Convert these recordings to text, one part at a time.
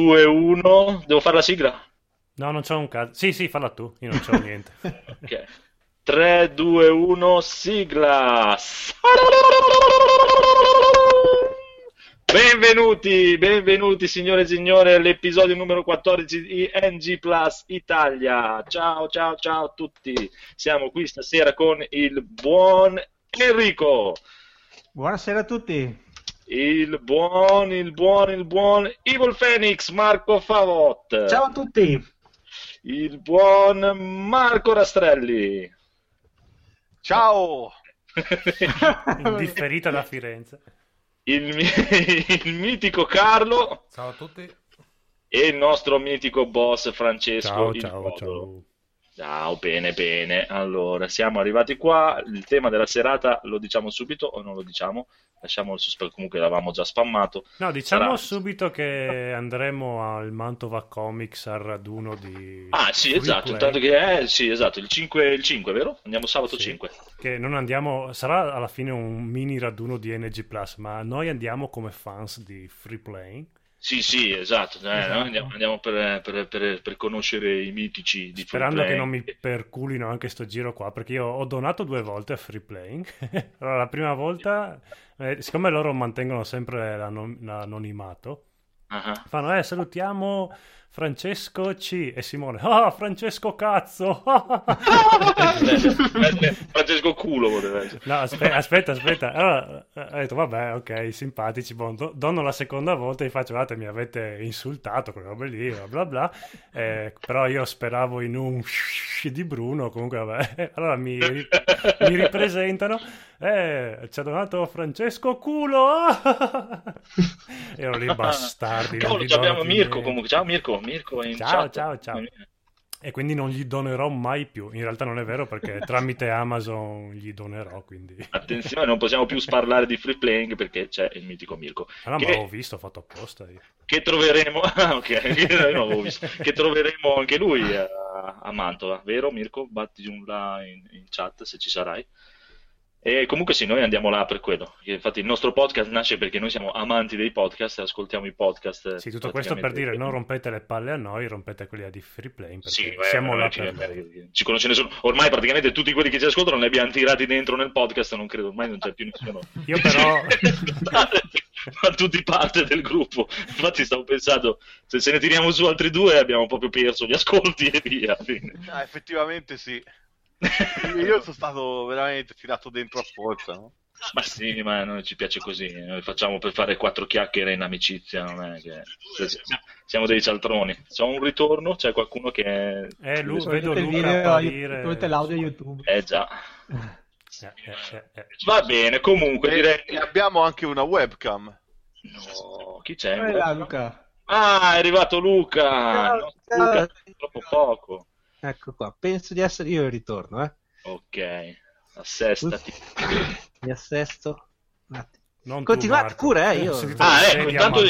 2, 1. Devo fare la sigla? No, non c'ho un cazzo. Sì, sì, falla tu, io non c'ho niente. ok. 3, 2, 1, sigla. Benvenuti, benvenuti signore e signore all'episodio numero 14 di NG Plus Italia. Ciao, ciao, ciao a tutti. Siamo qui stasera con il buon Enrico. Buonasera a tutti. Il buon, il buon, il buon Evil Phoenix Marco Favot. Ciao a tutti. Il buon Marco Rastrelli. Ciao. Indifferita da Firenze. Il, il, mitico Carlo. Ciao a tutti. E il nostro mitico boss Francesco. Ciao, ciao, ciao. Ciao, bene, bene. Allora, siamo arrivati qua. Il tema della serata lo diciamo subito o non lo diciamo? Lasciamo il sospetto, comunque l'avevamo già spammato. No, diciamo Sarà... subito che andremo al Mantova Comics al raduno di. Ah, sì, esatto. Intanto che è, sì, esatto, il 5, il 5, vero? Andiamo sabato sì, 5. Che non andiamo, sarà alla fine un mini raduno di NG Plus, ma noi andiamo come fans di Free Playing sì, sì, esatto. Eh, esatto. Andiamo, andiamo per, per, per, per, conoscere i mitici di Sperando che non mi perculino anche sto giro qua, perché io ho donato due volte a Free Playing. allora, la prima volta, eh, siccome loro mantengono sempre l'anonimato, uh-huh. fanno, eh, salutiamo Francesco C e Simone. Ah, Francesco cazzo! Francesco culo poteva essere. No, aspetta, aspetta, aspetta. Allora, eh, ho detto, vabbè, ok, simpatici, bon, do, dono la seconda volta e faccio, guardate, mi avete insultato, quelle robe lì, bla bla bla. Eh, però io speravo in un di Bruno, comunque vabbè. Allora mi, mi ripresentano. Eh, ci ha donato Francesco culo! Ero lì bastardi. Cavolo, abbiamo Mirko comunque. Ciao Mirko, Mirko in ciao, chat. Ciao, ciao, E quindi non gli donerò mai più. In realtà non è vero perché tramite Amazon gli donerò. Quindi... Attenzione, non possiamo più parlare di free playing perché c'è il mitico Mirko. Ah, no, che... ma ho visto, ho fatto apposta. Io. Che troveremo, ah, ok, che troveremo anche lui a, a Mantova, vero Mirko? Batti un là in, in chat se ci sarai. E comunque sì, noi andiamo là per quello. Infatti il nostro podcast nasce perché noi siamo amanti dei podcast, ascoltiamo i podcast. Sì, tutto questo per dire non rompete le palle a noi, rompete quelli di free play. Sì, siamo là ci, per... ci conosce nessuno. Ormai praticamente tutti quelli che ci ascoltano li abbiamo tirati dentro nel podcast, non credo, ormai non c'è più nessuno. Io però... Ma tutti parte del gruppo. Infatti stavo pensando, se se ne tiriamo su altri due abbiamo proprio perso gli ascolti e via. Ah, effettivamente sì. Io sono stato veramente tirato dentro a forza, no? Ma sì, ma a noi ci piace così, noi facciamo per fare quattro chiacchiere in amicizia, non è che... Siamo dei cialtroni. C'è un ritorno, c'è qualcuno che... Eh, lui, vedo Luca apparire... L'audio YouTube. Eh già. Eh, eh, eh, Va bene, comunque direi... E abbiamo anche una webcam. No, chi c'è? Là, Luca. Ah, è arrivato Luca! No, Luca, troppo poco. Ecco qua, penso di essere io il ritorno, eh. Ok, assestati. Mi assesto. Non Continuate tu, pure, eh, io... Ah, ecco, intanto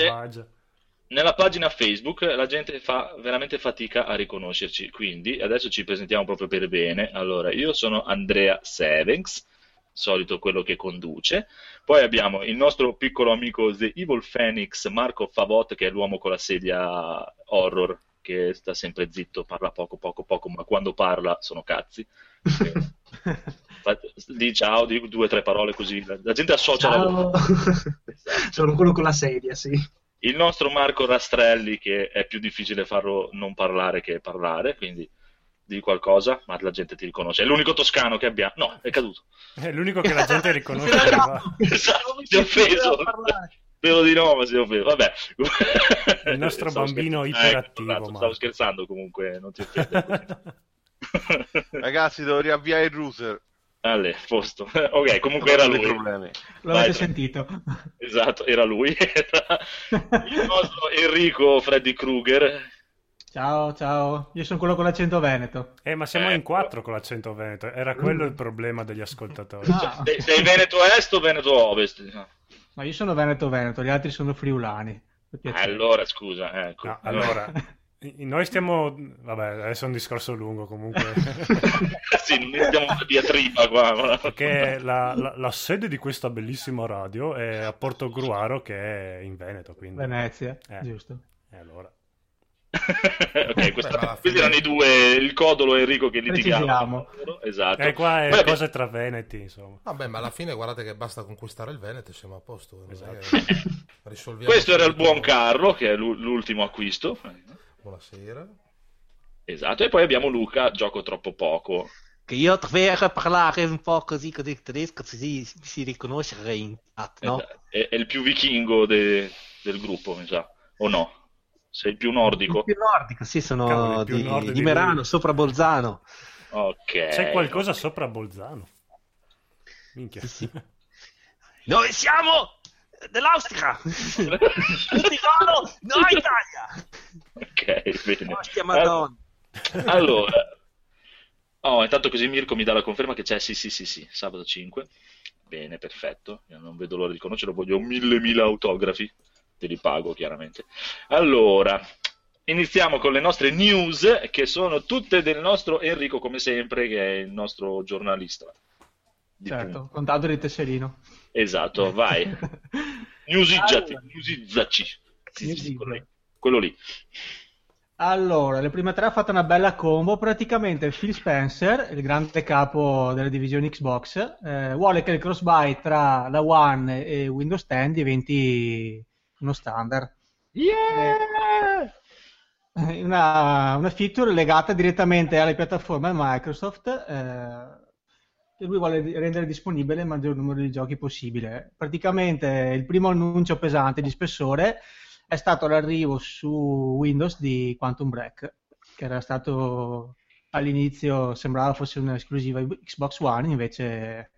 nella pagina Facebook la gente fa veramente fatica a riconoscerci, quindi adesso ci presentiamo proprio per bene. Allora, io sono Andrea Sevens, solito quello che conduce. Poi abbiamo il nostro piccolo amico The Evil Phoenix, Marco Favot, che è l'uomo con la sedia horror che sta sempre zitto, parla poco, poco, poco, ma quando parla sono cazzi. di ciao, di due o tre parole così, la, gente associa ciao. la Sono quello con la sedia, sì. Il nostro Marco Rastrelli, che è più difficile farlo non parlare che parlare, quindi di qualcosa, ma la gente ti riconosce. È l'unico toscano che abbiamo. No, è caduto. È l'unico che la gente riconosce. esatto, ti ho offeso. Spero di no, ma si offeso. Vabbè. Il nostro bambino iperattivo. Ecco, stavo scherzando comunque, non ti offendo. Ragazzi, devo riavviare il router. Ale, posto. ok, comunque era lui. Problemi. L'avete sentito. Esatto, era lui. Era il nostro Enrico Freddy Krueger. Ciao, ciao. Io sono quello con l'accento veneto. Eh, ma siamo ecco. in quattro con l'accento veneto. Era quello il problema degli ascoltatori. Ah. Sei, sei Veneto Est o Veneto Ovest? Ma io sono Veneto-Veneto, gli altri sono friulani. Allora, scusa, ecco. No, allora, noi stiamo... Vabbè, adesso è un discorso lungo comunque. sì, non mettiamo una diatriba qua. Perché la, la, la, sede di questa bellissima radio è a Porto Gruaro che è in Veneto, quindi... Venezia, eh. giusto. E allora... ok, questa, questi erano i due, il Codolo e Enrico che litigavano. Esatto. E qua è Beh, cose tra Veneti, insomma. Vabbè, ma alla fine guardate che basta conquistare il Veneto e siamo a posto. Esatto. Questo era il buon Carlo, che è l'ultimo acquisto. Buonasera. Esatto, e poi abbiamo Luca, gioco troppo poco. Che io dovevo parlare un po' così con il tedesco, così si riconoscere in chat, no? È, è, il più vichingo de, del gruppo, mi sa, o no? Sei il più nordico? Il più nordico, sì, sono Cavolo, di, di, di, Merano, lui. sopra Bolzano. Ok. C'è qualcosa okay. sopra Bolzano? Minchia. Sì, sì. Noi siamo dell'Austria! Tirolo, no Italia! Ok, bene. Ostia madonna. Allora, oh, intanto così Mirko mi dà la conferma che c'è, sì, sì, sì, sì, sabato 5. Bene, perfetto. Io non vedo l'ora di conoscerlo, voglio mille mila autografi. Te li pago, chiaramente. Allora, iniziamo con le nostre news, che sono tutte del nostro Enrico, come sempre, che è il nostro giornalista. Certo, contato di tesserino. Esatto, vai. Newsizzaci, allora. newsizzaci. Sì, sì, quello lì. quello lì. Allora, le prime tre ha fatto una bella combo. Praticamente Phil Spencer, il grande capo delle divisioni Xbox, eh, vuole che il cross-buy tra la One e Windows 10 diventi uno standard. Yeah! Eh, una, una, feature legata direttamente alle piattaforme Microsoft. Eh, che lui vuole rendere disponibile il maggior numero di giochi possibile. Praticamente il primo annuncio pesante di spessore è stato l'arrivo su Windows di Quantum Break, che era stato all'inizio sembrava fosse un'esclusiva Xbox One, invece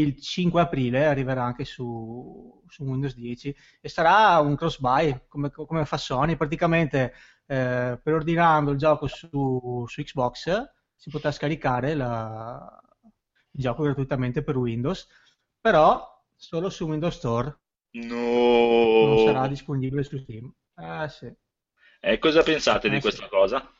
il 5 aprile arriverà anche su, su Windows 10 e sarà un cross buy come, come fa Sony, praticamente eh, preordinando il gioco su, su Xbox si potrà scaricare la, il gioco gratuitamente per Windows, però solo su Windows Store. No. Non sarà disponibile su Steam. Eh sì. E cosa pensate eh, di questa sì. cosa?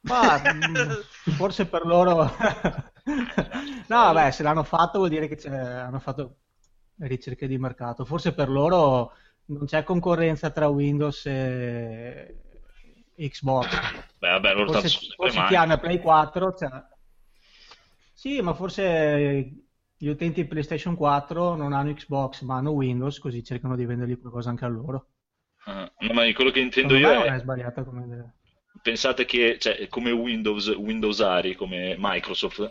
Ma mm, forse per loro... no, beh, se l'hanno fatto vuol dire che hanno fatto ricerche di mercato. Forse per loro non c'è concorrenza tra Windows e Xbox. Beh, vabbè, loro forse, forse chi ha una Play 4 c'è sì, ma forse gli utenti PlayStation 4 non hanno Xbox ma hanno Windows, così cercano di vendergli qualcosa anche a loro. Ah, no, ma quello che intendo io è... Non è sbagliata come idea. Pensate che, cioè, come Windows, Windowsari, come Microsoft,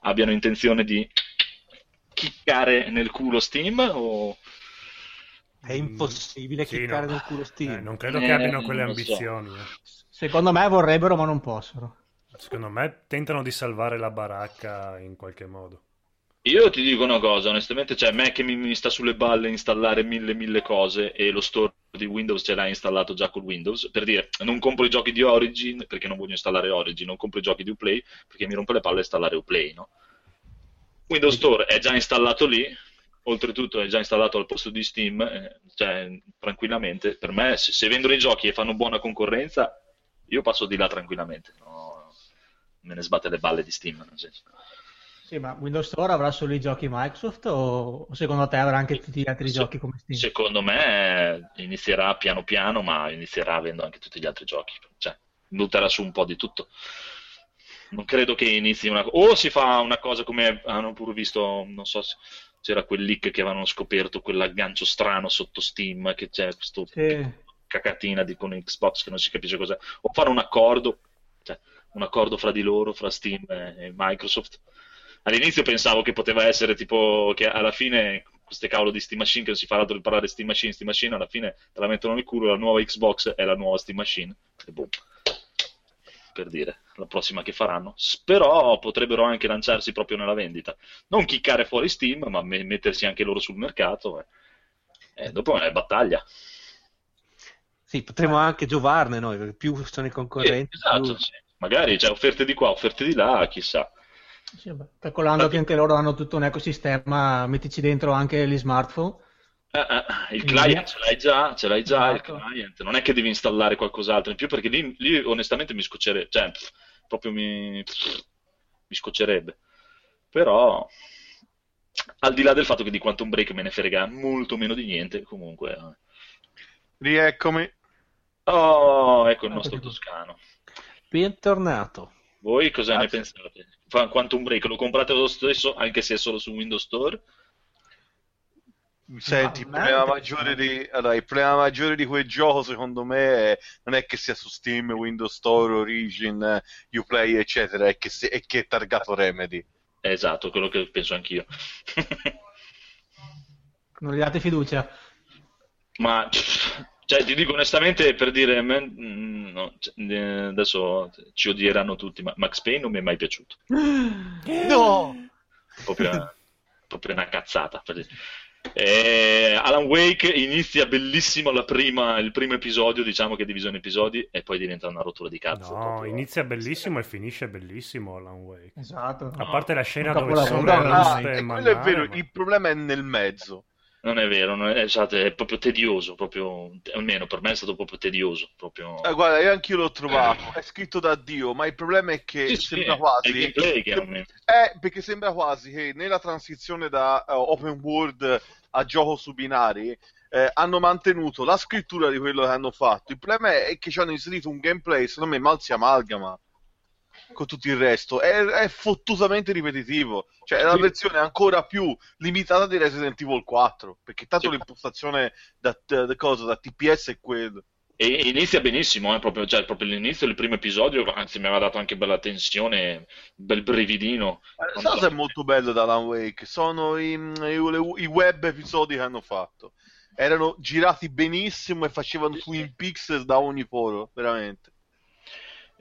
abbiano intenzione di chiccare nel culo Steam o... È impossibile sì, chiccare no. nel culo Steam. Eh, non credo che abbiano eh, quelle ambizioni. So. Eh. Secondo me vorrebbero ma non possono. Secondo me tentano di salvare la baracca in qualche modo. Io ti dico una cosa, onestamente, cioè me che mi, mi, sta sulle balle installare mille mille cose e lo store di Windows ce l'ha installato già con Windows, per dire, non compro i giochi di Origin perché non voglio installare Origin, non compro i giochi di Uplay perché mi rompe le palle installare Uplay, no? Windows Store è già installato lì, oltretutto è già installato al posto di Steam, eh, cioè tranquillamente, per me se, se vendono i giochi e fanno buona concorrenza, io passo di là tranquillamente, no? me ne sbatte le balle di Steam. Nel senso. Sì, ma Windows Store avrà solo i giochi Microsoft o secondo te avrà anche tutti gli altri Se, giochi come Steam? Secondo me inizierà piano piano, ma inizierà avendo anche tutti gli altri giochi. Cioè, butterà su un po' di tutto. Non credo che inizi una... O si fa una cosa come hanno pure visto, non so se c'era quel leak che avevano scoperto quell'aggancio strano sotto Steam, che c'è questo sì. cacatina di, con Xbox che non si capisce cos'è. O fare un accordo, cioè, un accordo fra di loro, fra Steam e Microsoft. All'inizio pensavo che poteva essere tipo che alla fine queste cavolo di Steam Machine che non si fa altro di parlare Steam Machine, Steam Machine, alla fine te la mettono nel culo, la nuova Xbox è la nuova Steam Machine. E boom. Per dire, la prossima che faranno. Però potrebbero anche lanciarsi proprio nella vendita. Non chiccare fuori Steam, ma mettersi anche loro sul mercato. E, e dopo è battaglia. Sì, potremmo anche giovarne noi, perché più sono i concorrenti. Eh, esatto, più... sì magari c'è offerte di qua, offerte di là, chissà. Sì, calcolando che anche loro hanno tutto un ecosistema, mettici dentro anche gli smartphone. Eh, eh, il client ce l'hai già, ce l'hai già esatto. il client, non è che devi installare qualcos'altro in più perché lì, lì onestamente mi scoccerebbe, cioè pff, proprio mi, pff, mi scoccerebbe. Però al di là del fatto che di Quantum Break me ne frega molto meno di niente, comunque. Rieccomi. Oh, ecco il Ah, nostro toscano. Bentornato. Voi cosa ne Grazie. pensate? Quantum Break lo comprate lo stesso anche se è solo su Windows Store? Senti, il Ma- ma problema, maggiore di, allora, il problema maggiore di quel gioco secondo me è- non è che sia su Steam, Windows Store, Origin, Uplay eccetera, è che, se- è che è targato Remedy. Esatto, quello che penso anch'io. Non gli date fiducia. Ma cioè, ti dico onestamente per dire, me, mm, no, cioè, eh, adesso ci odieranno tutti, ma Max Payne non mi è mai piaciuto. No! Proprio, proprio una cazzata. per dire. Eh, Alan Wake inizia bellissimo la prima- il primo episodio, diciamo che è diviso in episodi, e poi diventa una rottura di cazzo. No, proprio. inizia bellissimo e finisce bellissimo Alan Wake. Esatto. A parte la scena Un dove sono le No, Ah, ruspe e quello è vero, ma- il problema è nel mezzo. Non è vero, non è, esatto, è proprio tedioso, proprio, almeno per me è stato proprio tedioso. Proprio... Eh, guarda, io anch'io l'ho trovato, è scritto da Dio, ma il problema è che Sì, sì, sembra è quasi... il gameplay che aumenta. Eh, perché sembra quasi che nella transizione da eh, open world a gioco su binari eh, hanno mantenuto la scrittura di quello che hanno fatto. Il problema è che ci hanno inserito un gameplay, secondo me, mal si amalgama con tutto il resto. È, è fottutamente ripetitivo. Cioè, è la Sì. versione ancora più limitata di Resident Evil 4. Perché tanto Sì. l'impostazione da, da, cosa, da TPS è quello. E inizia benissimo, eh, proprio, cioè, proprio l'inizio del primo episodio, anzi mi aveva dato anche bella tensione, bel brividino. Eh, Sai cosa è molto bello da Alan Wake? Sono i, i- i web episodi che hanno fatto. Erano girati benissimo e facevano Twin Peaks da ogni poro, veramente.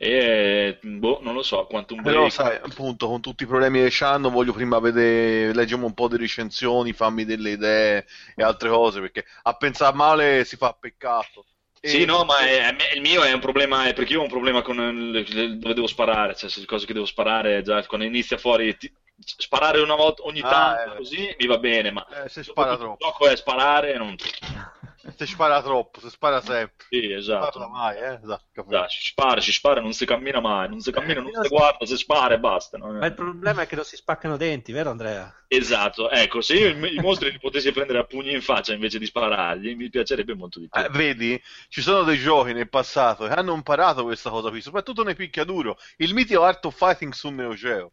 E boh, non lo so, Quantum Però Break. sai, appunto, con tutti i problemi che c'hanno, voglio prima vedere, leggiamo un po' di recensioni, fammi delle idee e altre cose, perché a pensare male si fa peccato. E- Sì, no, ma è- me- il mio è un problema, è perché io ho un problema con il- dove devo sparare, cioè se le cose che devo sparare, già quando inizia fuori, ti- sparare una volta ogni Ah, tanto eh. così mi va bene, ma Eh, se spara che il troppo, gioco è sparare, non... se spara troppo, se spara sempre, Sì, non esatto. parla mai, eh? Esatto. Dai, si spara, si spara, non si cammina mai, non si cammina, non Eh, si guarda, si spara e basta. non è- Ma il problema è che non si spaccano denti, vero Andrea? Esatto, ecco, se io i, i mostri li potessi prendere a pugni in faccia invece di sparargli, mi piacerebbe molto di più. Eh, vedi, ci sono dei giochi nel passato che hanno imparato questa cosa qui, soprattutto nei picchiaduro. Il mitico Art of Fighting su Neo Geo.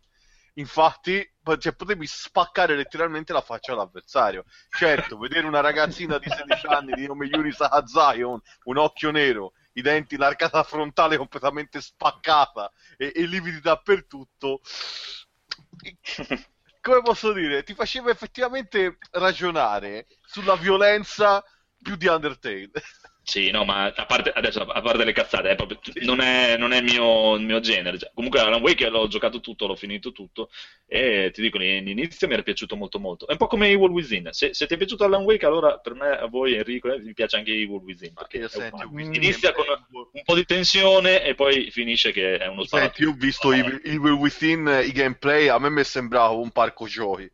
Infatti, cioè, potevi spaccare letteralmente la faccia all'avversario. Certo, vedere una ragazzina di 16 anni di nome Yuri Sahazai con un occhio nero, i denti, l'arcata frontale completamente spaccata e, e lividi dappertutto. Come posso dire? Ti faceva effettivamente ragionare sulla violenza più di Undertale. Sì, no, ma a parte, adesso, a parte le cazzate, è proprio- non, è, non è il mio, il mio genere. Cioè, comunque Alan Wake l'ho giocato tutto, l'ho finito tutto e ti dico, l'inizio mi era piaciuto molto molto. È un po' come Evil Within. Se, se ti è piaciuto Alan Wake, allora per me, a voi Enrico, eh, vi piace anche Evil Within. Perché io senti, visto inizia con un po' di tensione e poi finisce che è uno sparato. Senti, io ho visto Evil, Evil Within, i gameplay, a me mi sembrava un parco giochi.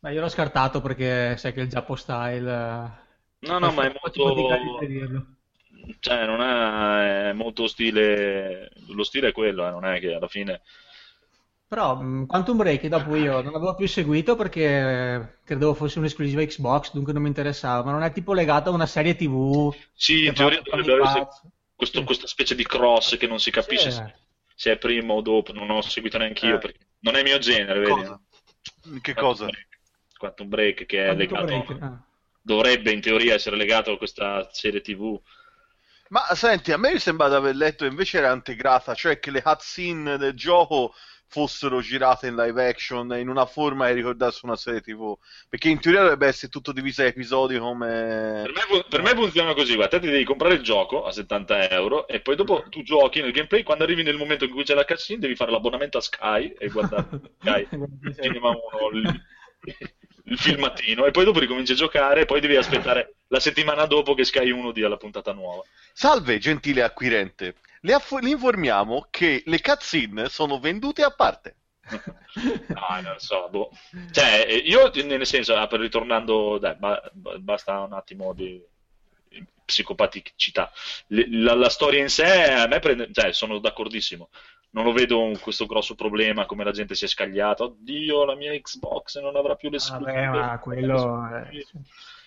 Ma io l'ho scartato perché sai che il Giappo style... No, no, ma è molto... Cioè, non è, è molto stile... Lo stile è quello, eh, non è che alla fine... Però mh, Quantum Break dopo io non l'avevo più seguito perché credevo fosse un'esclusiva Xbox, dunque non mi interessava, ma non è tipo legato a una serie TV. Sì, in teoria dovrebbe essere questo- Sì. questa specie di cross che non si capisce Sì. se, se è prima o dopo, non ho seguito neanche io Eh. perché non è il mio genere, vedi? Cosa? Che cosa? Quantum Break che è Quantum legato, Break, ah. Dovrebbe in teoria essere legato a questa serie TV. Ma senti, a me mi sembra di aver letto invece era integrata, cioè che le cutscene del gioco fossero girate in live action in una forma che ricordasse una serie TV. Perché in teoria dovrebbe essere tutto diviso a episodi come. Per me, per me funziona così, guarda, ti devi comprare il gioco a 70 euro e poi dopo tu giochi nel gameplay, quando arrivi nel momento in cui c'è la cutscene devi fare l'abbonamento a Sky e guardare Sky, Cinema 1, il, il filmatino e poi dopo ricominci a giocare e poi devi aspettare la settimana dopo che Sky 1 dia la puntata nuova. Salve, gentile acquirente. Le, aff- le informiamo che le cutscene sono vendute a parte. No, non so, boh. Cioè, eh, io nel senso, ah, ritornando, dai, ba- ba- basta un attimo di psicopaticità. La, la storia in sé a me prende, cioè, sono d'accordissimo. Non lo vedo un- questo grosso problema come la gente si è scagliata. Oddio, la mia Xbox non avrà più le Vabbè, ma quello... eh,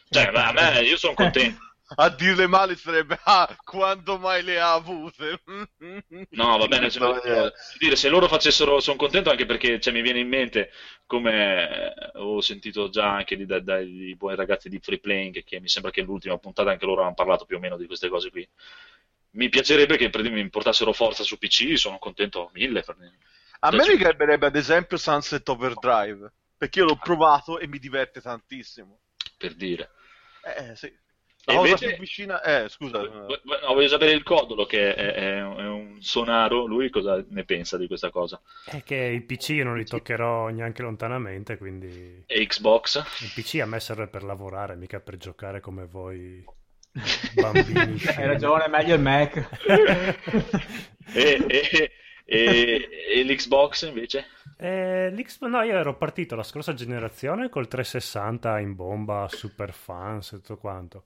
Cioè, ma a me, io sono contento. a dirle male sarebbe ah, quando mai le ha avute. No, va bene, cioè, eh, dire, se loro facessero, sono contento anche perché cioè, mi viene in mente, come eh, ho sentito già anche dai, dai, dai buoni ragazzi di Free Playing, che mi sembra che l'ultima puntata anche loro hanno parlato più o meno di queste cose qui. Mi piacerebbe che mi portassero forza su PC, sono contento mille. Per... A me mi piacerebbe ad esempio Sunset Overdrive, perché io l'ho provato e mi diverte tantissimo. Per dire. Eh, sì. La cosa invece... più vicina... Eh, scusa. No, voglio sapere il Codolo, che è, è, un sonaro. Lui cosa ne pensa di questa cosa? È che i PC io non li toccherò neanche lontanamente, quindi... E Xbox? Il PC a me serve per lavorare, mica per giocare come voi bambini. Hai ragione, è meglio il Mac. e, e, e, e l'Xbox invece? Eh, no, io ero partito la scorsa generazione col 360 in bomba, super fans e tutto quanto.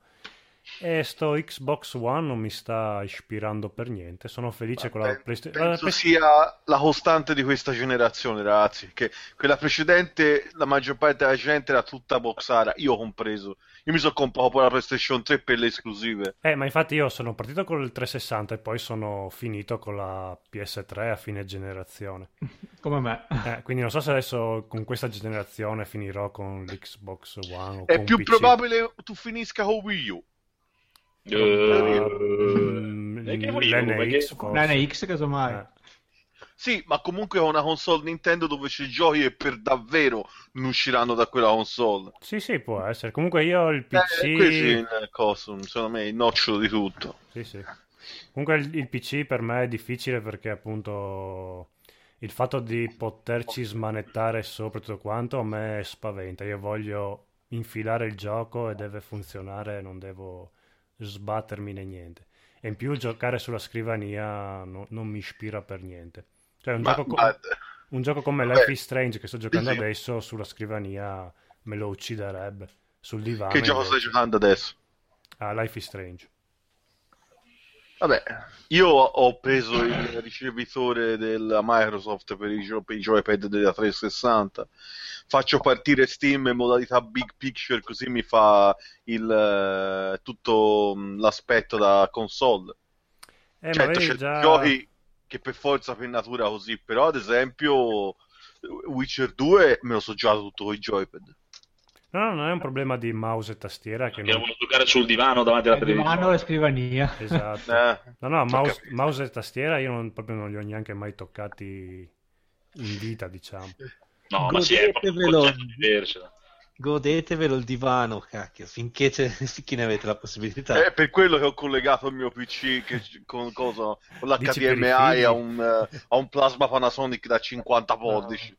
E sto Xbox One non mi sta ispirando per niente. Sono felice Vabbè, con la PlayStation. Penso sia la costante di questa generazione, ragazzi. Che quella precedente, la maggior parte della gente era tutta boxara. Io ho compreso. Io mi sono comprato poi la PlayStation 3 per le esclusive. Eh, ma infatti io sono partito con il 360 e poi sono finito con la PS3 a fine generazione. Come me. Eh, quindi non so se adesso con questa generazione finirò con l'Xbox One. È più PC. probabile tu finisca con Wii U. Uh, uh, l'NX, l'NX casomai. Eh. Sì, ma comunque è una console Nintendo dove c'è giochi e per davvero non usciranno da quella console. Sì, sì, può essere. Comunque io ho il PC... Eh, questo è il coso, secondo me, il nocciolo di tutto. Sì, sì. Comunque il, il PC per me è difficile perché appunto il fatto di poterci smanettare sopra tutto quanto a me spaventa. Io voglio infilare il gioco e deve funzionare, non devo sbattermi né niente. E in più giocare sulla scrivania no, non mi ispira per niente. Cioè un, ma, gioco, ma... un gioco come Life is Strange che sto giocando sì. adesso sulla scrivania me lo ucciderebbe. Sul divano. Che gioco stai giocando adesso? Ah, Life is Strange. Vabbè, io ho preso il ricevitore della Microsoft per i, gio- per i joypad della 360. Faccio partire Steam in modalità big picture, così mi fa il, tutto mm, l'aspetto da console. Eh, certo, c'è già... giochi che per forza per natura così, però ad esempio Witcher 2 me lo so giocato tutto con i joypad. No, non è un problema di mouse e tastiera. Che non... voglio giocare sul divano davanti alla televisione. Divano e scrivania. Esatto. Eh. No, no, mouse, mouse, e tastiera io non, proprio non li ho neanche mai toccati in vita, diciamo. No, ma sì, è proprio. Godetevelo il divano, cacchio, finché, finché, ne avete la possibilità. È per quello che ho collegato il mio PC che, con, cosa, con l'HDMI a un, a un plasma Panasonic da 50 pollici.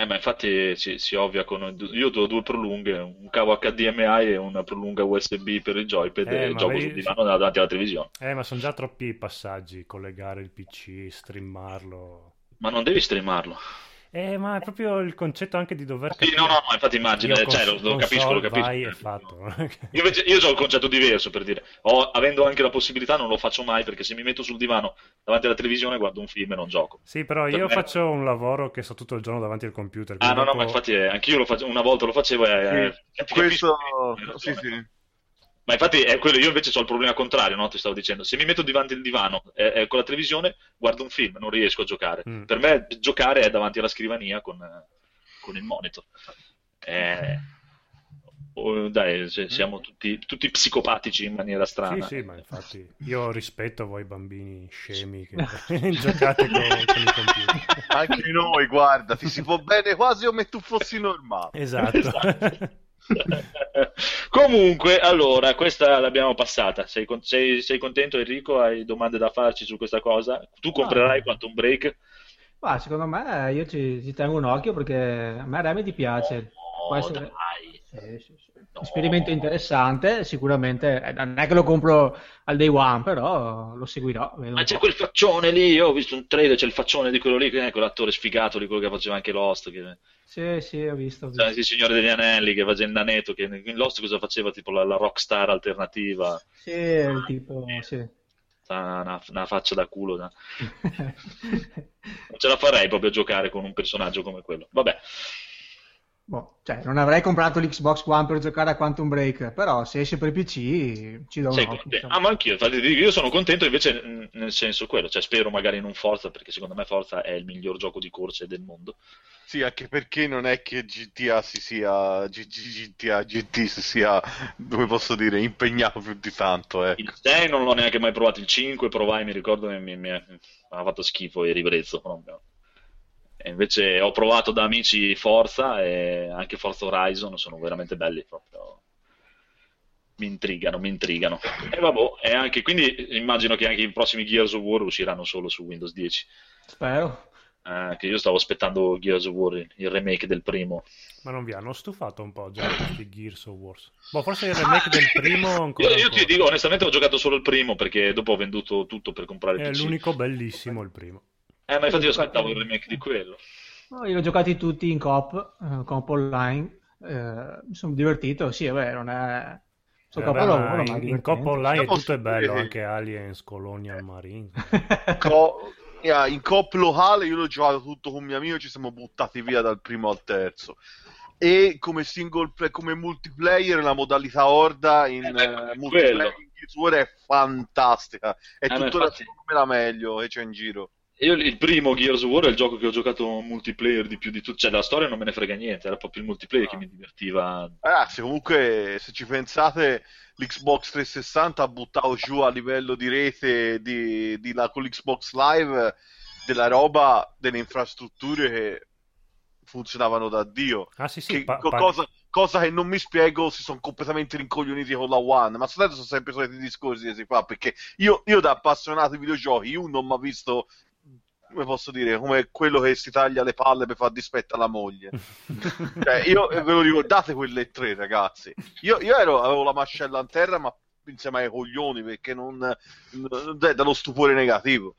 Eh, ma infatti si, si ovvia con... Io ho due prolunghe, un cavo HDMI e una prolunga USB per il joypad eh, e gioco vedi... sul divano davanti alla televisione. Eh, ma sono già troppi passaggi, collegare il PC, streamarlo... Ma non devi streamarlo. Eh, ma è proprio il concetto anche di dover capire. Sì, no, no, infatti immagino, io cioè, lo, lo capisco, lo capisco. Vai, è fatto. io invece io ho un concetto diverso per dire, ho, avendo anche la possibilità non lo faccio mai perché se mi metto sul divano davanti alla televisione guardo un film e non gioco. Sì, però per io me... faccio un lavoro che sto tutto il giorno davanti al computer. Ah, no, dopo... no, ma infatti eh, anch'io lo faccio, una volta lo facevo e... Sì, eh, questo... Sì, sì. Ma infatti è quello, io invece ho il problema contrario, no? Ti stavo dicendo. Se mi metto davanti al divano eh, eh, con la televisione, guardo un film, non riesco a giocare. Mm. Per me giocare è davanti alla scrivania con, con il monitor. Eh, oh, dai, cioè, siamo tutti, tutti, psicopatici in maniera strana. Sì, sì, ma infatti io rispetto voi bambini scemi che giocate con, con i computer. Anche noi, guarda, ti si può bene quasi come tu fossi normale. Esatto. esatto. Comunque, allora, questa l'abbiamo passata. Sei, sei, sei, contento, Enrico? Hai domande da farci su questa cosa? Tu comprerai ah. Quantum Break? Ah, secondo me io ci, ci, tengo un occhio perché a me Remedy piace. No, essere... sì, sì, sì. No. Esperimento interessante, sicuramente. Eh, non è che lo compro al day one, però lo seguirò. Ma c'è quel faccione lì, io ho visto un trailer, c'è il faccione di quello lì, che è quell'attore sfigato di quello che faceva anche Lost. Che... Sì, sì, ho visto. Ho visto. Cioè, il Signore degli Anelli che faceva il nanetto, che in Lost cosa faceva? Tipo la, la rockstar alternativa. Sì, il tipo, sì. Una, una, faccia da culo. Da... non ce la farei proprio a giocare con un personaggio come quello. Vabbè. Boh, cioè, non avrei comprato l'Xbox One per giocare a Quantum Break, però se esce per PC ci do un Sei occhio. contento? Ah, ma anch'io, infatti, io sono contento invece nel senso quello, cioè spero magari in un Forza, perché secondo me Forza è il miglior gioco di corse del mondo. Sì, anche perché non è che GTA si sia G- G- GTA GT si sia, come posso dire, impegnato più di tanto, eh. Il 6 non l'ho neanche mai provato, il 5 provai, mi ricordo, e mi, mi, mi ha fatto schifo e ribrezzo proprio. E invece ho provato da amici Forza e anche Forza Horizon, sono veramente belli proprio. Mi intrigano, mi intrigano. E vabbè, e anche, quindi immagino che anche i prossimi Gears of War usciranno solo su Windows 10. Spero. Eh, che io stavo aspettando Gears of War, il remake del primo. Ma non vi hanno stufato un po' già questi Gears of Wars? Boh, forse il remake del primo ancora. Io, io ancora. ti dico, onestamente ho giocato solo il primo perché dopo ho venduto tutto per comprare il È PC. l'unico bellissimo il primo. Eh, ma infatti io aspettavo il remake di quello. No, io li ho giocati tutti in coop, eh, coop online. eh, mi sono divertito, sì, vabbè, non è... Sono Eh, capolavoro, ma in, è in Coppa Online è Diciamo tutto è bello, sì. anche Aliens, Colonial Marine. divertente. Co- yeah, in coop locale io l'ho giocato tutto con mio amico e ci siamo buttati via dal primo al terzo. E come single play, come multiplayer, la modalità Horda in Eh, beh, eh, quello. multiplayer in è fantastica. È Eh, tuttora infatti- secondo me la meglio che c'è in giro. Io il primo Gears of War è il gioco che ho giocato multiplayer di più di tutto, cioè la storia non me ne frega niente, era proprio il multiplayer che mi divertiva. Ragazzi, comunque, se ci pensate, l'Xbox 360 ha buttato giù a livello di rete di, di la- con l'Xbox Live della roba, delle infrastrutture che funzionavano da Dio. Ah sì sì, Che- pa- co- pa- cosa, cosa che non mi spiego, si sono completamente rincoglioniti con la One. Ma sono sono sempre i soliti discorsi che si fa. Perché io, io da appassionato di videogiochi, io non mi ha visto. Come posso dire, come quello che si taglia le palle per far dispetto alla moglie. Cioè, io ve lo ricordate quelle tre, ragazzi? Io, io ero, avevo la mascella in terra, ma insieme ai coglioni perché non, non- cioè, dallo stupore negativo.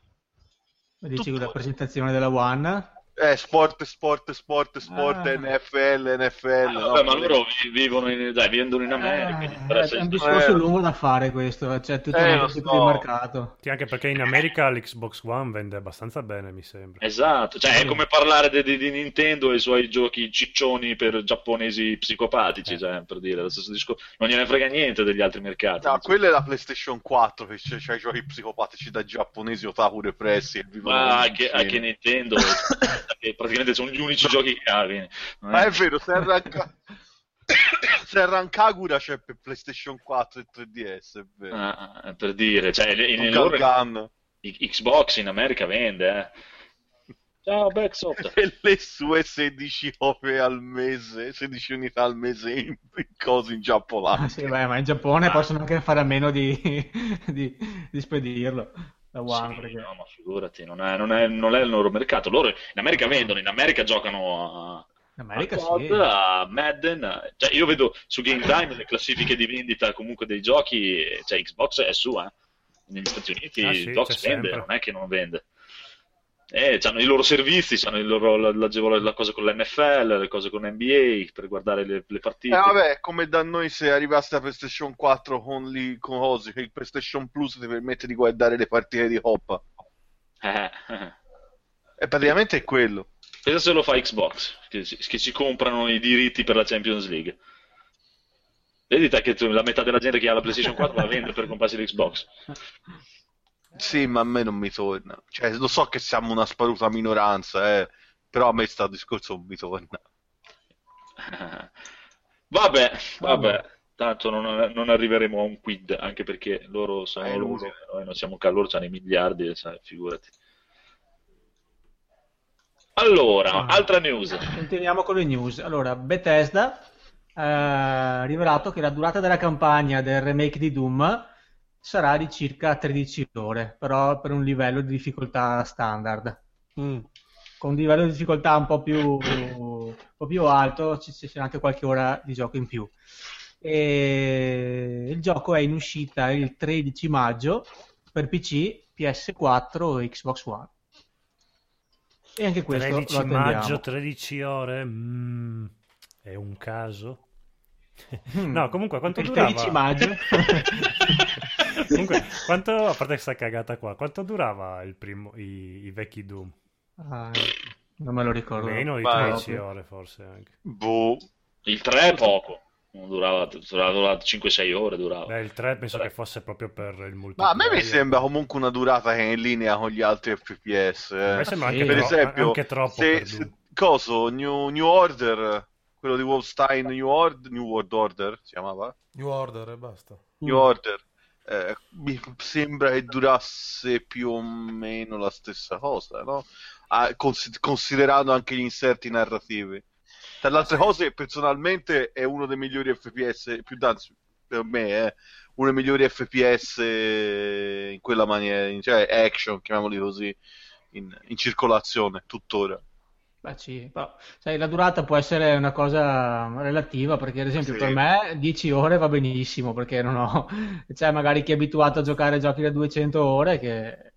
Dici Tutto- la presentazione della One? Eh, sport, sport, sport, sport, Ah. NFL, NFL. no, Vabbè, ma loro vi- vivono in, dai, vivono in America, quindi Eh, è un il- discorso Eh. lungo da fare questo, c'è tutto Eh, un lo tipo so. di mercato. Sì, anche perché in America l'Xbox One vende abbastanza bene, mi sembra. Esatto, cioè è come parlare di, di- di Nintendo e i suoi giochi ciccioni per giapponesi psicopatici, cioè, per dire, lo stesso discorso. Non gliene frega niente degli altri mercati. No, quella è la PlayStation 4 che c'è, c'ha i giochi psicopatici da giapponesi otaku repressi Ma anche, anche Nintendo, che praticamente sono gli unici giochi che ha. quindi Ma è vero, Serran, Serran Kagura c'è per PlayStation 4 e 3DS, è vero. Ah, ah, per dire, cioè, in, loro- Xbox in America vende, eh. Ciao, Backsoft. E le sue 16 ore al mese, 16 unità al mese in, in cose in Ah, giapponese. sì, beh, ma in Giappone Ah. possono anche fare a meno di, di, di spedirlo. La One, Sì, perché... no, ma figurati, non è, non è- non è il loro mercato. Loro in America vendono, in America giocano a, America a sì. COD, a Madden. Cioè, io vedo su Game Time le classifiche di vendita comunque dei giochi, cioè Xbox è su, eh. Negli Stati Uniti Ah, sì, Xbox vende, sempre. non è che non vende. Eh, hanno i loro servizi, hanno il loro, la, la- la cosa con l'NFL, le cose con NBA per guardare le, le Eh partite. vabbè, come da noi se arrivasse la PlayStation 4 con, li, con cose, che il PlayStation Plus ti permette di guardare le partite di Coppa. Eh, eh. E praticamente è quello. Pensa se lo fa Xbox, che, si- che ci comprano i diritti per la Champions League. Vedi te che tu- la metà della gente che ha la PlayStation 4 la vende per comprarsi l'Xbox. Sì, ma a me non mi torna. Cioè, lo so che siamo una sparuta minoranza, eh, però a me sta discorso non mi torna. Vabbè, vabbè, tanto non, non arriveremo a un quid, anche perché loro sono Eh, loro, noi non siamo qua, loro hanno i miliardi, sai, figurati. Allora, Ah. altra news. Continuiamo con le news. Allora, Bethesda eh, ha rivelato che la durata della campagna del remake di Doom sarà di circa 13 ore, però per un livello di difficoltà standard. Mm. Con un livello di difficoltà un po' più, un po' più alto ci ci sarà anche qualche ora di gioco in più. E il gioco è in uscita il 13 maggio per PC, PS4 e Xbox One. E anche questo 13 lo attendiamo. maggio, 13 ore. mm, è un caso? Mm. No, comunque quanto il durava? 13 maggio. Comunque, quanto, a parte questa cagata qua, quanto durava il primo, i, i vecchi Doom? Ah, Non me lo ricordo. Meno di Ma- 13 ore forse anche. Boh. Il 3 è poco. Durava, durava, durava 5-6 ore. Durava. Beh, il 3 penso che fosse proprio per il multiplayer. Ma a me mi sembra comunque una durata che è in linea con gli altri FPS. eh. A me sembra Sì, anche, per tro- esempio, anche troppo se, per se- coso, New, New Order, quello di Wolfenstein New, Ord- New World Order, si chiamava? New Order e basta. New Order. Eh, mi sembra che durasse più o meno la stessa cosa, no? Ah, consi- considerando anche gli inserti narrativi. Tra le altre cose, personalmente è uno dei migliori FPS, più anzi, per me, eh, uno dei migliori FPS in quella maniera, cioè action, chiamiamoli così, in, in circolazione, tuttora. Beh, sì, però, sai, la durata può essere una cosa relativa perché, ad esempio, Sì. per me 10 ore va benissimo perché non ho, c'è magari chi è abituato a giocare a giochi da 200 ore che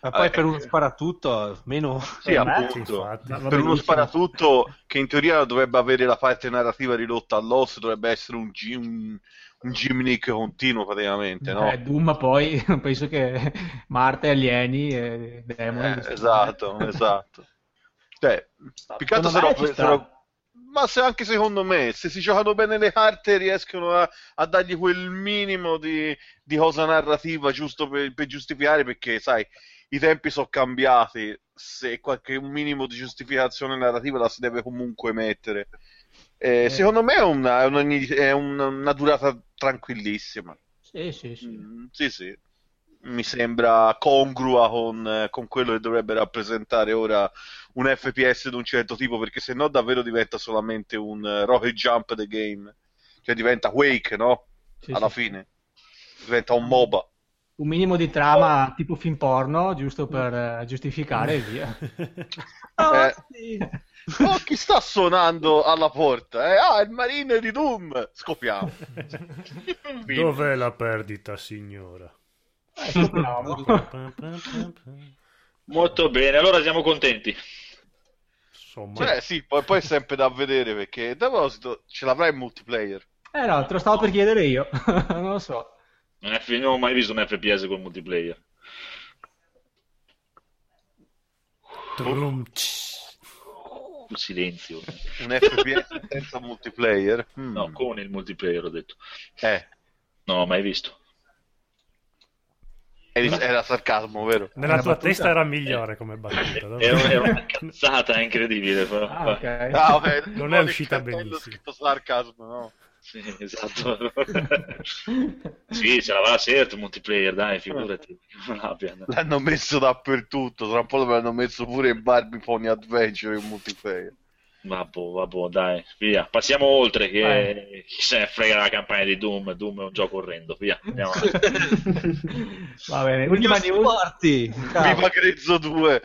Ma poi Eh, per uno sparatutto, meno... Sì, appunto. infatti. va per uno sparatutto che in teoria dovrebbe avere la parte narrativa ridotta all'osso, dovrebbe essere un, gi- un, un gimmick continuo praticamente, no? Eh, Doom poi penso che Marte, alieni e demoni. Eh, esatto, esatto. Cioè, più che altro sarò- Ma se anche secondo me, se si giocano bene le carte riescono a, a dargli quel minimo di, di cosa narrativa giusto per, per giustificare, perché sai, i tempi sono cambiati, se qualche un minimo di giustificazione narrativa la si deve comunque mettere. Eh, Secondo me è una, è una- è una- una durata tranquillissima. Sì, sì, sì. Mm, sì, sì. Mi sembra congrua con, eh, con quello che dovrebbe rappresentare ora un FPS di un certo tipo, perché se no davvero diventa solamente un eh, rocket jump the game. Cioè diventa Wake, no? Sì, Alla sì. fine. Diventa un MOBA. Un minimo di trama tipo film porno, giusto per eh, giustificare e via. Eh, Oh, chi sta suonando alla porta? Eh? Ah, il marine di Doom! Scopiamo. Dov'è la perdita, signora? Scopriamo. Molto bene, allora siamo contenti. Insomma, Cioè, sì, poi, poi è sempre da vedere, perché a proposito, ce l'avrai in multiplayer. Eh no, te lo stavo per chiedere io, non lo so. Non, è- non ho mai visto un FPS con multiplayer. Un silenzio. Un FPS senza multiplayer? Mm. No, con il multiplayer ho detto. Eh, Non l'ho mai visto. Era sarcasmo, vero? Nella Una tua battuta? testa era migliore come battuta. Era, era una cazzata incredibile. però. Ah, ok. Ah, vabbè, Non no, è uscita benissimo. scritto sarcasmo, no? Sì, esatto. sì, ce l'avrà certo il multiplayer, dai, figurati. Non. L'hanno messo dappertutto, tra un po' l'hanno messo pure in Barbie Pony Adventure in multiplayer. Vabbè, vabbè, dai, via. Passiamo oltre, che chi se ne frega la campagna di Doom. Doom è un gioco orrendo, via. Andiamo. Va bene, ultima News. Party! Viva Grezzo 2!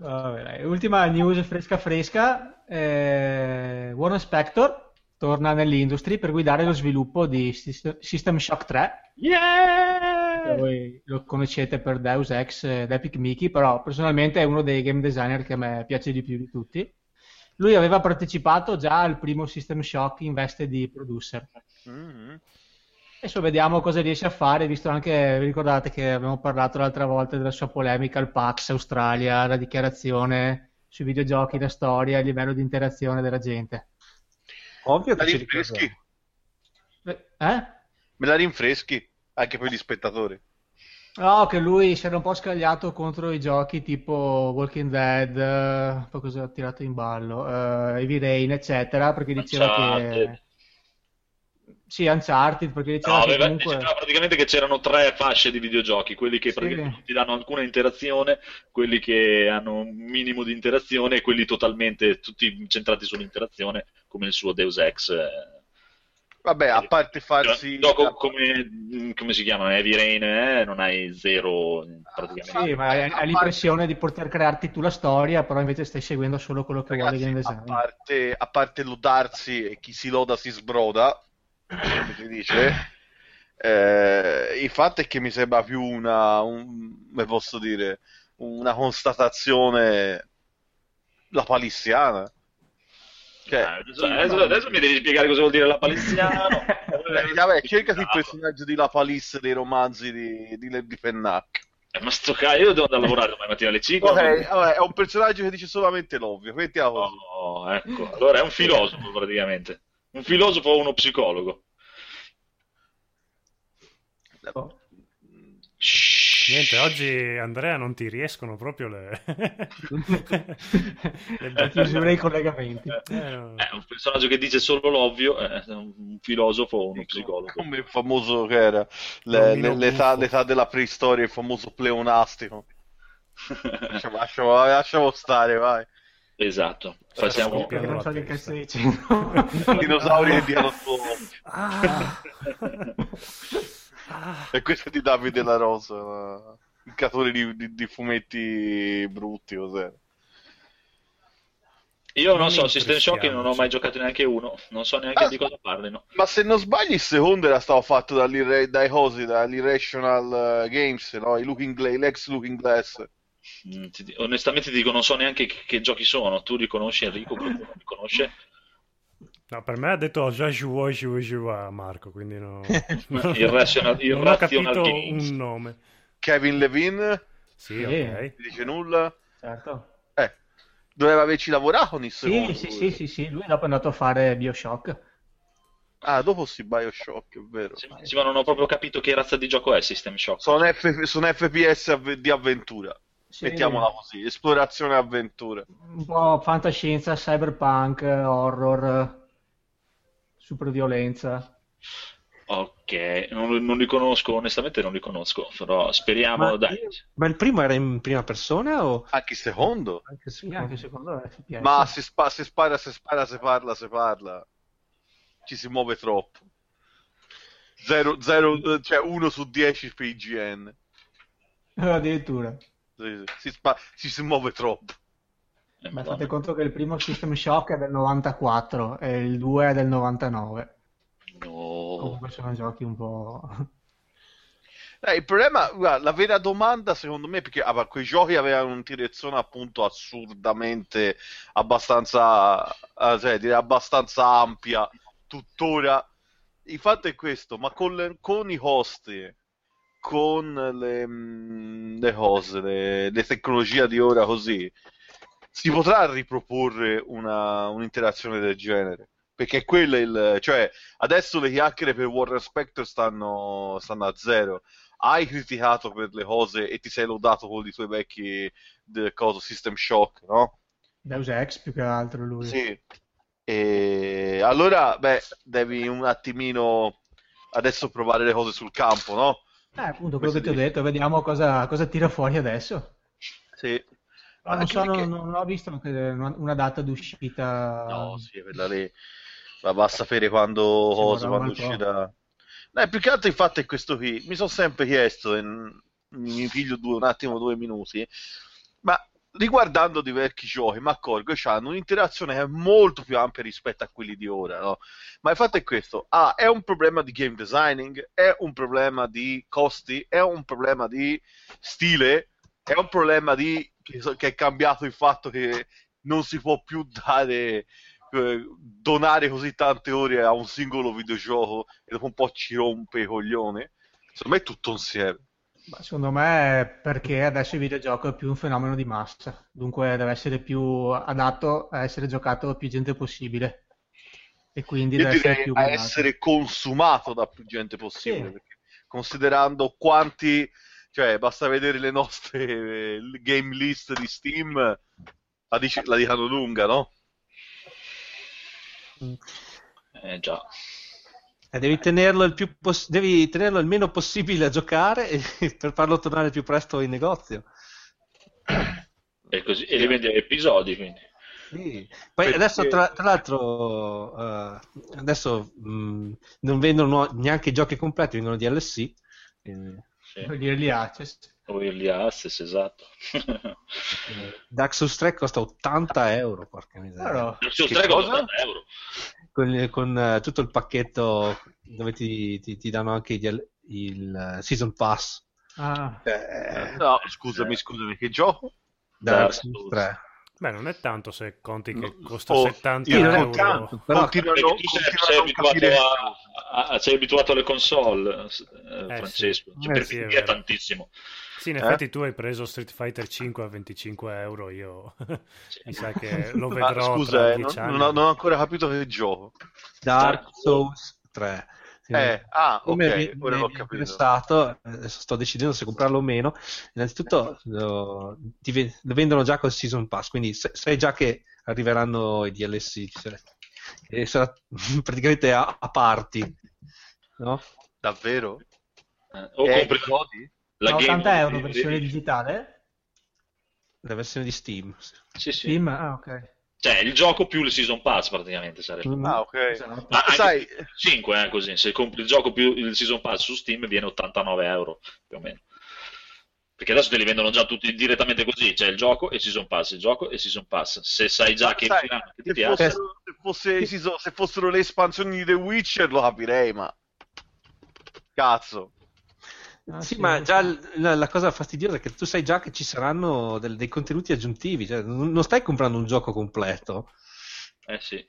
Va bene, Ultima news fresca fresca. Eh, Warren Spector torna nell'industry per guidare lo sviluppo di Syst- System Shock 3. Yeah! Voi lo conoscete per Deus Ex ed Epic Mickey, però personalmente è uno dei game designer che a me piace di più di tutti. Lui aveva partecipato già al primo System Shock in veste di producer. Mhm. Adesso vediamo cosa riesce a fare, visto anche, vi ricordate che abbiamo parlato l'altra volta della sua polemica al PAX Australia, la dichiarazione sui videogiochi, la storia, il livello di interazione della gente. Ovvio Me che la ci rinfreschi? Eh? Me la rinfreschi? Anche per gli spettatori. No, che lui si era un po' scagliato contro i giochi tipo Walking Dead, eh, poi cosa ha tirato in ballo, eh, Heavy Rain, eccetera, perché diceva che... Uncharted. Sì, Uncharted, perché diceva No, che aveva- comunque... diceva praticamente che c'erano tre fasce di videogiochi, quelli che Sì. praticamente non ti danno alcuna interazione, quelli che hanno un minimo di interazione e quelli totalmente tutti centrati sull'interazione, come il suo Deus Ex. eh. Vabbè, a parte farsi... Un gioco come, come si chiama? Heavy Rain, eh, non hai zero praticamente. Sì, ma hai, hai l'impressione di poter crearti tu la storia, però invece stai seguendo solo quello che vuole Ragazzi, game a design. parte, a parte lodarsi e chi si loda si sbroda, come si dice, eh, il fatto è che mi sembra più una, un- come posso dire, una constatazione la palissiana. Cioè, Ah, adesso, adesso- adesso mi devi spiegare cosa vuol dire la palissiano. eh, vabbè, cercati il personaggio di La Palisse dei romanzi di, di, di Pennac. Eh, ma sto cazzo, io devo andare a lavorare domani mattina alle 5. Ok, vabbè, è un personaggio che dice solamente l'ovvio. Mettiamo così. Oh, ecco. Allora è un filosofo praticamente. Un filosofo o uno psicologo. Oh. Niente, oggi Andrea non ti riescono proprio le, le La chiusura dei collegamenti. Eh, no. È un personaggio che dice solo l'ovvio, è un filosofo o uno psicologo. Come il famoso che era le- le- l'età, l'età della preistoria, il famoso pleonastico. Lasciamo, lasciamo- lasciamo stare, vai. esatto. Facciamo... Dinosauri che diano suono. Ah. E questo è di Davide La Rosa, il creatore di, di- di fumetti brutti, cos'è? Io non Non so, System Shock non ho mai giocato neanche uno, non so neanche Ah. di cosa parlino. Ma se non sbaglio il secondo era stato fatto dai cosi, dall'Irrational eh, Games, no? I Looking Gla- l'ex Looking Glass. Mm, ti onestamente ti dico, non so neanche che, che giochi sono. Tu li conosci Enrico? Qualcuno li conosce? No, per me ha detto già joué, joué, joué Marco, quindi no, Irrational, non ho capito Games. un nome. Kevin Levine, Sì, Sì. ok. ti dice nulla? Certo. Eh, doveva averci lavorato nel Sì, secondo. sì, sì, sì, sì, lui dopo è andato a fare Bioshock. Ah, dopo si Bioshock, è vero. Sì, sì, ma non ho proprio capito che razza di gioco è System Shock. Sono, F- sono FPS av- di avventura, Sì, mettiamola così, esplorazione e avventura. Un po' fantascienza, cyberpunk, horror, superviolenza. Ok, non, non li conosco, onestamente non li conosco, però speriamo, Ma, dai. ma il primo era in prima persona o Anche il secondo? anche Sì, anche secondo me FPS. Ma si, spa- si spara, si spara, si parla, si parla. Ci si muove troppo. Zero, zero, cioè 1 su 10 per IGN. Addirittura. Sì, sì. Si, spa- ci si muove troppo. Eh, madonna. fate conto che il primo System Shock è del 94 e il 2 è del 99. No. Comunque sono giochi un po'... Eh, il problema, guarda, la vera domanda secondo me, perché ah, quei giochi avevano una direzione appunto assurdamente abbastanza, eh, cioè, direi abbastanza ampia, tuttora. Il fatto è questo, ma con, le- con i host, con le, mm, le cose, le, le tecnologie di ora così, si potrà riproporre una, un'interazione del genere. Perché quello è il, cioè, adesso le chiacchiere per Warren Spector stanno, stanno a zero hai criticato per le cose e ti sei lodato con i tuoi vecchi de- coso, System Shock, no? Deus Ex più che altro lui. Sì. E allora, beh, devi un attimino adesso provare le cose sul campo, no? Eh, appunto, quello Questo che ti ho dici. detto, vediamo cosa, cosa tira fuori adesso. Sì. Ma non Anche so, perché- non, non ho visto una, una data d'uscita. No, sì, quella lì. Ma va a sapere quando, cosa, quando uscirà. No, più che altro il fatto è questo qui. Mi sono sempre chiesto, e mi piglio due, un attimo due minuti, ma riguardando di vecchi giochi, mi accorgo che hanno un'interazione che è molto più ampia rispetto a quelli di ora, no? Ma il fatto è questo, ah, è un problema di game designing, è un problema di costi, è un problema di stile, è un problema di che, che è cambiato il fatto che non si può più dare eh, donare così tante ore a un singolo videogioco e dopo un po' ci rompe i coglioni. Secondo me è tutto insieme. Ma secondo me è perché adesso il videogioco è più un fenomeno di massa, dunque deve essere più adatto a essere giocato da più gente possibile. E quindi Io deve essere più a essere consumato da più gente possibile, Sì. considerando quanti, cioè basta vedere le nostre eh, game list di Steam, la, dici- la dicano lunga, no? Eh già. Eh, devi tenerlo il più poss- devi tenerlo il meno possibile a giocare e- per farlo tornare più presto in negozio. E, così, e li vendi episodi, quindi. Sì. Poi Perché- adesso, tra, tra l'altro, eh, adesso mh, non vendono neanche i giochi completi, vengono DLC. quindi, Sì. Gli access. O Early Access, esatto. eh, Dark Souls 3 costa 80 euro, porca miseria. Sul Che 3 cosa? 80 euro. Con, con, eh, tutto il pacchetto dove ti, ti- ti danno anche il, il eh, Season Pass. ah, Eh, No, scusami, scusami, che gioco? Dark Dark Souls Souls. 3. Beh, non è tanto se conti che costa oh, 70 sì, non è euro. tanto, però- Continuano, continuano a non capire a, ah, sei abituato alle console, eh, Eh, Francesco? sì. Cioè, Eh, per sì, è tantissimo. Sì, in Eh? effetti tu hai preso Street Fighter 5 a 25 euro, io mi sa che lo Ma vedrò scusa, tra eh, non, non ho, non ho ancora capito che gioco. Dark Souls 3. Sì. Eh, ah, Come ok, mi- ora mi- l'ho interessato, sto decidendo se comprarlo o meno. Innanzitutto lo, ti lo vendono già col Season Pass, quindi sai già che arriveranno i DLC. E sarà praticamente a, a parti, no? Davvero? Eh, o Eh, compri godi? la Game 80 euro versione di- digitale? La versione di Steam. Sì, sì. Steam? Ah, ok. Cioè, il gioco più il Season Pass praticamente sarebbe. Mm. Ah, ok. Esatto. Ma Sai, 5, eh, così. Se compri il gioco più il Season Pass su Steam viene 89 euro, più o meno. Perché adesso te li vendono già tutti direttamente così, c'è il gioco e Season Pass, il gioco e Season Pass. Se sai già che sai, usciranno, che ti se, piace, fossero, se, fosse- si so- se fossero le espansioni di The Witcher lo capirei, ma... Cazzo. Ah, sì, sì, ma già la, la cosa fastidiosa è che tu sai già che ci saranno del- dei contenuti aggiuntivi, cioè non, non stai comprando un gioco completo. eh sì.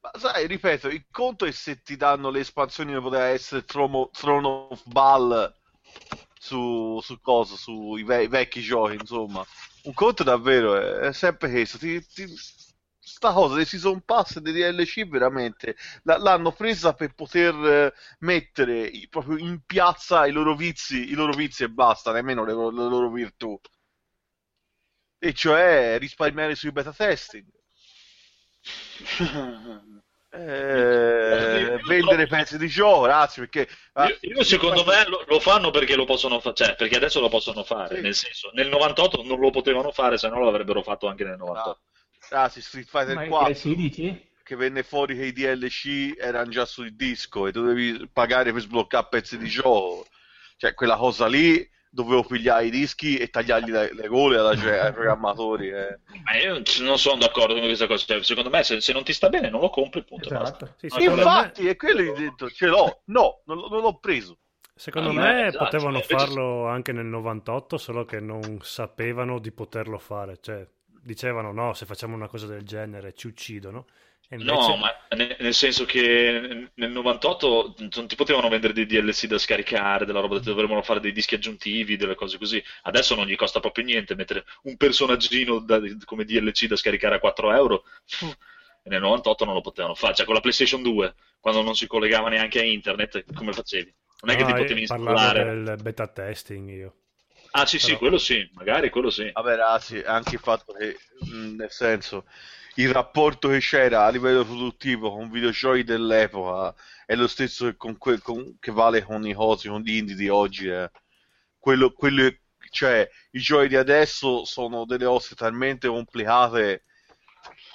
Ma sai, ripeto, il conto è se ti danno le espansioni come poteva essere Throne of Ball su, su cosa, sui ve- vecchi giochi, insomma. Un conto davvero è, è sempre questo. Ti, ti- sta cosa dei Season Pass e dei DLC veramente la- l'hanno presa per poter eh, mettere i- proprio in piazza i loro vizi, i loro vizi e basta, nemmeno le, le loro virtù. E cioè risparmiare sui beta testing. Eh, vendere pezzi di gioco, ragazzi, perché ah, Io, io secondo me lo, lo fanno perché lo possono fare, cioè perché adesso lo possono fare, Sì. nel senso, nel 98 non lo potevano fare, se no lo avrebbero fatto anche nel 98. ragazzi, Street Fighter Ma 4 che si dici? che venne fuori che i DLC erano già sul disco e dovevi pagare per sbloccare pezzi di gioco. Cioè, quella cosa lì dovevo pigliare i dischi e tagliargli le, le gole alla- cioè, ai programmatori. eh. Ma io non sono d'accordo con questa cosa, cioè, secondo me se, se non ti sta bene non lo compri, punto. e basta. Esatto. Sì, Ma secondo me, Infatti, è quello che ho detto, ce l'ho. No, non, l'ho- non l'ho preso. secondo Ah, me esatto, potevano invece- farlo anche nel 98, solo che non sapevano di poterlo fare. Cioè, dicevano no, se facciamo una cosa del genere ci uccidono. Invece... No, ma nel, senso che nel 98 non ti potevano vendere dei DLC da scaricare, della roba, dovevano fare dei dischi aggiuntivi, delle cose così. Adesso non gli costa proprio niente mettere un personaggino da- come DLC da scaricare a 4 euro. E nel 98 non lo potevano fare. Cioè con la PlayStation 2, quando non si collegava neanche a internet, come facevi? Non è che No, ti io potevi installare. del beta testing io. Ah, sì, sì, però- quello sì, magari quello sì. Vabbè, ragazzi, è anche il fatto che, mh, nel senso, il rapporto che c'era a livello produttivo con videogiochi dell'epoca è lo stesso che, con que- con- che vale con i cosi, con gli indie di oggi. eh. Quello, quello- cioè, i giochi di adesso sono delle cose talmente complicate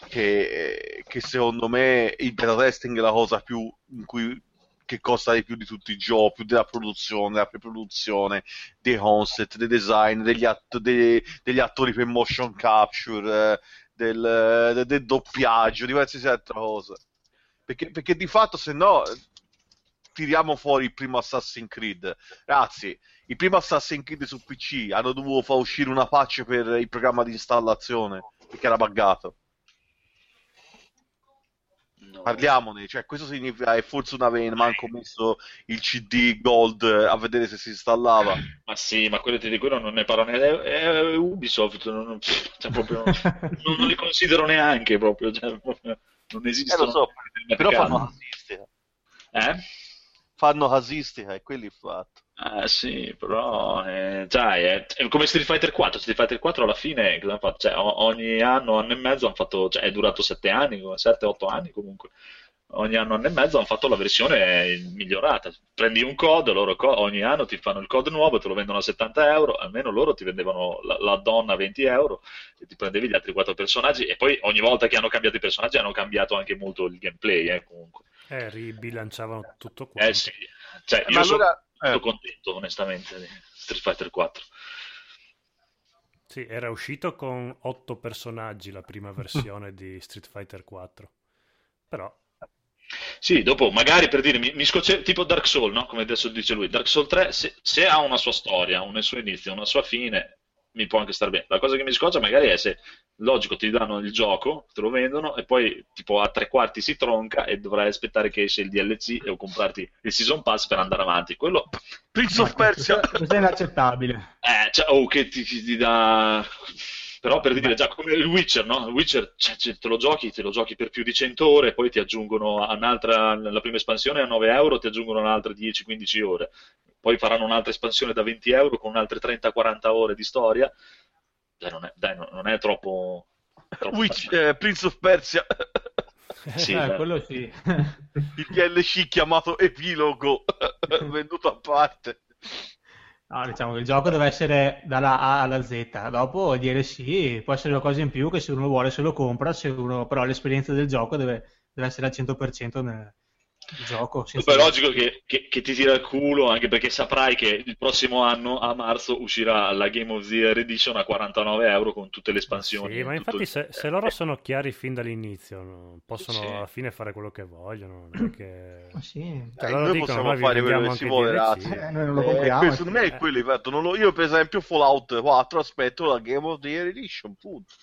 che, che secondo me il beta testing è la cosa più in cui che costa di più di tutti i giochi, più della produzione, della preproduzione, dei concept, dei design, degli, att- dei- degli attori per motion capture, eh, del, del doppiaggio, di qualsiasi altra cosa. Perché, perché di fatto, se no, tiriamo fuori il primo Assassin's Creed. Ragazzi, il primo Assassin's Creed su PC hanno dovuto far uscire una patch per il programma di installazione perché era buggato. No. Parliamone, cioè questo significa che forse non aveva manco messo il CD Gold a vedere se si installava. Ma sì, ma quello, di quello non ne parlo neanche. È, è Ubisoft, non, cioè, proprio, non, non li considero neanche proprio. Cioè, proprio non Eh esistono. lo so, però fanno casistica. Eh? Fanno casistica e quello è il fatto. Ah, sì, però eh, sai, è, è come Street Fighter 4. Street Fighter 4 alla fine cosa hanno fatto? Cioè, o- ogni anno, anno e mezzo hanno fatto, cioè, è durato 7 anni, 7-8 anni comunque. Ogni anno, anno e mezzo hanno fatto la versione migliorata. Prendi un code, loro co- ogni anno ti fanno il code nuovo, te lo vendono a 70 euro, almeno loro ti vendevano la, la donna a 20 euro e ti prendevi gli altri 4 personaggi. E poi ogni volta che hanno cambiato i personaggi hanno cambiato anche molto il gameplay, eh, comunque. Eh, ribilanciavano tutto quanto. Eh sì, cioè, Eh, io ma allora, molto eh, contento onestamente di Street Fighter 4. Sì, era uscito con otto personaggi la prima versione di Street Fighter 4. Però, Sì, dopo magari per dire, mi, mi scocce- tipo Dark Souls, no? Come adesso dice lui, Dark Souls 3, se, se ha una sua storia, un suo inizio, una sua fine, mi può anche stare bene. La cosa che mi scoccia magari è se, logico, ti danno il gioco, te lo vendono e poi tipo a tre quarti si tronca e dovrai aspettare che esce il DLC o comprarti il Season Pass per andare avanti. Quello... Prince of Persia! Questo è inaccettabile. Eh, cioè, oh, che ti, ti, ti dà però per dire già come il Witcher, no? Il Witcher cioè, te lo giochi, te lo giochi per più di 100 ore, poi ti aggiungono un'altra, la prima espansione a 9 euro, ti aggiungono un'altra 10-15 ore, poi faranno un'altra espansione da 20 euro con altre 30-40 ore di storia. Dai, non è, dai, non è troppo... troppo Witch, eh, Prince of Persia. sì, eh, quello sì. Il DLC chiamato Epilogo, venduto a parte. No, diciamo che il gioco deve essere dalla A alla Z, dopo il DLC può essere una cosa in più che se uno vuole se lo compra, se uno, però l'esperienza del gioco deve, deve essere al 100% nel, gioco. È logico che, che, che, ti tira il culo, anche perché saprai che il prossimo anno, a marzo, uscirà la Game of the Year Edition a 49 euro con tutte le espansioni. Sì, ma infatti il... se, se, loro sono chiari fin dall'inizio, no? possono sì. alla fine fare quello che vogliono. Perché... Sì. Cioè, eh, noi dicono, possiamo fare quello che si vuole, eh, noi non lo compriamo. Eh, secondo me è quello, lo, io per esempio Fallout 4 aspetto la Game of the Year Edition, punto.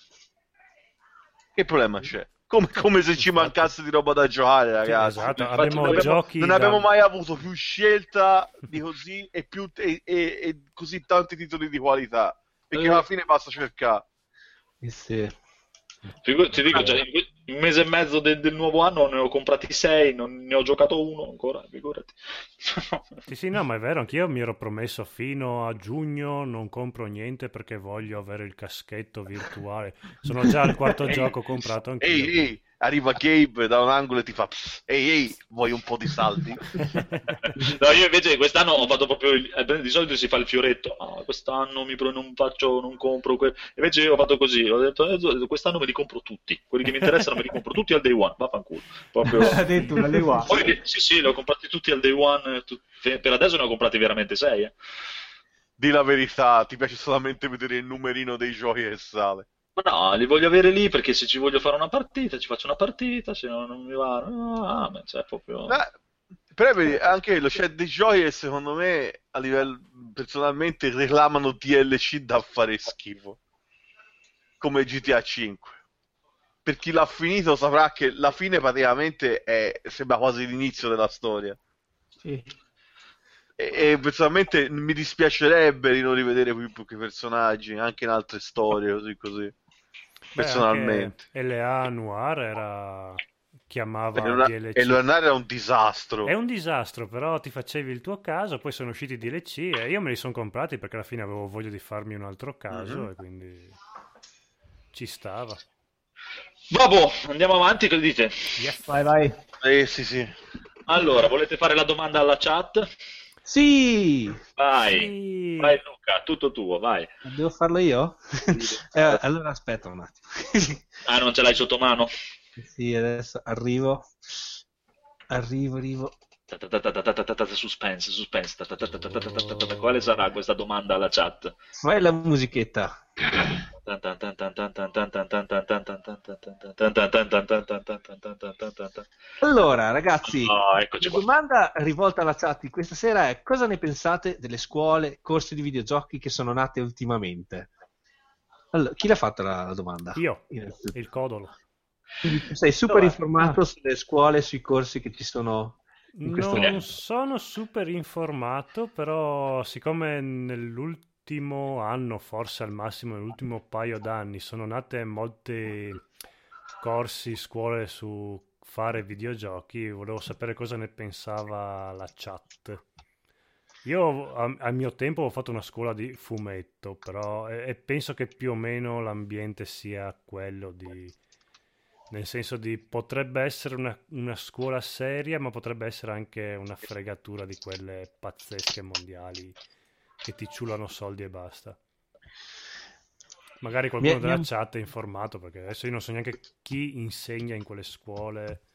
Che problema c'è? Come, come, se ci mancasse di roba da giocare, ragazzi. Esatto, abbiamo non, abbiamo, non da... abbiamo mai avuto più scelta di così e, più, e, e, e così tanti titoli di qualità. Perché eh. alla fine basta cercare. Eh sì. Ti dico, cioè, un mese e mezzo de- del nuovo anno ne ho comprati sei, non ne ho giocato uno ancora, figurati. sì, sì, no, ma è vero, anch'io mi ero promesso fino a giugno non compro niente perché voglio avere il caschetto virtuale. Sono già al quarto gioco comprato anch'io. Ehi, ehi, arriva Gabe da un angolo e ti fa ehi ehi vuoi un po' di saldi? No io invece quest'anno ho fatto proprio il, di solito si fa il fioretto ah, quest'anno mi pro, non faccio non compro que... invece io ho fatto così ho detto eh, quest'anno me li compro tutti quelli che mi interessano me li compro tutti al day one vaffanculo. Proprio addirittura al day one. Poi, sì sì li ho comprati tutti al day one tu... per adesso ne ho comprati veramente sei eh. di la verità ti piace solamente vedere il numerino dei giochi che sale ma no, li voglio avere lì perché se ci voglio fare una partita, ci faccio una partita, se no non mi va. No, ah, ma cioè, proprio... Eh, però vedi, anche lo c'è dei giochi che secondo me a livello personalmente reclamano DLC da fare schifo. Come GTA 5. Per chi l'ha finito saprà che la fine praticamente è, sembra quasi l'inizio della storia. Sì. E, e, personalmente mi dispiacerebbe di non rivedere più pochi personaggi anche in altre storie così così personalmente LA Noir era chiamava e una... DLC e Noir era un disastro è un disastro però ti facevi il tuo caso poi sono usciti i DLC e io me li sono comprati perché alla fine avevo voglia di farmi un altro caso mm-hmm. e quindi ci stava Vabbè, andiamo avanti, che dite? Yes. Vai, vai. Eh, sì, sì. Allora, volete fare la domanda alla chat? Sì! Vai, sì. vai Luca, tutto tuo, vai. Devo farlo io? eh, allora aspetta un attimo. ah, non ce l'hai sotto mano? Sì, adesso arrivo. Arrivo, arrivo. Suspense, suspense. Quale sarà questa domanda alla chat? Fai la musichetta. Allora, ragazzi, oh, la domanda rivolta alla chat di questa sera è cosa ne pensate delle scuole, corsi di videogiochi che sono nate ultimamente? Allora, chi l'ha fatta la, la domanda? Io, il codolo. Quindi sei super informato sulle scuole, sui corsi che ci sono non sono super informato, però siccome nell'ultimo anno, forse al massimo nell'ultimo paio d'anni, sono nate molti corsi, scuole su fare videogiochi, volevo sapere cosa ne pensava la chat. Io al mio tempo ho fatto una scuola di fumetto, però e, e penso che più o meno l'ambiente sia quello di nel senso di potrebbe essere una, una, scuola seria, ma potrebbe essere anche una fregatura di quelle pazzesche mondiali che ti ciulano soldi e basta. Magari qualcuno della chat è informato, perché adesso io non so neanche chi insegna in quelle scuole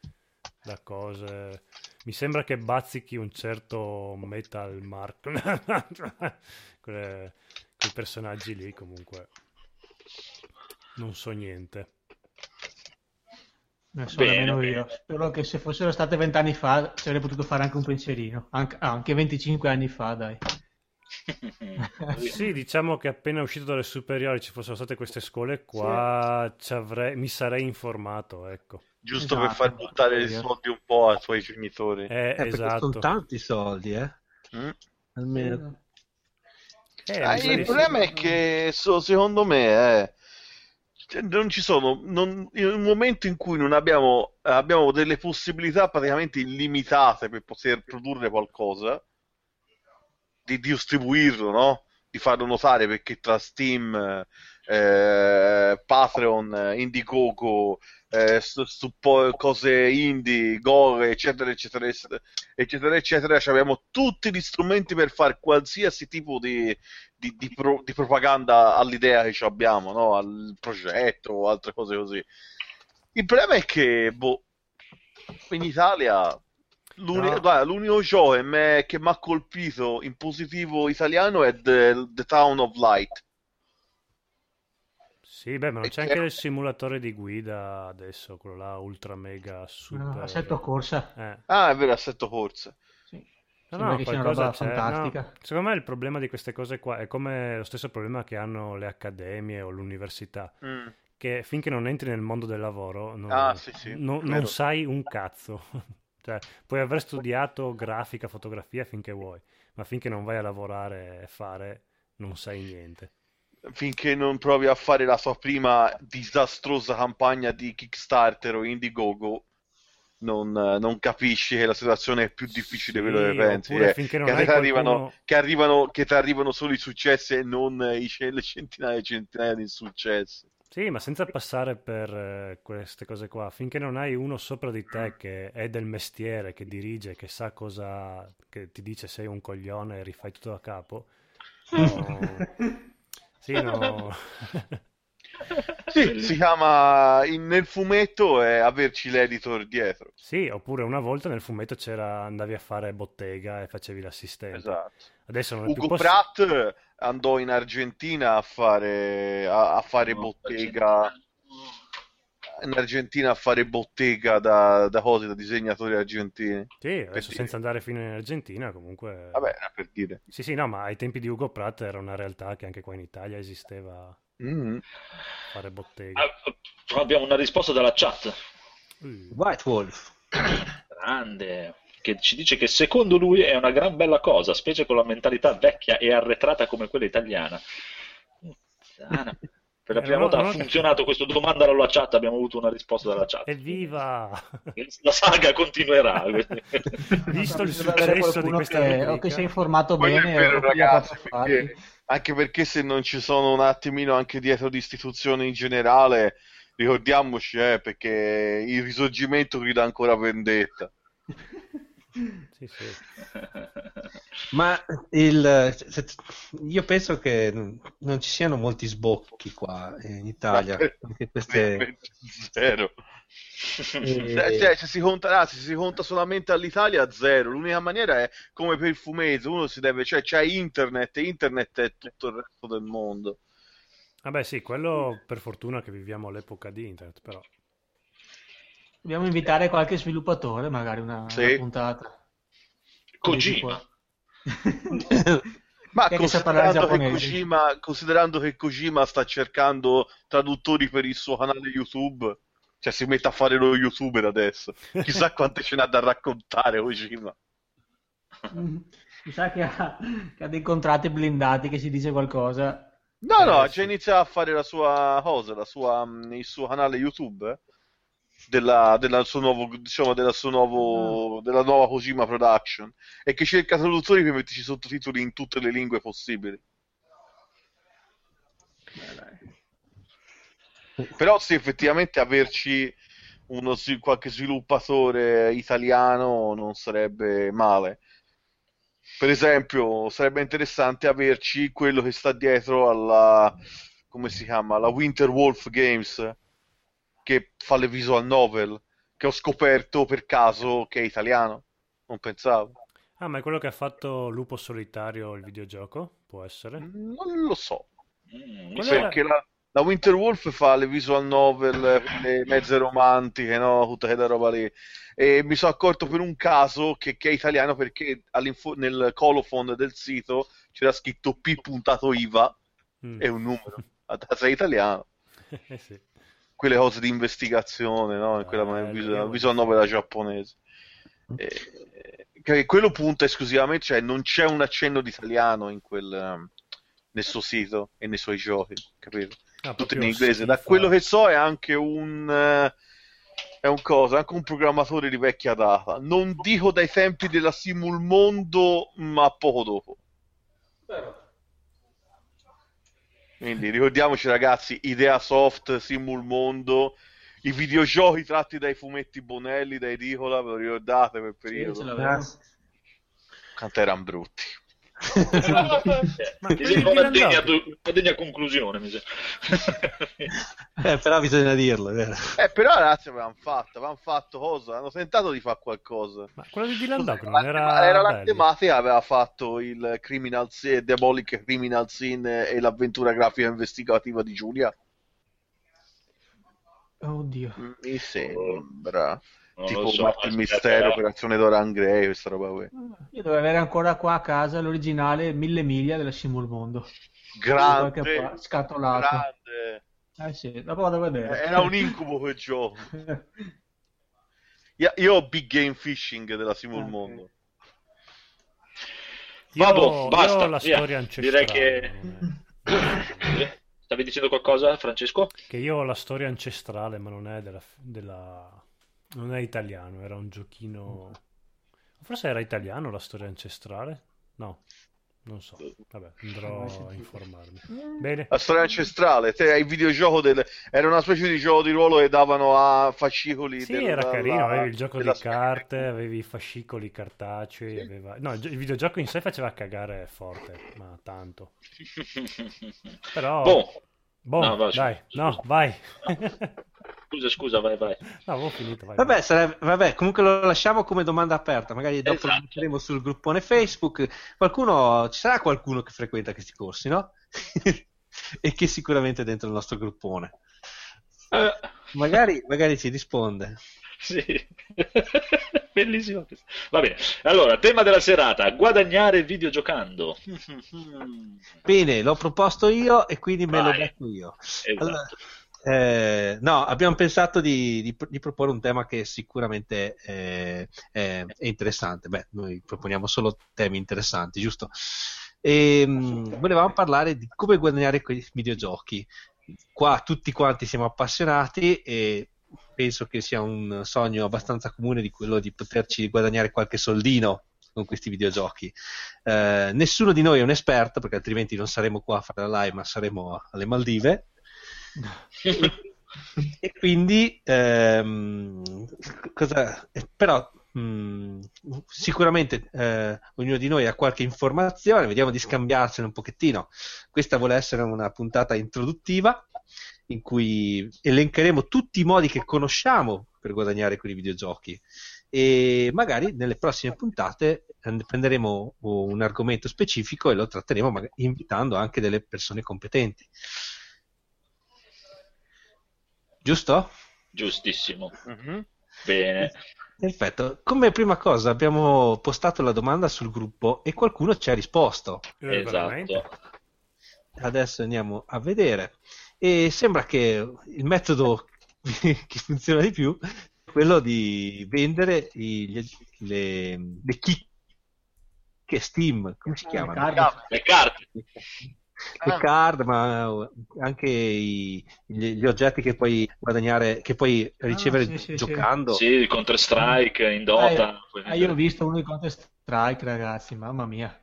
da cose. Mi sembra che bazzichi un certo Metal Mark. quei personaggi lì comunque. Non so niente. Ne so bene, nemmeno io. Spero che se fossero state vent'anni fa ci avrei potuto fare anche un pensierino. Anche, ah, anche 25 anni fa, dai. sì, diciamo che appena uscito dalle superiori ci fossero state queste scuole qua, sì. avrei, mi sarei informato, ecco. Giusto esatto, per far buttare i soldi un po' ai tuoi genitori. Eh, eh esatto. Sono tanti soldi, eh. Mm. Almeno. Eh, ah, il problema è che so, secondo me eh, non ci sono non, in un momento in cui non abbiamo, abbiamo delle possibilità praticamente illimitate per poter produrre qualcosa di, di distribuirlo no? di farlo notare perché tra Steam eh, Patreon Indiegogo eh, su, su cose indie, gore, eccetera, eccetera, eccetera, eccetera, eccetera, abbiamo tutti gli strumenti per fare qualsiasi tipo di, di, di, pro, di propaganda all'idea che abbiamo, no? al progetto o altre cose così. Il problema è che, boh, in Italia L'unico, no. guarda, l'unico gioco che mi ha colpito in positivo italiano è The, The Town of Light. Sì, beh, ma non c'è anche il simulatore di guida adesso, quello là ultra mega super. No, assetto corsa. Eh. Ah, è vero, assetto corsa. Sì. No, no, qualcosa c'è. fantastica. No, secondo me il problema di queste cose qua è come lo stesso problema che hanno le accademie o l'università. Mm. Che finché non entri nel mondo del lavoro non, ah, sì, sì, no, non sai un cazzo. cioè, puoi aver studiato grafica, fotografia finché vuoi, ma finché non vai a lavorare e fare non sai niente finché non provi a fare la sua prima disastrosa campagna di Kickstarter o Indiegogo, non, non capisci che la situazione è più difficile di quello che pensi. Eh, che, qualcuno... arrivano, che, arrivano, che ti arrivano solo i successi e non i, le centinaia e centinaia di insuccessi. Sì, ma senza passare per eh, queste cose qua, finché non hai uno sopra di te che è del mestiere, che dirige, che sa cosa, che ti dice sei un coglione e rifai tutto da capo, no, Sì, no. sì, si chiama in, nel fumetto è averci l'editor dietro. Sì, oppure una volta nel fumetto c'era andavi a fare bottega e facevi l'assistente. Esatto. Adesso non è Ugo più poss- Pratt andò in Argentina a fare, a, a fare no, bottega in Argentina a fare bottega da, da cose da disegnatori argentini. Sì, adesso senza andare fino in Argentina comunque... Vabbè, era per dire. Sì, sì, no, ma ai tempi di Ugo Pratt era una realtà che anche qua in Italia esisteva mm-hmm. fare bottega. Ah, abbiamo una risposta dalla chat. White Wolf. Grande. Che ci dice che secondo lui è una gran bella cosa, specie con la mentalità vecchia e arretrata come quella italiana. Per la prima eh, volta ha funzionato questo domandalo alla chat, abbiamo avuto una risposta dalla chat. Evviva! La saga continuerà. Visto il successo di questa che, o che si è informato bene, vero, ragazzi, perché, anche perché se non ci sono un attimino anche dietro l'istituzione in generale, ricordiamoci, eh, perché il risorgimento grida ancora vendetta. Sì, sì. Ma il, io penso che non ci siano molti sbocchi qua in Italia. Queste... Zero. E... Cioè, se, si conta, se si conta solamente all'Italia, zero. L'unica maniera è come per il fumetto: uno si deve, cioè c'è internet, e internet è tutto il resto del mondo. Vabbè, sì, quello per fortuna che viviamo all'epoca di internet, però. Dobbiamo invitare qualche sviluppatore, magari una, sì. una puntata. Kojima. Ma considerando che, Kojima, considerando che Kojima sta cercando traduttori per il suo canale YouTube, cioè si mette a fare lo youtuber adesso. Chissà quante ce n'ha da raccontare Kojima. Mi sa che ha, che ha dei contratti blindati che si dice qualcosa. No, no, già inizia a fare la sua cosa, la sua, il suo canale YouTube. Della, della, suo nuovo, diciamo, della, suo nuovo, mm. della nuova Kojima Production e che cerca traduttori per metterci sottotitoli in tutte le lingue possibili. Però sì, effettivamente averci uno, qualche sviluppatore italiano non sarebbe male. Per esempio, sarebbe interessante averci quello che sta dietro alla come si chiama? La Winter Wolf Games che fa le visual novel, che ho scoperto per caso che è italiano. Non pensavo. Ah, ma è quello che ha fatto Lupo Solitario il videogioco? Può essere? Non lo so. Mm, perché, la, La Winter Wolf fa le visual novel, le mezze romantiche, no? Tutta quella roba lì. E mi sono accorto per un caso che, che è italiano perché nel colophon del sito c'era scritto P puntato IVA mm. e un numero. Sei italiano. eh sì. Quelle cose di investigazione, no? Quella ah, visual, visual novel giapponese. E, quello punta esclusivamente, cioè non c'è un accenno di italiano in quel, nel suo sito e nei suoi giochi, capito? Ah, Tutto in inglese. Da quello che so è anche un... Uh, è un cosa, anche un programmatore di vecchia data. Non dico dai tempi della Simul Mondo, ma poco dopo. Quindi ricordiamoci ragazzi, Idea Soft, Simul Mondo, i videogiochi tratti dai fumetti Bonelli, da Edicola, ve lo ricordate quel periodo? Sì, Quanto erano brutti. Ma una degna, una degna conclusione. Mi eh, però bisogna dirlo, vero? Eh, però ragazzi avevano fatto, avevano fatto cosa? Hanno tentato di fare qualcosa. Ma quello di Dylan Dog non era... Era la tematica, aveva fatto il Criminal Scene, Demolic Criminal Scene e l'avventura grafica investigativa di Giulia. Oddio. Mi sembra. Non tipo so, il mistero, operazione Doran Gray, questa roba qui. Io dovevo avere ancora qua a casa l'originale Mille miglia della Simul Mondo. Grande, scatolato. Grande. Eh sì, dopo vado a vedere. Era un incubo quel gioco. io, ho Big Game Fishing della Simul okay. Io, Vabbè, basta. la via. storia ancestrale. Direi che... Stavi dicendo qualcosa, Francesco? Che io ho la storia ancestrale, ma non è della, della non è italiano, era un giochino. Forse era italiano la storia ancestrale? No, non so. Vabbè, andrò a informarmi. Bene. La storia ancestrale, te il videogioco del... era una specie di gioco di ruolo che davano a fascicoli. Sì, del... era carino, avevi il gioco di carte, avevi i fascicoli cartacei, sì. aveva... no, il videogioco in sé faceva cagare forte, ma tanto. Però... Boh. Boh, no, vai, dai, no, vai. Scusa, scusa, vai, vai. No, avevo finito, vai. Vabbè, sarebbe, vabbè, comunque lo lasciamo come domanda aperta, magari dopo esatto. lo metteremo sul gruppone Facebook. Qualcuno, ci sarà qualcuno che frequenta questi corsi, no? e che sicuramente è dentro il nostro gruppone. Uh. Magari, magari ci risponde. Sì, bellissimo. Va bene, allora, tema della serata, guadagnare videogiocando. Bene, l'ho proposto io e quindi me Vai. lo metto io. Esatto. Allora, eh, no, abbiamo pensato di, di, di, proporre un tema che sicuramente è, è, è, interessante. Beh, noi proponiamo solo temi interessanti, giusto? E, mh, volevamo parlare di come guadagnare quei videogiochi. Qua tutti quanti siamo appassionati e penso che sia un sogno abbastanza comune di quello di poterci guadagnare qualche soldino con questi videogiochi. Eh, nessuno di noi è un esperto, perché altrimenti non saremo qua a fare la live, ma saremo alle Maldive e quindi ehm, cosa, però mm, sicuramente eh, ognuno di noi ha qualche informazione, vediamo di scambiarsene un pochettino. Questa vuole essere una puntata introduttiva in cui elencheremo tutti i modi che conosciamo per guadagnare quei videogiochi e magari nelle prossime puntate prenderemo un argomento specifico e lo tratteremo invitando anche delle persone competenti. Giusto? Giustissimo. Uh-huh. Bene. Perfetto. Come prima cosa abbiamo postato la domanda sul gruppo e qualcuno ci ha risposto. Eh, esatto. Adesso andiamo a vedere. E sembra che il metodo che funziona di più è quello di vendere i, le, le chicche Steam, come si chiamano? Le carte. Le carte le ah. card, ma anche i, gli, gli, oggetti che puoi guadagnare, che puoi ricevere ah, sì, giocando. Sì, il Counter Strike in Dota. Ah, io ho visto uno di Counter Strike, ragazzi, mamma mia.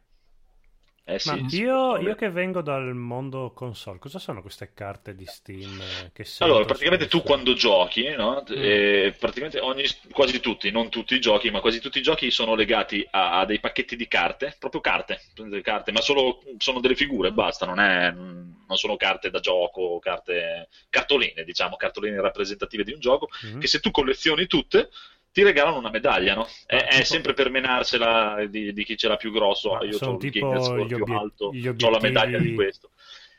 Eh sì, Ma io, io, che vengo dal mondo console, cosa sono queste carte di Steam? Che allora, praticamente tu quando giochi, no? mm. eh, praticamente ogni, quasi tutti, non tutti i giochi, ma quasi tutti i giochi sono legati a, a dei pacchetti di carte, proprio carte, carte ma solo, sono delle figure, basta, non, è, non sono carte da gioco, carte, cartoline, diciamo, cartoline rappresentative di un gioco, mm. che se tu collezioni tutte ti regalano una medaglia, no? È, ah, è sempre per menarsela di, di, chi ce l'ha più grosso. Io ho il gamer score più alto, obiettivi... ho la medaglia di questo.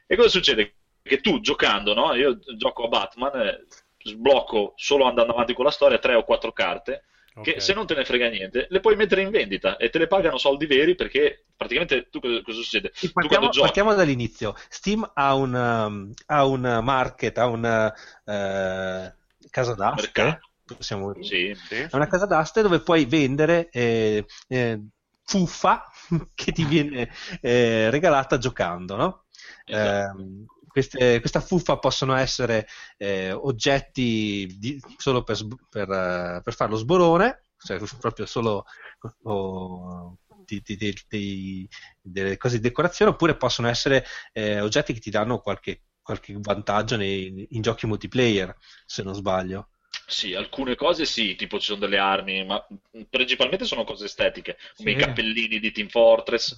E cosa succede? Perché tu giocando, no? Io gioco a Batman, eh, sblocco solo andando avanti con la storia tre o quattro carte che Ok. se non te ne frega niente le puoi mettere in vendita e te le pagano soldi veri perché praticamente tu cosa, cosa succede? Sì, tu partiamo, giochi partiamo dall'inizio. Steam ha un, um, ha un market, ha una eh, casa d'aste, Mercato. Possiamo dire. sì, È una casa d'aste dove puoi vendere eh, eh, fuffa che ti viene eh, regalata giocando, no? esatto. Ehm, queste- questa fuffa possono essere eh, oggetti di- solo per, per, eh, per fare lo sborone, cioè proprio solo o, di- di- di- delle cose di decorazione, oppure possono essere eh, oggetti che ti danno qualche, qualche vantaggio nei- in giochi multiplayer, se non sbaglio. Sì, alcune cose sì, tipo ci sono delle armi, ma principalmente sono cose estetiche, come Sì. i cappellini di Team Fortress,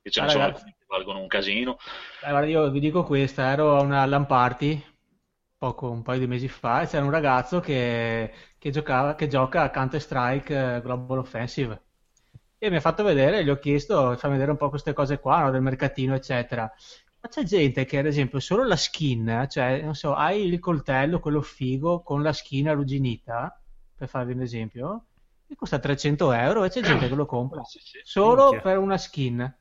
che ce ne sono alcuni che valgono un casino. Guarda, io vi dico questa, ero a una LAN party poco, un paio di mesi fa e c'era un ragazzo che, che giocava, che gioca a Counter-Strike eh, Global Offensive e mi ha fatto vedere, gli ho chiesto, fammi vedere un po' queste cose qua, no, del mercatino, eccetera. Ma c'è gente che, ad esempio, solo la skin, cioè, non so, hai il coltello, quello figo, con la skin arrugginita, per farvi un esempio, che costa 300 euro e c'è gente che lo compra Sì, sì. solo Minchia. per una skin.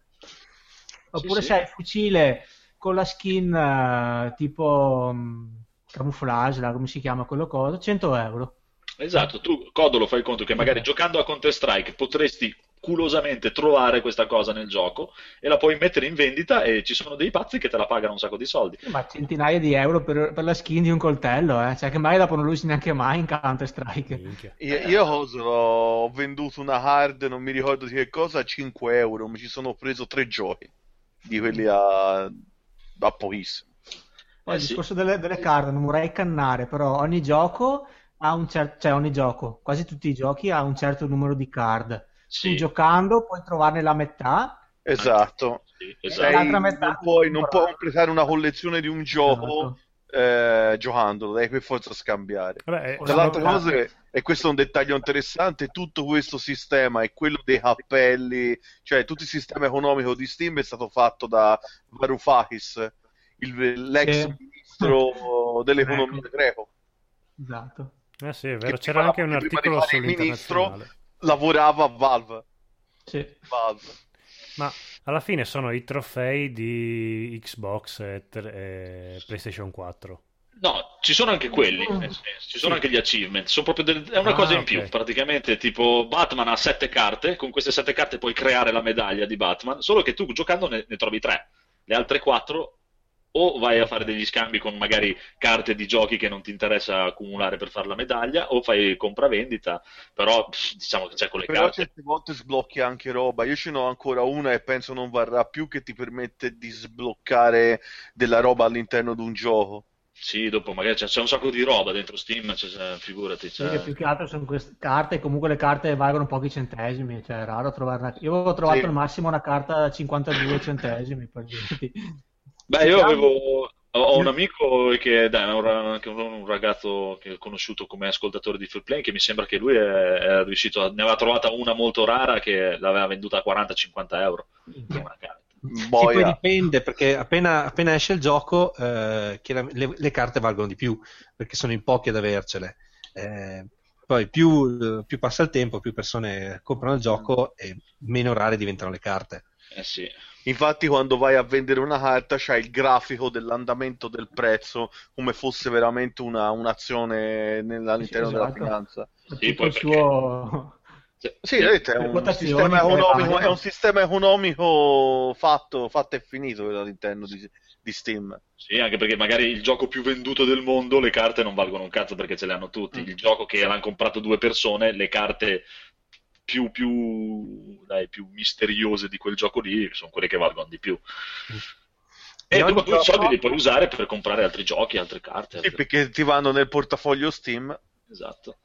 Oppure sì. se hai il fucile con la skin eh, tipo mh, camouflage, là, come si chiama quello cosa, 100 euro. Esatto, tu Codolo fai conto che magari giocando a Counter-Strike potresti culosamente trovare questa cosa nel gioco e la puoi mettere in vendita e ci sono dei pazzi che te la pagano un sacco di soldi. Ma centinaia di euro per, per la skin di un coltello, eh? Cioè che mai dopo non lo usi neanche mai in Counter-Strike. Minchia. Io, io ho venduto una hard, non mi ricordo di che cosa, a 5 euro. Mi ci sono preso tre giochi di quelli a, a pochissimo. Poi Eh il sì. discorso delle, delle carte, non vorrei cannare, però ogni gioco ha un certo, cioè ogni gioco, quasi tutti i giochi ha un certo numero di card. Sì, Tu giocando puoi trovarne la metà Esatto. sì, e esatto. Sei- l'altra metà non puoi, non puoi completare una collezione di un gioco eh, giocandolo, devi per forza scambiare. Vabbè, Tra l'altra cosa, è- e questo è un dettaglio interessante, tutto questo sistema è quello dei cappelli, cioè tutto il sistema economico di Steam è stato fatto da Varoufakis, il- l'ex Sì. ministro dell'economia greco. Esatto. eh sì, è vero, c'era anche un articolo fare il ministro. Lavorava a Valve. Sì. Valve. Ma alla fine sono i trofei di Xbox e, tre- e PlayStation 4. No, ci sono anche quelli, nel senso, ci sono anche gli achievement, sono proprio del- è una Ah, cosa in ok. più, praticamente tipo Batman ha sette carte, con queste sette carte puoi creare la medaglia di Batman, solo che tu giocando ne, ne trovi tre, le altre quattro o vai a fare degli scambi con magari carte di giochi che non ti interessa accumulare per fare la medaglia, o fai compravendita, però pff, diciamo che c'è con le Però carte. certe volte sblocchi anche roba. Io ce n'ho ancora una e penso non varrà più che ti permette di sbloccare della roba all'interno di un gioco. Sì, dopo magari c'è, c'è un sacco di roba dentro Steam, c'è- c'è- figurati. Sì, c'è- che più che altro sono queste carte, comunque le carte valgono pochi centesimi, cioè è raro trovarne. Io avevo trovato Sì. al massimo una carta a 52 centesimi per dirti. Beh, io avevo ho un amico che dai, è un, un- ragazzo che ho conosciuto come ascoltatore di Free Play, che mi sembra che lui è, è riuscito a, ne aveva trovata una molto rara che l'aveva venduta a 40-50 euro. Una carta. Sì, poi dipende perché appena, appena esce il gioco eh, le, le carte valgono di più perché sono in pochi ad avercele. Eh, poi più, più passa il tempo, più persone comprano il gioco e meno rare diventano le carte. Eh sì. Infatti, quando vai a vendere una carta, c'hai il grafico dell'andamento del prezzo come fosse veramente una, un'azione all'interno Sì, della esatto. finanza. Sì, poi il perché- suo... Sì, Sì, vedete, è un sistema che economico, è un sistema economico fatto, fatto e finito all'interno di, di Steam. Sì, anche perché magari il gioco più venduto del mondo, le carte non valgono un cazzo perché ce le hanno tutti. Il gioco che l'hanno comprato due persone, le carte più, più, dai, più misteriose di quel gioco lì sono quelle che valgono di più. E, E dopo tu i gioco- soldi li puoi usare per comprare altri giochi, altre carte. Sì, altre- perché ti vanno nel portafoglio Steam. Esatto.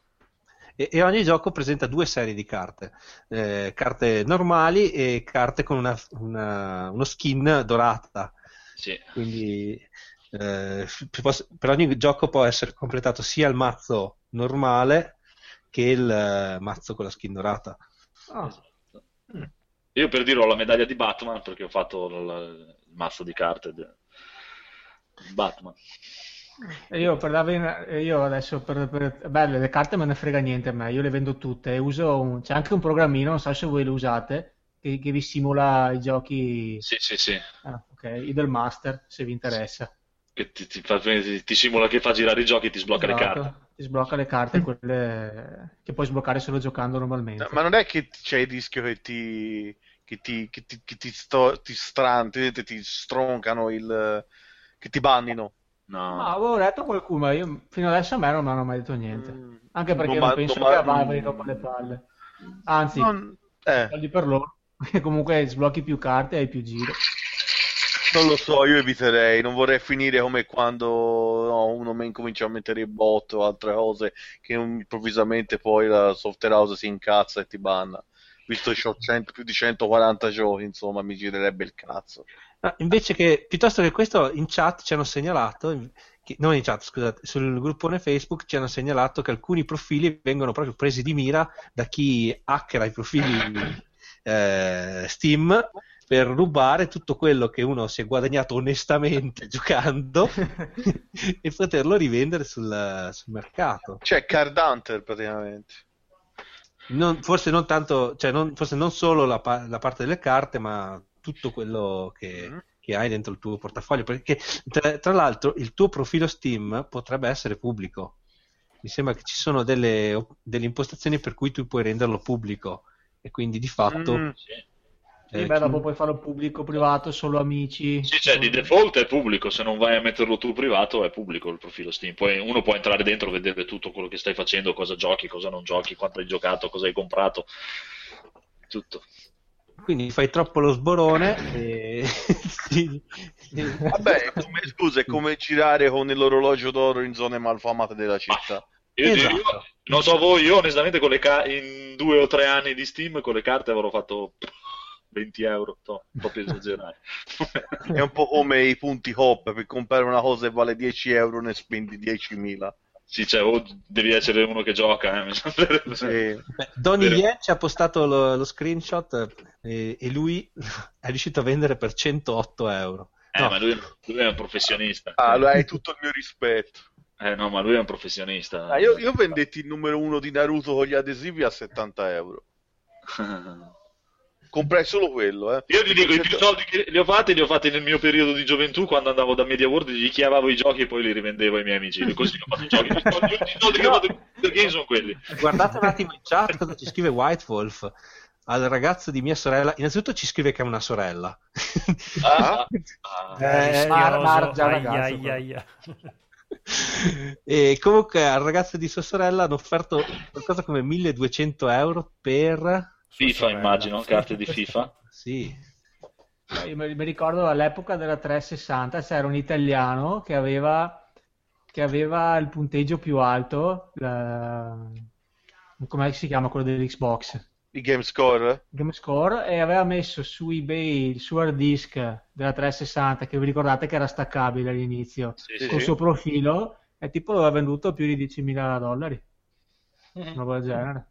E, e ogni gioco presenta due serie di carte, eh, carte normali e carte con una, una- uno skin dorata. Sì. Quindi eh, per ogni gioco può essere completato sia il mazzo normale che il eh, mazzo con la skin dorata. Ah, Esatto. Io per dire ho la medaglia di Batman perché ho fatto il, il mazzo di carte. de- Batman. Io, per darvi, io adesso per, per, beh, le carte me ne frega niente a me, io le vendo tutte. Uso un, c'è anche un programmino, non so se voi lo usate, che, che vi simula i giochi. Sì, sì, sì. Ah, ok, Idle Master, se vi interessa. Che ti, ti, fa, ti, simula che fa girare i giochi e ti sblocca esatto. le carte. Ti sblocca le carte, quelle che puoi sbloccare solo giocando normalmente. No, ma non è che c'è il rischio che ti che ti, che ti, che ti, sto, ti, stran, ti, ti stroncano il che ti bannino No. no, avevo detto qualcuno, ma io fino adesso a me non mi hanno mai detto niente. Mm. Anche perché non, non penso non, che a Valve rompa le palle. Anzi, non, eh. per loro. Perché comunque sblocchi più carte e hai più giro. Non lo so, io eviterei, non vorrei finire come quando no, uno mi incomincia a mettere il bot o altre cose che improvvisamente poi la software house si incazza e ti banna. Visto che ho 100, più di 140 giochi, insomma, mi girerebbe il cazzo. No, invece che, piuttosto che questo, in chat ci hanno segnalato, che, non in chat, scusate, sul gruppone Facebook ci hanno segnalato che alcuni profili vengono proprio presi di mira da chi hackera i profili eh, Steam per rubare tutto quello che uno si è guadagnato onestamente giocando e poterlo rivendere sul, sul mercato. Cioè Card Hunter praticamente. Non, forse non tanto, cioè non, forse non solo la, la, parte delle carte, ma tutto quello che, mm-hmm. che, hai dentro il tuo portafoglio. Perché tra, tra, l'altro il tuo profilo Steam potrebbe essere pubblico. Mi sembra che ci sono delle, delle impostazioni per cui tu puoi renderlo pubblico e quindi di fatto mm, sì. Eh, beh, dopo puoi farlo pubblico, privato, solo amici. Sì, cioè di default è pubblico, se non vai a metterlo tu privato è pubblico il profilo Steam. Poi uno può entrare dentro, vedere tutto quello che stai facendo, cosa giochi, cosa non giochi, quanto hai giocato, cosa hai comprato, tutto. Quindi fai troppo lo sborone e... Vabbè, come, scusa, è come girare con l'orologio d'oro in zone malfamate della città. Io, esatto. io, non so voi, io onestamente con le ca- in due o tre anni di Steam con le carte avrò fatto 20 euro, no, proprio esagerare. È un po' come i punti hop, per comprare una cosa che vale 10 euro ne spendi 10.000. Sì, cioè, o devi essere uno che gioca. Eh, sì. Donny Yen ci ha postato lo, lo screenshot e, e, lui è riuscito a vendere per 108 euro. Eh, no. ma lui, lui, è un professionista. Ah, allora hai tutto il mio rispetto. Eh no, ma lui è un professionista. Ah, io, io vendetti il numero uno di Naruto con gli adesivi a 70 euro. comprai solo quello. Eh. Io ti dico, i più soldi che li ho fatti li ho fatti nel mio periodo di gioventù quando andavo da Media World, gli chiavavo i giochi e poi li rivendevo ai miei amici. Così ho fatto i giochi. I soldi, che ho fatto game sono quelli. Guardate un attimo in chat cosa ci scrive White Wolf. Al ragazzo di mia sorella, innanzitutto ci scrive che è una sorella. Ah, ah. Eh, mar, mar, già ragazzo. E comunque al ragazzo di sua sorella hanno offerto qualcosa come 1200 euro per FIFA immagino, carte di FIFA. sì. Io mi ricordo all'epoca della 360 c'era un italiano che aveva, che aveva il punteggio più alto, la... come si chiama quello dell'Xbox? Il Game Score? Game Score e aveva messo su eBay il suo hard disk della 360 che vi ricordate che era staccabile all'inizio sì, con il sì. suo profilo e tipo l'aveva venduto a più di 10.000 dollari. Mm-hmm. Una cosa del genere.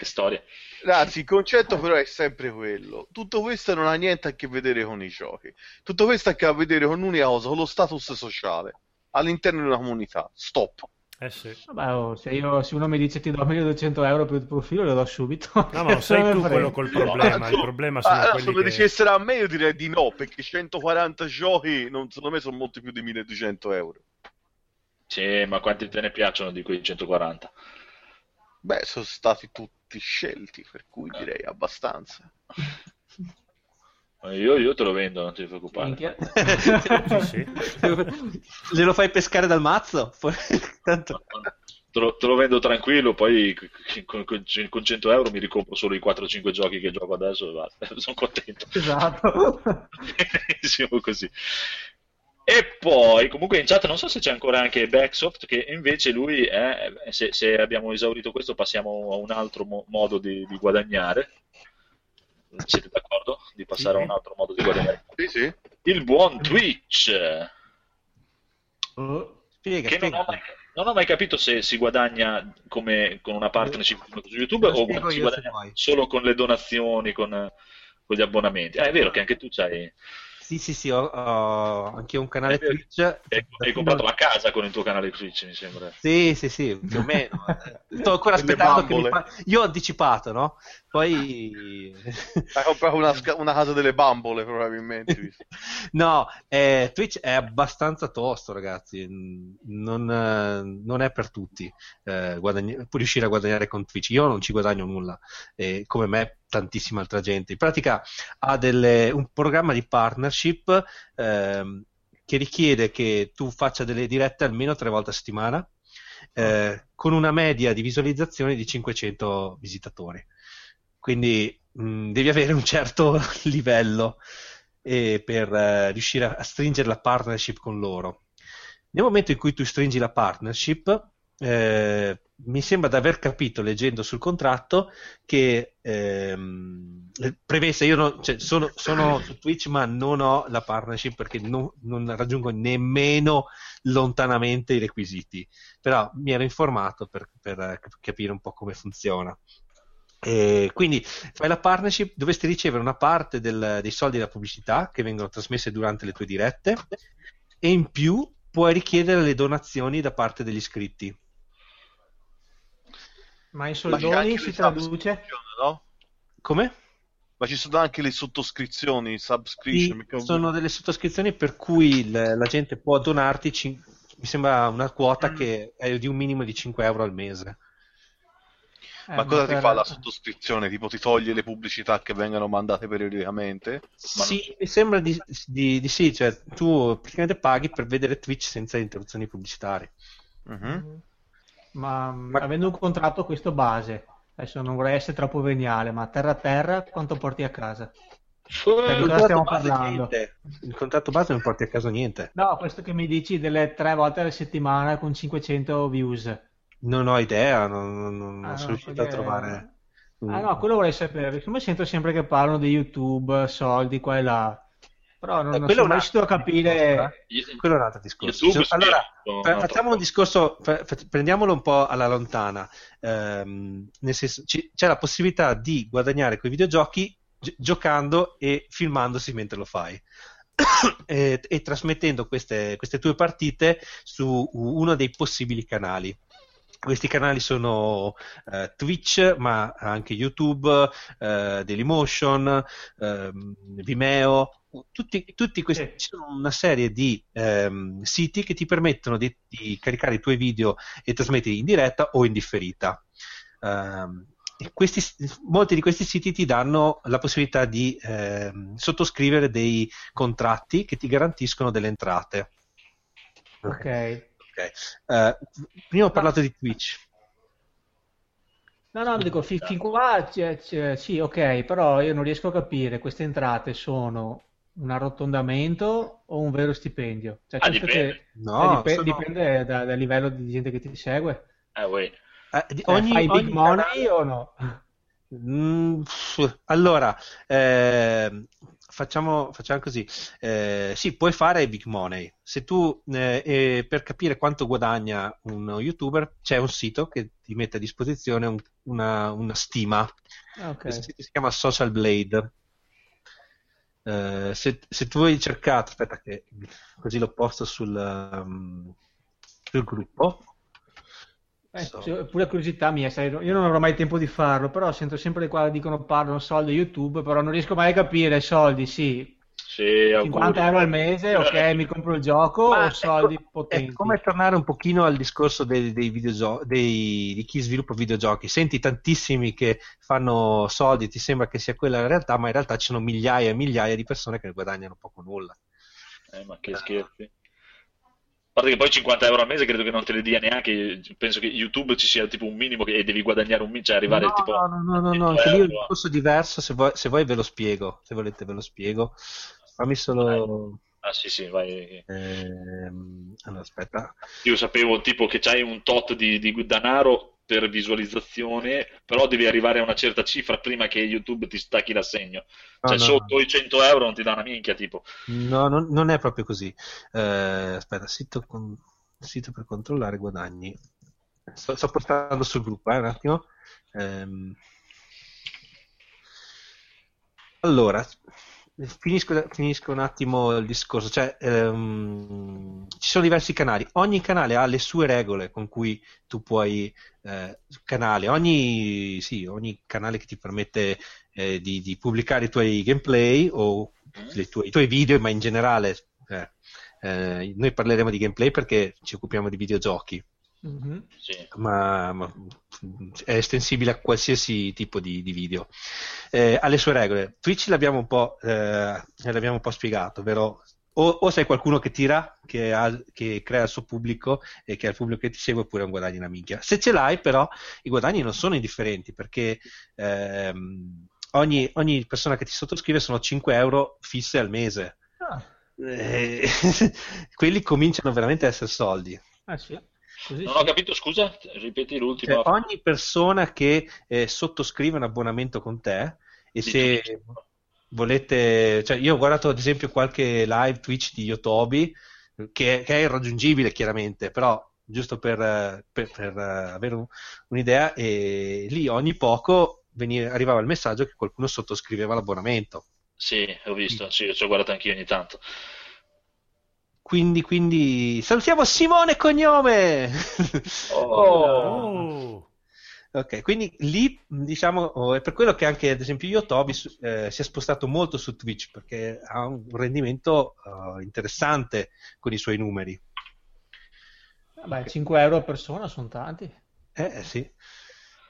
Che storia. Ragazzi, il concetto però è sempre quello. Tutto questo non ha niente a che vedere con i giochi. Tutto questo ha a che vedere con un'unica cosa, con lo status sociale all'interno di una comunità. Stop. Eh sì. Vabbè, oh, se, io, se, uno mi dice ti do 1200 euro per il profilo, lo do subito. No, ma non sei tu quello col problema. No, il problema sono quelli se lo dicessero a me, io direi di no, perché 140 giochi, non, secondo me, sono molti più di 1200 euro. Sì, ma quanti te ne piacciono di quei 140? Beh, sono stati tutti tutti scelti, per cui direi abbastanza. Io, io, te lo vendo, non ti preoccupare. sì, sì. Glielo fai pescare dal mazzo? Tanto... Te, lo, te, lo, vendo tranquillo, poi con, con, con, 100 euro mi ricompro solo i 4-5 giochi che gioco adesso e basta. Sono contento. Esatto. così. E poi, comunque in chat non so se c'è ancora anche Backsoft, che invece lui, è, se, se, abbiamo esaurito questo, passiamo a un altro mo- modo di, di, guadagnare. Siete d'accordo? Di passare sì. a un altro modo di guadagnare? Sì, sì. Il buon Twitch. Oh, spiega, che spiega. Non, ho mai, non, ho mai, capito se si guadagna come, con una partnership su YouTube o si guadagna solo con le donazioni, con, con gli abbonamenti. Ah, è vero che anche tu c'hai Sì, sì, sì, ho, ho anche un canale Eh, Twitch. Hai, hai comprato la casa con il tuo canale Twitch, mi sembra. Sì, sì, sì, più o meno. Sto ancora aspettando che mi fa... Io ho anticipato, no? Poi... Hai comprato una, una casa delle bambole, probabilmente. No, eh, Twitch è abbastanza tosto, ragazzi. Non, eh, non è per tutti eh, guadagn- riuscire a guadagnare con Twitch. Io non ci guadagno nulla, e come me tantissima altra gente. In pratica ha delle- un programma di partnership ehm, che richiede che tu faccia delle dirette almeno tre volte a settimana, eh, con una media di visualizzazioni di 500 visitatori. Quindi mh, devi avere un certo livello eh, per eh, riuscire a, a stringere la partnership con loro. Nel momento in cui tu stringi la partnership, eh, mi sembra di aver capito leggendo sul contratto che ehm, preveste, io non- cioè, sono, sono su Twitch ma non ho la partnership perché non, non raggiungo nemmeno lontanamente i requisiti, però mi ero informato per, per, eh, capire un po' come funziona. E quindi fai la partnership, dovresti ricevere una parte del- dei soldi della pubblicità che vengono trasmesse durante le tue dirette e in più puoi richiedere le donazioni da parte degli iscritti. Ma in Ma soldoni anche si le traduce? no? Come? Ma ci sono anche le sottoscrizioni, subscription. Sì, sono delle sottoscrizioni per cui il- la gente può donarti, cin- mi sembra una quota che è di un minimo di 5 euro al mese. Eh, Ma cosa ti per- fa la sottoscrizione? Tipo ti toglie le pubblicità che vengono mandate periodicamente? Ma Sì, mi sembra di, di- di sì, cioè tu praticamente paghi per vedere Twitch senza interruzioni pubblicitarie. Mhm. Ma, mh, avendo un contratto questo base, adesso non vorrei essere troppo veniale, ma terra a terra quanto porti a casa? Cioè, di Il cosa stiamo contratto base parlando? niente. Il contratto base non porti a casa niente. No, questo che mi dici delle tre volte alla settimana con 500 views. Non ho idea, non, non- non Ah, sono no, riuscito a perché- trovare. Ah no, quello vorrei sapere, perché mi sento sempre che parlano di YouTube, soldi qua e là. Però non, Eh, non quello sono è un mai riuscito a altro capire... discorso, eh. Quello è un altro discorso. YouTube Se- allora, no, facciamo un discorso, prendiamolo un po' alla lontana. Ehm, nel senso, ci- c'è la possibilità di guadagnare con i videogiochi gi- giocando e filmandosi mentre lo fai. e, e trasmettendo queste, queste tue partite su uno dei possibili canali. Questi canali sono eh, Twitch, ma anche YouTube, eh, Dailymotion, ehm, Vimeo, tutti, tutti questi, ci sono una serie di ehm, siti che ti permettono di, di caricare i tuoi video e trasmetterli in diretta o in differita. E questi, molti di questi siti ti danno la possibilità di ehm, sottoscrivere dei contratti che ti garantiscono delle entrate. Ok. Ok. Eh, prima ho parlato di Twitch. No, no, dico, fi- fin qua c'è- c'è- sì, ok, però io non riesco a capire, queste entrate sono un arrotondamento o un vero stipendio? Cioè, Ah, dipende. che- No, eh, dipe- sono- dipende da- dal livello di gente che ti segue. Eh, uè. eh, di- Cioè, ogni- fai big ogni money canale- o no? Mm, pff, allora, ehm, facciamo, facciamo così. Eh, sì, puoi fare big money. Se tu, eh, eh, per capire quanto guadagna uno youtuber, c'è un sito che ti mette a disposizione un- una, una stima. Ah, ok. Questo sito si chiama Social Blade. Eh, se, se tu hai cercato, aspetta che così lo posto sul, um, sul gruppo. Eh, So. pure curiosità mia, io non avrò mai tempo di farlo, però sento sempre qua dicono parlano soldi YouTube, però non riesco mai a capire soldi, sì, Auguri. 50 euro al mese, ok, mi compro il gioco Ma o soldi ecco, potenti? È come tornare un pochino al discorso dei, dei videogio- dei- di chi sviluppa videogiochi. Senti tantissimi che fanno soldi, ti sembra che sia quella la realtà, ma in realtà ci sono migliaia e migliaia di persone che ne guadagnano poco nulla. Eh, ma che scherzi. A parte che poi 50 euro al mese credo che non te le dia neanche. Penso che YouTube ci sia tipo un minimo che e devi guadagnare un minimo, cioè arrivare no, tipo. no, no, no, no, 100 no, anche lì è un discorso diverso. Se vuoi, se vuoi ve lo spiego, se volete ve lo spiego. Fammi solo. Ah, sì, sì, vai. ehm, allora, aspetta. Io sapevo tipo che c'hai un tot di, di denaro per visualizzazione, però devi arrivare a una certa cifra prima che YouTube ti stacchi l'assegno. No, Cioè, no, sotto i 100 euro non ti dà una minchia, tipo. No, non, non è proprio così. Eh, aspetta, sito, con- sito per controllare guadagni. Sto, sto postando sul gruppo, eh, un attimo. Ehm, allora, finisco, finisco, un attimo il discorso. Cioè, ehm, ci sono diversi canali. Ogni canale ha le sue regole con cui tu puoi. Eh, canale, ogni, sì, ogni canale che ti permette eh, di, di, pubblicare i tuoi gameplay o tue, i tuoi video, ma in generale. Eh, eh, noi parleremo di gameplay perché ci occupiamo di videogiochi. Mm-hmm. Sì. Ma, ma, è estensibile a qualsiasi tipo di, di video. Eh, ha le sue regole. Twitch l'abbiamo un po', eh, l'abbiamo un po spiegato, vero? O, o, sei qualcuno che tira, che, ha, che, crea il suo pubblico e che ha il pubblico che ti segue, oppure un guadagno una minchia. Se ce l'hai, però, i guadagni non sono indifferenti perché ehm, ogni, ogni, persona che ti sottoscrive sono 5 euro fisse al mese. Ah. Eh, quelli cominciano veramente a essere soldi. Ah, sì. Così non ho capito, scusa, ripeti l'ultimo. Cioè, ogni persona che eh, sottoscrive un abbonamento con te e se volete, cioè io ho guardato ad esempio qualche live Twitch di Yotobi che, che è irraggiungibile chiaramente, però giusto per, per, per avere un, un'idea, e lì ogni poco veniva, arrivava il messaggio che qualcuno sottoscriveva l'abbonamento. Sì, ho visto, sì, ci ho guardato anch'io ogni tanto. Quindi, quindi salutiamo Simone Cognome! Oh. Ok, quindi lì diciamo oh, è per quello che anche ad esempio Yotobi eh, si è spostato molto su Twitch perché ha un rendimento uh, interessante con i suoi numeri. Beh, 5 euro a persona sono tanti. Eh, eh sì.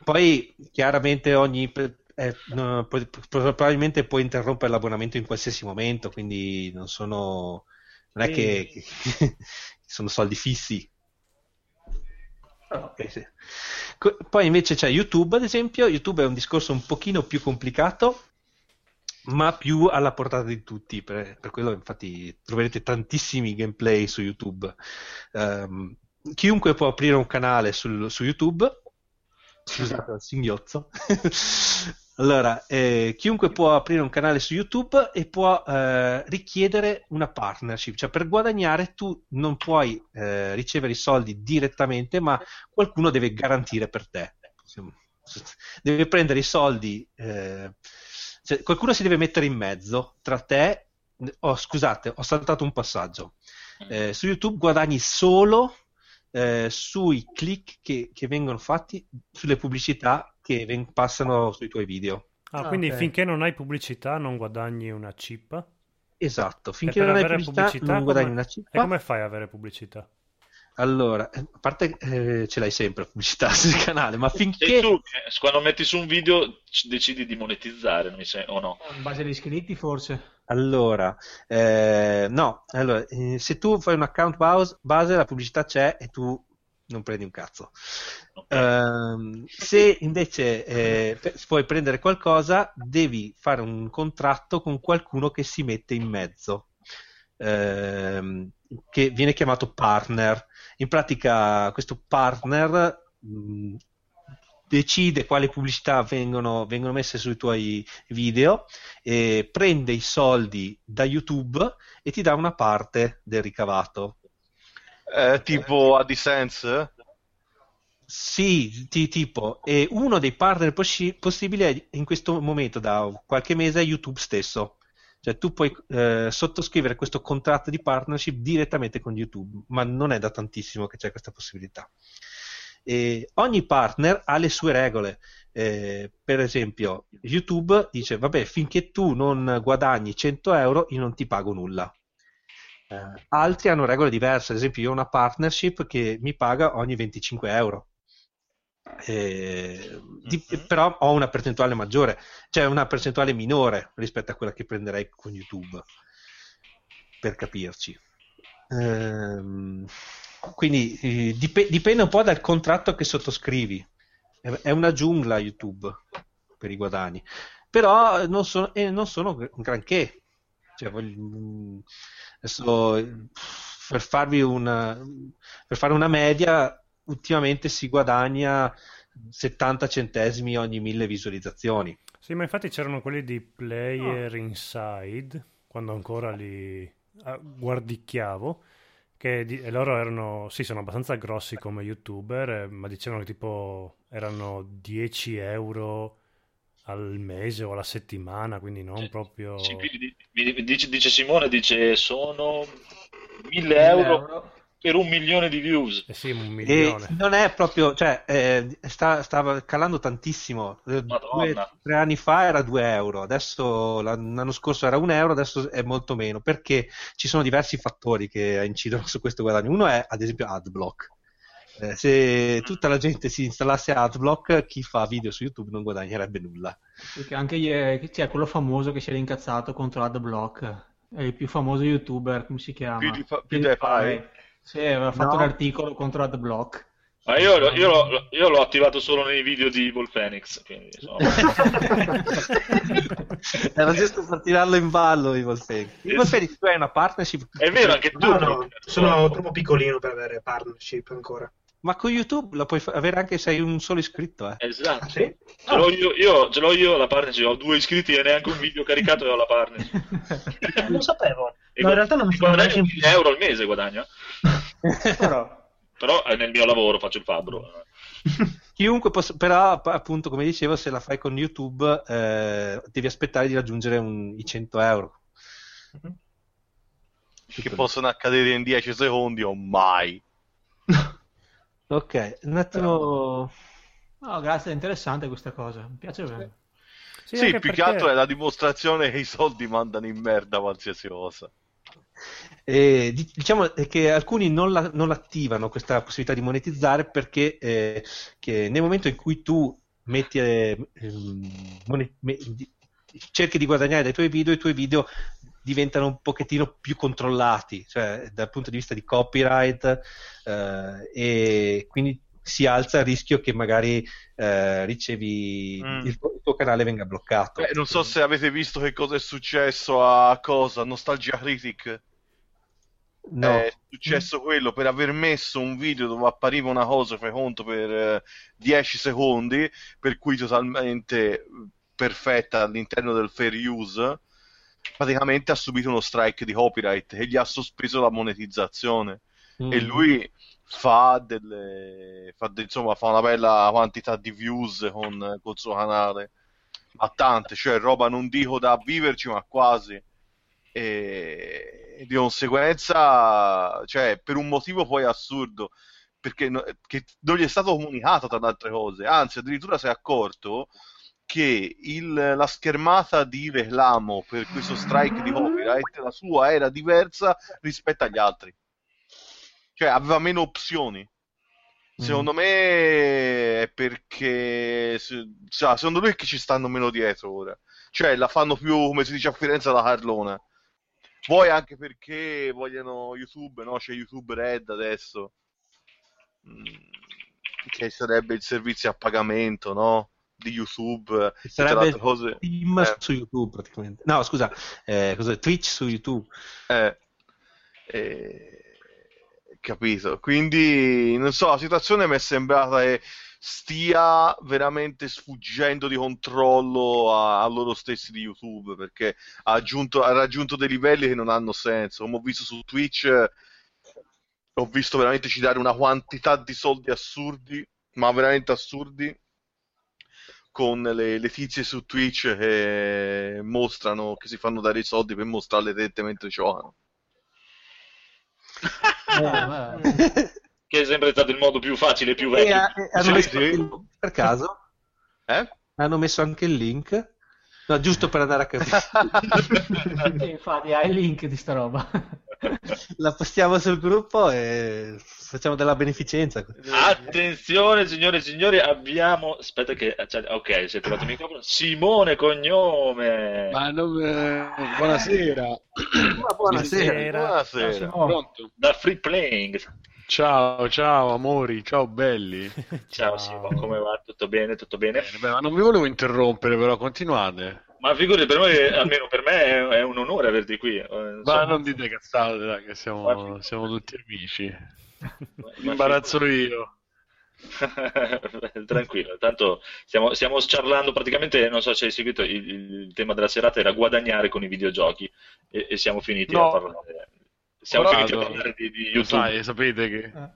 Poi chiaramente ogni eh, no, probabilmente puoi interrompere l'abbonamento in qualsiasi momento, quindi non sono non è che, che sono soldi fissi. Okay, sì. Poi invece c'è YouTube, ad esempio. YouTube è un discorso un pochino più complicato, ma più alla portata di tutti. Per, per quello, infatti, troverete tantissimi gameplay su YouTube. Um, chiunque può aprire un canale sul, su YouTube. Scusate il singhiozzo. Allora, eh, chiunque può aprire un canale su YouTube e può eh, richiedere una partnership, cioè per guadagnare tu non puoi eh, ricevere i soldi direttamente, ma qualcuno deve garantire per te. Deve prendere i soldi, eh, cioè, qualcuno si deve mettere in mezzo tra te. Oh, scusate, ho saltato un passaggio. Eh, su YouTube guadagni solo eh, sui click che, che vengono fatti sulle pubblicità che ven- passano sui tuoi video. Ah, quindi okay. finché non hai pubblicità non guadagni una chip? Esatto, finché non hai pubblicità, pubblicità, non guadagni come... una chip. E come fai ad avere pubblicità? Allora, eh, a parte eh, ce l'hai sempre pubblicità sul canale, ma finché... E tu, quando metti su un video, decidi di monetizzare, o no? In base agli iscritti, forse? Allora, eh, no, allora, eh, se tu fai un account base, la pubblicità c'è e tu non prendi un cazzo. Uh, se invece eh, puoi prendere qualcosa, devi fare un contratto con qualcuno che si mette in mezzo, uh, che viene chiamato partner. In pratica, questo partner mh, decide quali pubblicità vengono, vengono, messe sui tuoi video, e prende i soldi da YouTube e ti dà una parte del ricavato. Eh, tipo AdSense? Sì, ti, tipo, e uno dei partner possi- possibili è in questo momento da qualche mese è YouTube stesso. Cioè tu puoi eh, sottoscrivere questo contratto di partnership direttamente con YouTube, ma non è da tantissimo che c'è questa possibilità. E ogni partner ha le sue regole. Eh, per esempio, YouTube dice: Vabbè, finché tu non guadagni 100 euro, io non ti pago nulla. Eh, altri hanno regole diverse, ad esempio, io ho una partnership che mi paga ogni 25 euro. Eh, di, mm-hmm. però ho una percentuale maggiore, cioè una percentuale minore rispetto a quella che prenderei con YouTube, per capirci. Ehm, quindi eh, dip- dipende un po' dal contratto che sottoscrivi. È una giungla YouTube per i guadagni, però non sono, eh, non sono un granché. Cioè, voglio, adesso, per, farvi una, per fare una media, ultimamente si guadagna 70 centesimi ogni mille visualizzazioni. Sì, ma infatti c'erano quelli di Player oh. Inside, quando ancora li ah, guardicchiavo che di- loro erano, sì, sono abbastanza grossi come youtuber, eh, ma dicevano che tipo erano 10 euro al mese o alla settimana, quindi non proprio... Sì, dice, dice, Simone, dice sono 1000 euro, euro, per un milione di views. Eh sì, un milione. E non è proprio, cioè, eh, sta, stava calando tantissimo. Eh, due, tre anni fa era 2 euro, adesso l'anno scorso era 1 euro, adesso è molto meno, perché ci sono diversi fattori che incidono su questo guadagno. Uno è, ad esempio, AdBlock. Eh, se tutta la gente si installasse AdBlock, chi fa video su YouTube non guadagnerebbe nulla. Perché anche c'è cioè, quello famoso che si era incazzato contro AdBlock, è il più famoso YouTuber, come si chiama? PewDiePie. PewDiePie sì, aveva fatto no. un articolo contro AdBlock. Ma io, io, l'ho, io, l'ho, attivato solo nei video di Evil Phoenix. Quindi, Era giusto per tirarlo in ballo Evil Phoenix. Evil Phoenix, tu hai una partnership? È vero, anche tu. No, no, sono troppo piccolino per avere partnership ancora. Ma con YouTube la puoi avere anche se hai un solo iscritto. Eh. Esatto. Ah, sì? ce, l'ho io, io, ce l'ho io la partnership, ho due iscritti e neanche un video caricato e ho la partnership. non lo sapevo. No, in realtà non mi sono neanche 1000 euro al mese guadagno. Però... Però è nel mio lavoro, faccio il fabbro. Chiunque possa, però appunto come dicevo se la fai con YouTube eh, devi aspettare di raggiungere un, i 100 euro mm-hmm. che possono accadere in 10 secondi o mai ok un attimo no grazie è interessante questa cosa mi piace bene sì, sì più perché... che altro è la dimostrazione che i soldi mandano in merda qualsiasi cosa eh, diciamo che alcuni non, la, non attivano questa possibilità di monetizzare perché eh, nel momento in cui tu metti, eh, monet, me, cerchi di guadagnare dai tuoi video, i tuoi video diventano un pochettino più controllati, cioè dal punto di vista di copyright eh, e quindi si alza il rischio che magari eh, ricevi mm. il, il, tuo canale venga bloccato. Beh, non so se avete visto che cosa è successo a cosa, Nostalgia Critic. No. È successo quello per aver messo un video dove appariva una cosa, fai conto, per eh, 10 secondi, per cui totalmente perfetta all'interno del fair use, praticamente ha subito uno strike di copyright e gli ha sospeso la monetizzazione. Mm. E lui fa delle fa de, insomma fa una bella quantità di views con col suo canale ma tante cioè roba non dico da viverci ma quasi e di conseguenza cioè per un motivo poi assurdo perché no, non gli è stato comunicato tra le altre cose anzi addirittura si è accorto che il, la schermata di reclamo per questo strike di copyright la sua era diversa rispetto agli altri cioè aveva meno opzioni. Secondo mm. me è perché cioè, secondo lui è che ci stanno meno dietro ora. Cioè la fanno più, come si dice a Firenze, la Carlona. Poi anche perché vogliono YouTube, no? C'è YouTube Red adesso. Mm, che sarebbe il servizio a pagamento, no? Di YouTube. Sarebbe cose... Steam eh. su YouTube praticamente. No, scusa, eh, Twitch su YouTube. Eh. Eh capito? Quindi, non so, la situazione mi è sembrata che stia veramente sfuggendo di controllo a, a loro stessi di YouTube perché ha, aggiunto, ha, raggiunto dei livelli che non hanno senso. Come ho visto su Twitch, ho visto veramente citare una quantità di soldi assurdi, ma veramente assurdi, con le, le tizie su Twitch che mostrano, che si fanno dare i soldi per mostrare le tette mentre giocano. che è sempre stato il modo più facile e più vecchio. E, e hanno messo sì. per caso? Eh? Hanno messo anche il link? No, giusto per andare a capire. infatti, hai il link di sta roba. La postiamo sul gruppo e facciamo della beneficenza. Attenzione, signore e signori, abbiamo. Aspetta, che. Ok, si è trovato il microfono. Simone Cognome. Ma non... eh, buonasera. Buonasera. Buonasera. Pronto? Da Free Playing. Ciao, ciao amori, ciao belli. ciao, ciao. Simone, come va? Tutto bene? Tutto bene? bene beh, ma non vi volevo interrompere, però continuate. Ma figurati, per noi, almeno per me, è, è un onore averti qui. Eh, insomma. Ma non dite cazzate, dai, che siamo, siamo tutti amici. Mi imbarazzo io. Tranquillo, tanto stiamo, stiamo sciarlando praticamente, non so se hai seguito, il, il, tema della serata era guadagnare con i videogiochi e, e siamo finiti no. a parlare. Siamo finiti a parlare di, di YouTube. Sai, sapete che... Eh.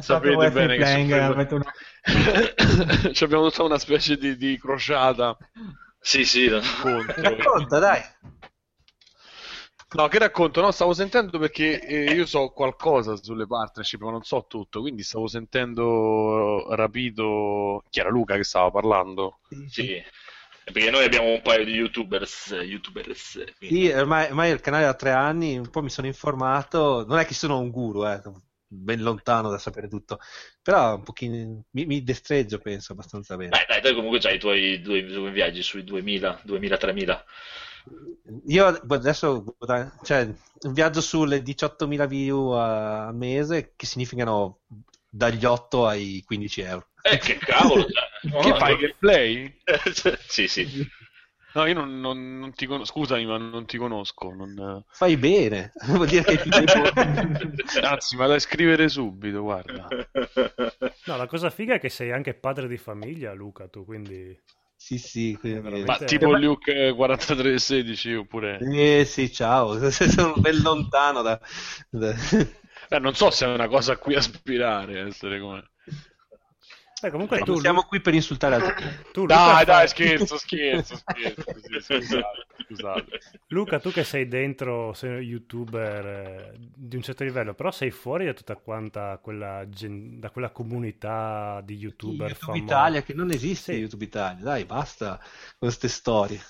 Sapete bene che playing, avete una- Ci abbiamo tutta una specie di, di crociata Sì, sì. no. Racconta, dai. No, che racconto? No, stavo sentendo perché eh, io so qualcosa sulle partnership, ma non so tutto, quindi stavo sentendo rapito chi era Luca che stava parlando. Sì. Perché noi abbiamo un paio di youtubers, youtubers quindi- Sì, ormai, ormai il canale da tre anni, un po' mi sono informato, non è che sono un guru, eh, ben lontano da sapere tutto, però un pochino mi, mi destreggio, penso, abbastanza bene. Dai, dai, te comunque hai i tuoi due, due viaggi sui 2000, 2000, 3000. Io adesso, guarda, cioè, un viaggio sulle 18.000 view a- al mese, che significano dagli 8 ai 15 euro. Eh, che cavolo! cioè, Che no, fai no. gameplay? sì, sì. No, io non, non- non ti conosco, scusami, ma non ti conosco. non- Fai bene, vuol dire che ti Anzi, ma da scrivere subito, guarda. No, la cosa figa è che sei anche padre di famiglia, Luca, tu, quindi... Sì, sì, quindi- Ma tipo Luke 4316 oppure... Eh sì, ciao, sono ben lontano da... da- Eh, non so se è una cosa a cui aspirare, essere come... Beh, comunque tu, siamo qui per insultare altri. tu, Luca, Dai, fai- dai, scherzo, scherzo, scherzo. sì, scusate, scusate. Luca, tu che sei dentro, sei youtuber eh, di un certo livello, però sei fuori da tutta quanta quella, gen- da quella comunità di youtuber YouTube famosi. Italia, che non esiste Sì. YouTube Italia, dai, basta con queste storie.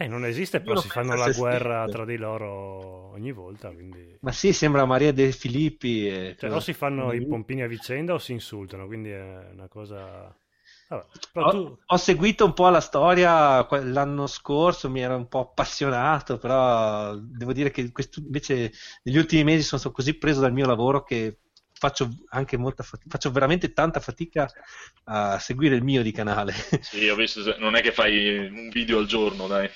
Eh, non esiste, però si fanno la guerra stesso. tra di loro ogni volta, quindi... Ma sì, sembra Maria De Filippi. E... Cioè, o si fanno i pompini a vicenda o si insultano, quindi è una cosa... Vabbè, Ho, tu... ho seguito un po' la storia l'anno scorso, mi ero un po' appassionato, però devo dire che questo- invece negli ultimi mesi sono stato così preso dal mio lavoro che faccio anche molta fatica, faccio veramente tanta fatica a seguire il mio di canale. Sì, ho visto, non è che fai un video al giorno, dai.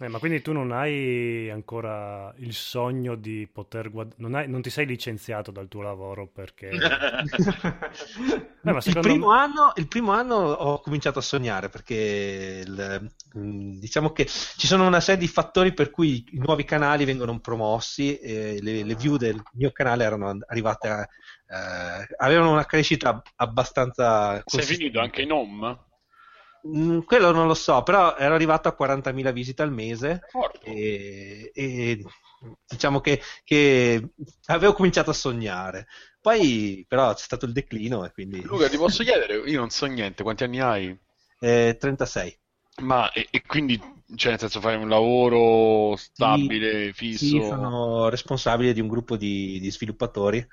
Eh, ma quindi tu non hai ancora il sogno di poter guadagnare... Non, hai- non ti sei licenziato dal tuo lavoro perché... Eh, ma il, primo me- anno, il primo anno ho cominciato a sognare perché il- mm, diciamo che ci sono una serie di fattori per cui i nuovi canali vengono promossi e le, le view del mio canale erano arrivate a, eh, avevano una crescita abbastanza Sei finito anche in home? Mm, quello non lo so, però ero arrivato a 40.000 visite al mese e, e diciamo che, che avevo cominciato a sognare. Poi però c'è stato il declino e quindi Luca, ti posso chiedere? Io non so niente, quanti anni hai? eh, 36. Ma e, e quindi, cioè, nel senso, fai un lavoro stabile, fisso? Sì, sono responsabile di un gruppo di, di sviluppatori, eh,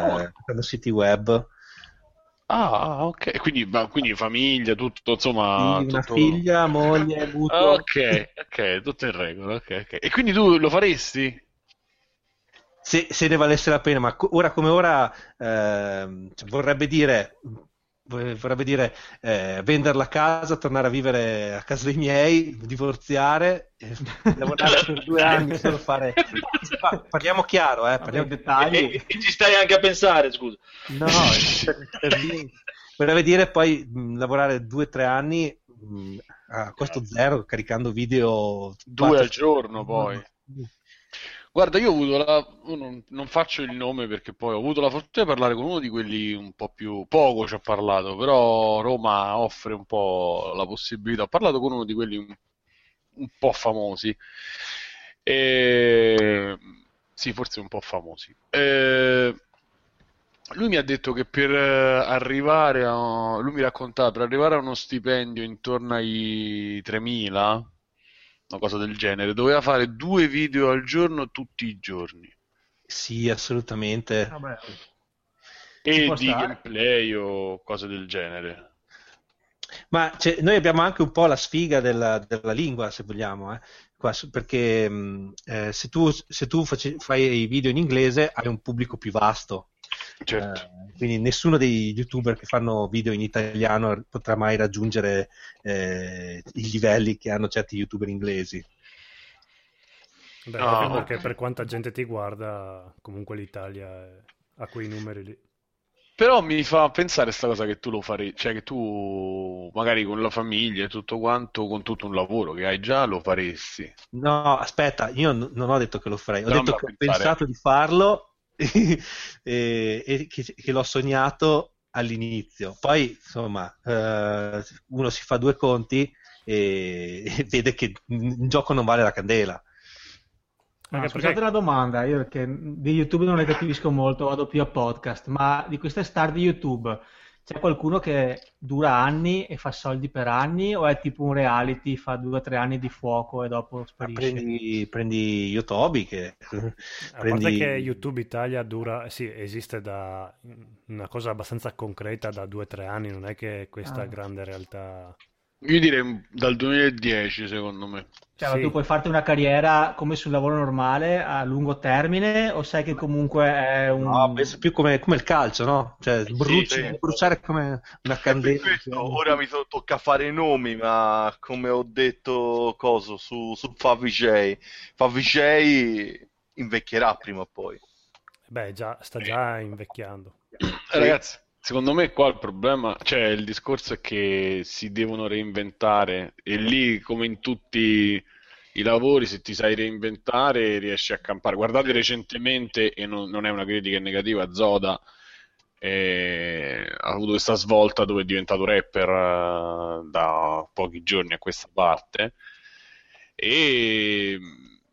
Oh. fanno siti web, Ah, ok. Quindi, ma- quindi famiglia, tutto, insomma, Sì, una tutto- figlia, moglie, mutuo. Ok, ok, tutto in regola, ok, ok. E quindi tu lo faresti? Se, se ne valesse la pena, ma co- ora come ora cioè, vorrebbe dire, vorrebbe dire eh, vendere la casa, tornare a vivere a casa dei miei, divorziare, eh, lavorare per due anni, solo fare... Pa- Parliamo chiaro, eh, Vabbè, parliamo dettagli. E, e ci stai anche a pensare, scusa. No, vorrebbe dire poi mh, lavorare due o tre anni mh, a costo zero, caricando video Due quattro- al giorno, poi. Guarda, io ho avuto la... non, non faccio il nome perché poi ho avuto la fortuna di parlare con uno di quelli un po' più... Poco ci ho parlato, però Roma offre un po' la possibilità. Ho parlato con uno di quelli un, un po' famosi. E... Sì, forse un po' famosi. E... Lui mi ha detto che per eh, arrivare a... Lui mi raccontava, per arrivare a uno stipendio intorno ai 3.000 una cosa del genere, doveva fare due video al giorno tutti i giorni Sì, assolutamente. Vabbè, e di stare. gameplay o cose del genere. Ma c'è- noi abbiamo anche un po' la sfiga della, della lingua, se vogliamo, eh, qua, perché mh, eh, se tu, se tu face- fai i video in inglese hai un pubblico più vasto, Certo. Eh, quindi nessuno dei youtuber che fanno video in italiano potrà mai raggiungere eh, i livelli che hanno certi youtuber inglesi. Beh, ok. perché per quanta gente ti guarda, comunque l'Italia ha quei numeri lì. Però mi fa pensare sta cosa che tu lo farei, cioè che tu magari con la famiglia e tutto quanto, con tutto un lavoro che hai già, lo faresti. No, aspetta, io n- non ho detto che lo farei, ho No, detto che ho pensare. pensato di farlo e, e che, che l'ho sognato all'inizio. Poi, insomma, eh, uno si fa due conti e, e vede che il gioco non vale la candela. Ah, scusate perché... una domanda, io che di YouTube non ne capisco molto, vado più a podcast, ma di queste star di YouTube c'è qualcuno che dura anni e fa soldi per anni o è tipo un reality, fa due o tre anni di fuoco e dopo sparisce? Prendi, prendi Yotobi che... A prendi... parte che YouTube Italia dura, sì, esiste da una cosa abbastanza concreta da due o tre anni, non è che questa ah. grande realtà... Io direi dal 2010 secondo me. Cioè, sì. tu puoi farti una carriera come sul lavoro normale a lungo termine o sai che comunque è un... No, penso più come, come il calcio, no? Cioè, bruci, sì, bruciare come una candela. Questo, ora mi to- tocca fare i nomi, ma come ho detto coso, su, su Favij, Favij invecchierà prima o poi. Beh, già, sta già invecchiando. Ragazzi, Secondo me qua il problema, cioè il discorso è che si devono reinventare e lì come in tutti i lavori se ti sai reinventare riesci a campare. Guardate recentemente, e non, non è una critica negativa, Zoda eh, ha avuto questa svolta dove è diventato rapper uh, da pochi giorni a questa parte e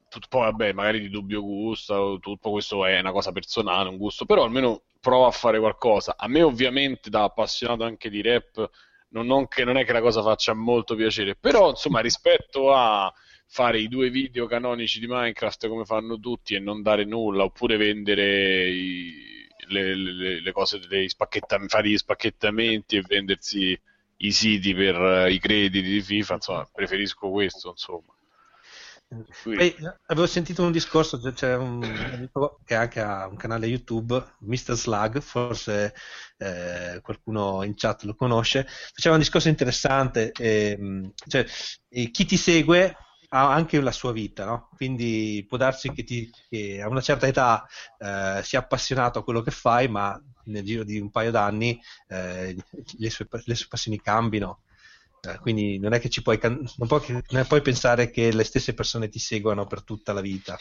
tutto, poi vabbè magari di dubbio gusto, tutto questo è una cosa personale, un gusto, però almeno prova a fare qualcosa. A me ovviamente da appassionato anche di rap non, non, che, non è che la cosa faccia molto piacere, però insomma rispetto a fare i due video canonici di Minecraft come fanno tutti e non dare nulla, oppure vendere i, le, le, le, cose, dei fare gli spacchettamenti e vendersi i siti per uh, i crediti di FIFA, insomma preferisco questo insomma. Poi, avevo sentito un discorso, c'è un amico che anche ha un canale YouTube, Mr. Slug, forse eh, qualcuno in chat lo conosce, faceva un discorso interessante, eh, cioè, eh, chi ti segue ha anche la sua vita, no? quindi può darsi che, ti, che a una certa età eh, sia appassionato a quello che fai, ma nel giro di un paio d'anni eh, le, sue, le sue passioni cambino eh, quindi non è che ci puoi, non puoi, non puoi pensare che le stesse persone ti seguano per tutta la vita.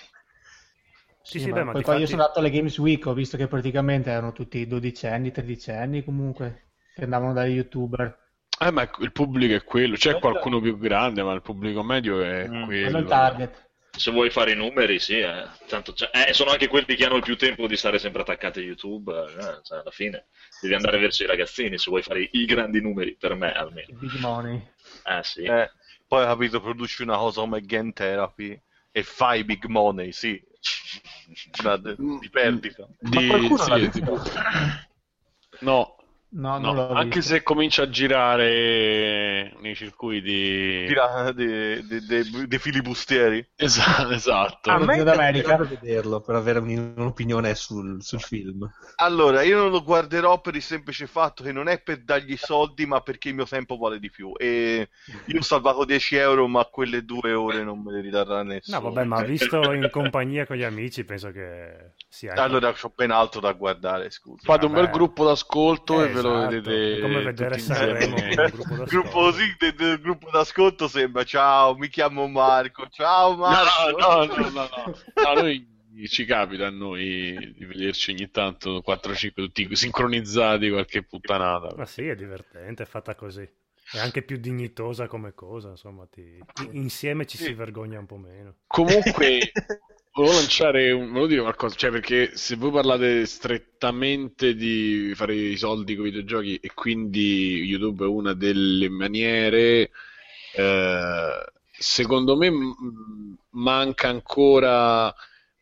Sì, sì, sì beh, ma poi quando io sono andato alle Games Week ho visto che praticamente erano tutti dodicenni, tredicenni comunque, che andavano dagli youtuber. Eh, ma il pubblico è quello, c'è qualcuno più grande, ma il pubblico medio è mm, quello. Quello è il target se vuoi fare i numeri, sì, eh. Tanto, eh, sono anche quelli che hanno il più tempo di stare sempre attaccati a YouTube. Eh, cioè, alla fine devi andare verso i ragazzini se vuoi fare i, i grandi numeri, per me almeno. Big money. Eh sì. Eh, poi capito, produci una cosa come Game Therapy e fai big money, sì. Una, di perdita. Di, Ma qualcuno sì, tipo... No, No, no, anche visto. se comincia a girare nei circuiti dei filibustieri. Esatto, esatto. A me d'America per vederlo, per avere un'opinione sul, sul, film. Allora, io non lo guarderò per il semplice fatto che non è per dargli soldi, ma perché il mio tempo vale di più. E io ho salvato 10 euro, ma quelle due ore non me le ridarrà nessuno. No, vabbè, ma visto in compagnia con gli amici, penso che sia. Allora, ho ben altro da guardare, scusa. Fate un bel gruppo d'ascolto eh, e ve esatto. vedete. È come vedere Sanremo gruppo d'ascolto. gruppo, sì, del, del gruppo d'ascolto sembra ciao, mi chiamo Marco. Ciao Marco. No, no, no, no, no. no noi ci capita a noi di vederci ogni tanto 4-5 tutti sincronizzati qualche puttanata. Ma sì, è divertente, è fatta così. È anche più dignitosa come cosa, insomma, ti... insieme ci sì. si vergogna un po' meno. Comunque, volevo lanciare, un, volevo dire qualcosa, cioè perché se voi parlate strettamente di fare i soldi con i videogiochi e quindi YouTube è una delle maniere, eh, secondo me manca ancora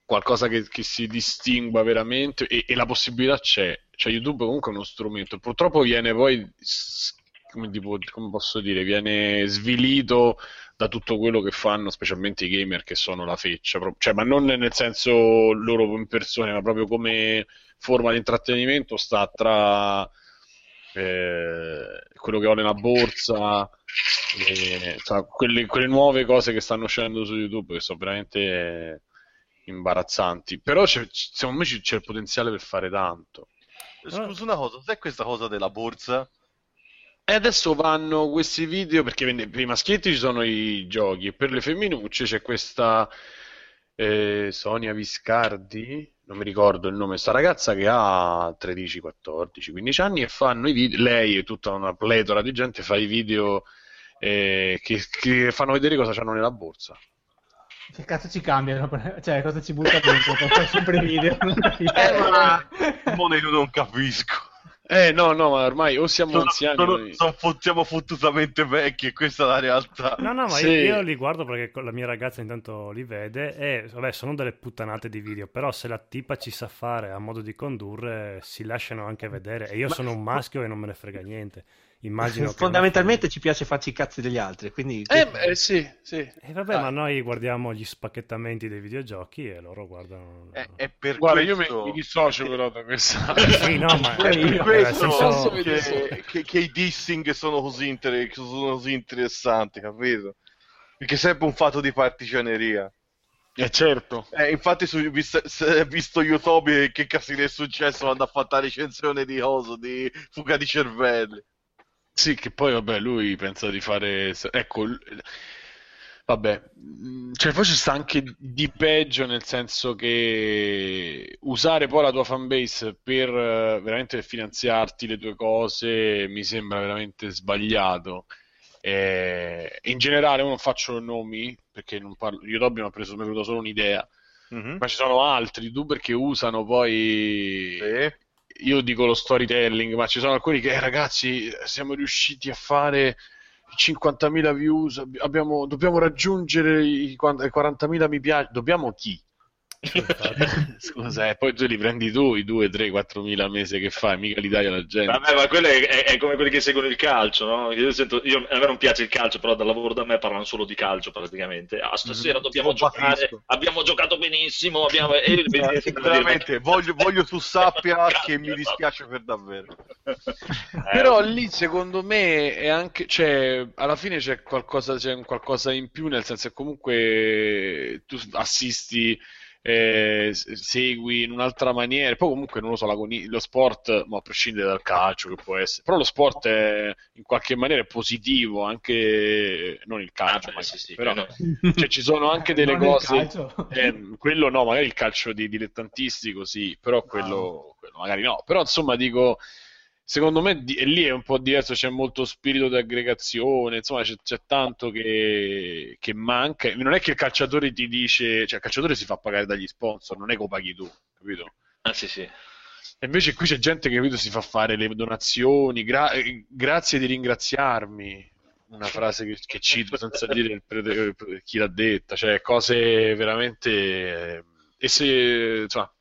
qualcosa che, che si distingua veramente e, e, la possibilità c'è, cioè YouTube comunque è uno strumento, purtroppo viene poi, come, tipo, come posso dire, viene svilito da tutto quello che fanno, specialmente i gamer che sono la feccia, cioè, ma non nel senso loro in persone, ma proprio come forma di intrattenimento sta tra eh, quello che ho nella borsa, e, cioè, quelle, quelle, nuove cose che stanno uscendo su YouTube che sono veramente imbarazzanti. Però secondo me c'è il potenziale per fare tanto. Scusa una cosa, sai questa cosa della borsa? E adesso vanno questi video perché per i maschietti ci sono i giochi e per le femminucce c'è questa. eh, Sonia Viscardi, non mi ricordo il nome, sta ragazza che ha 13, 14, 15 anni e fanno i video, lei e tutta una pletora di gente fa i video eh, che, che fanno vedere cosa hanno nella borsa. Che cazzo ci cambiano? Cioè, cosa ci butta dentro? Fai sempre video. Eh, ma... Mo io non capisco. Eh no, no, ma ormai o siamo Sono, anziani. sono- noi- sono- siamo fottutamente vecchi e questa è la realtà. No, no, ma Sì. io, io li guardo perché la mia ragazza intanto li vede e, vabbè, sono delle puttanate di video, però se la tipa ci sa fare, ha modo di condurre, si lasciano anche vedere. E io sono un maschio e non me ne frega niente. Immagino che... Fondamentalmente ci piace farci i cazzi degli altri, quindi... Eh, beh, sì, sì. E vabbè, Ah. ma noi guardiamo gli spacchettamenti dei videogiochi e loro guardano... È, è per Guarda, io mi, questo... mi dissocio però da questa. Sì, no, ma... È per eh, questo senso- che, che- che i dissing sono così, inter- sono così interessanti, capito? Perché è sempre un fatto di partigianeria. Eh, certo. Eh, infatti, su, visto, se- visto YouTube che casino è successo, vanno a fare la recensione di Oso, di fuga di cervelli. Sì, che poi, vabbè, lui pensa di fare... Ecco, vabbè, cioè poi ci sta anche di peggio nel senso che usare poi la tua fanbase per veramente finanziarti le tue cose mi sembra veramente sbagliato. Eh, in generale, io non faccio nomi perché non parlo, YouTube mi ha preso, mi è venuta solo un'idea, ma ci sono altri youtuber che usano poi Sì. Io dico lo storytelling, ma ci sono alcuni che, "Eh, ragazzi, siamo riusciti a fare 50.000 views, abbi- abbiamo- dobbiamo raggiungere i 40.000 mi piace. Dobbiamo chi? Scusa, eh, poi tu li prendi tu i 2, 3, 4.000 al mese che fai, mica li dai alla gente. Vabbè, ma quello è, è- è come quelli che seguono il calcio, no? Io sento, io- a me non piace il calcio, però dal lavoro da me parlano solo di calcio praticamente. Ah, stasera dobbiamo Lo giocare, abbiamo giocato benissimo, abbiamo... Eh, veramente, voglio, voglio tu sappia che mi dispiace per davvero. Eh, Però lì secondo me è anche, cioè, alla fine c'è qualcosa, c'è un qualcosa in più, nel senso che comunque tu assisti, eh, segui in un'altra maniera, poi comunque non lo so, lo sport, ma a prescindere dal calcio che può essere, però lo sport è in qualche maniera è positivo, anche non il ah, calcio, beh, magari, sì, sì, però quello- cioè, ci sono anche delle Non cose, eh, quello no, magari il calcio di dilettantistico sì, però quello, quello magari no. Però insomma dico, secondo me di- lì è un po' diverso, c'è molto spirito di aggregazione, insomma c'è, c'è tanto che, che manca. Non è che il calciatore ti dice, cioè il calciatore si fa pagare dagli sponsor, non è che lo paghi tu, capito? Ah, sì, sì. E invece qui c'è gente che capito, si fa fare le donazioni, gra- eh, grazie di ringraziarmi. Una frase che, che cito senza dire pre- chi l'ha detta, cioè cose veramente... eh, E se, insomma,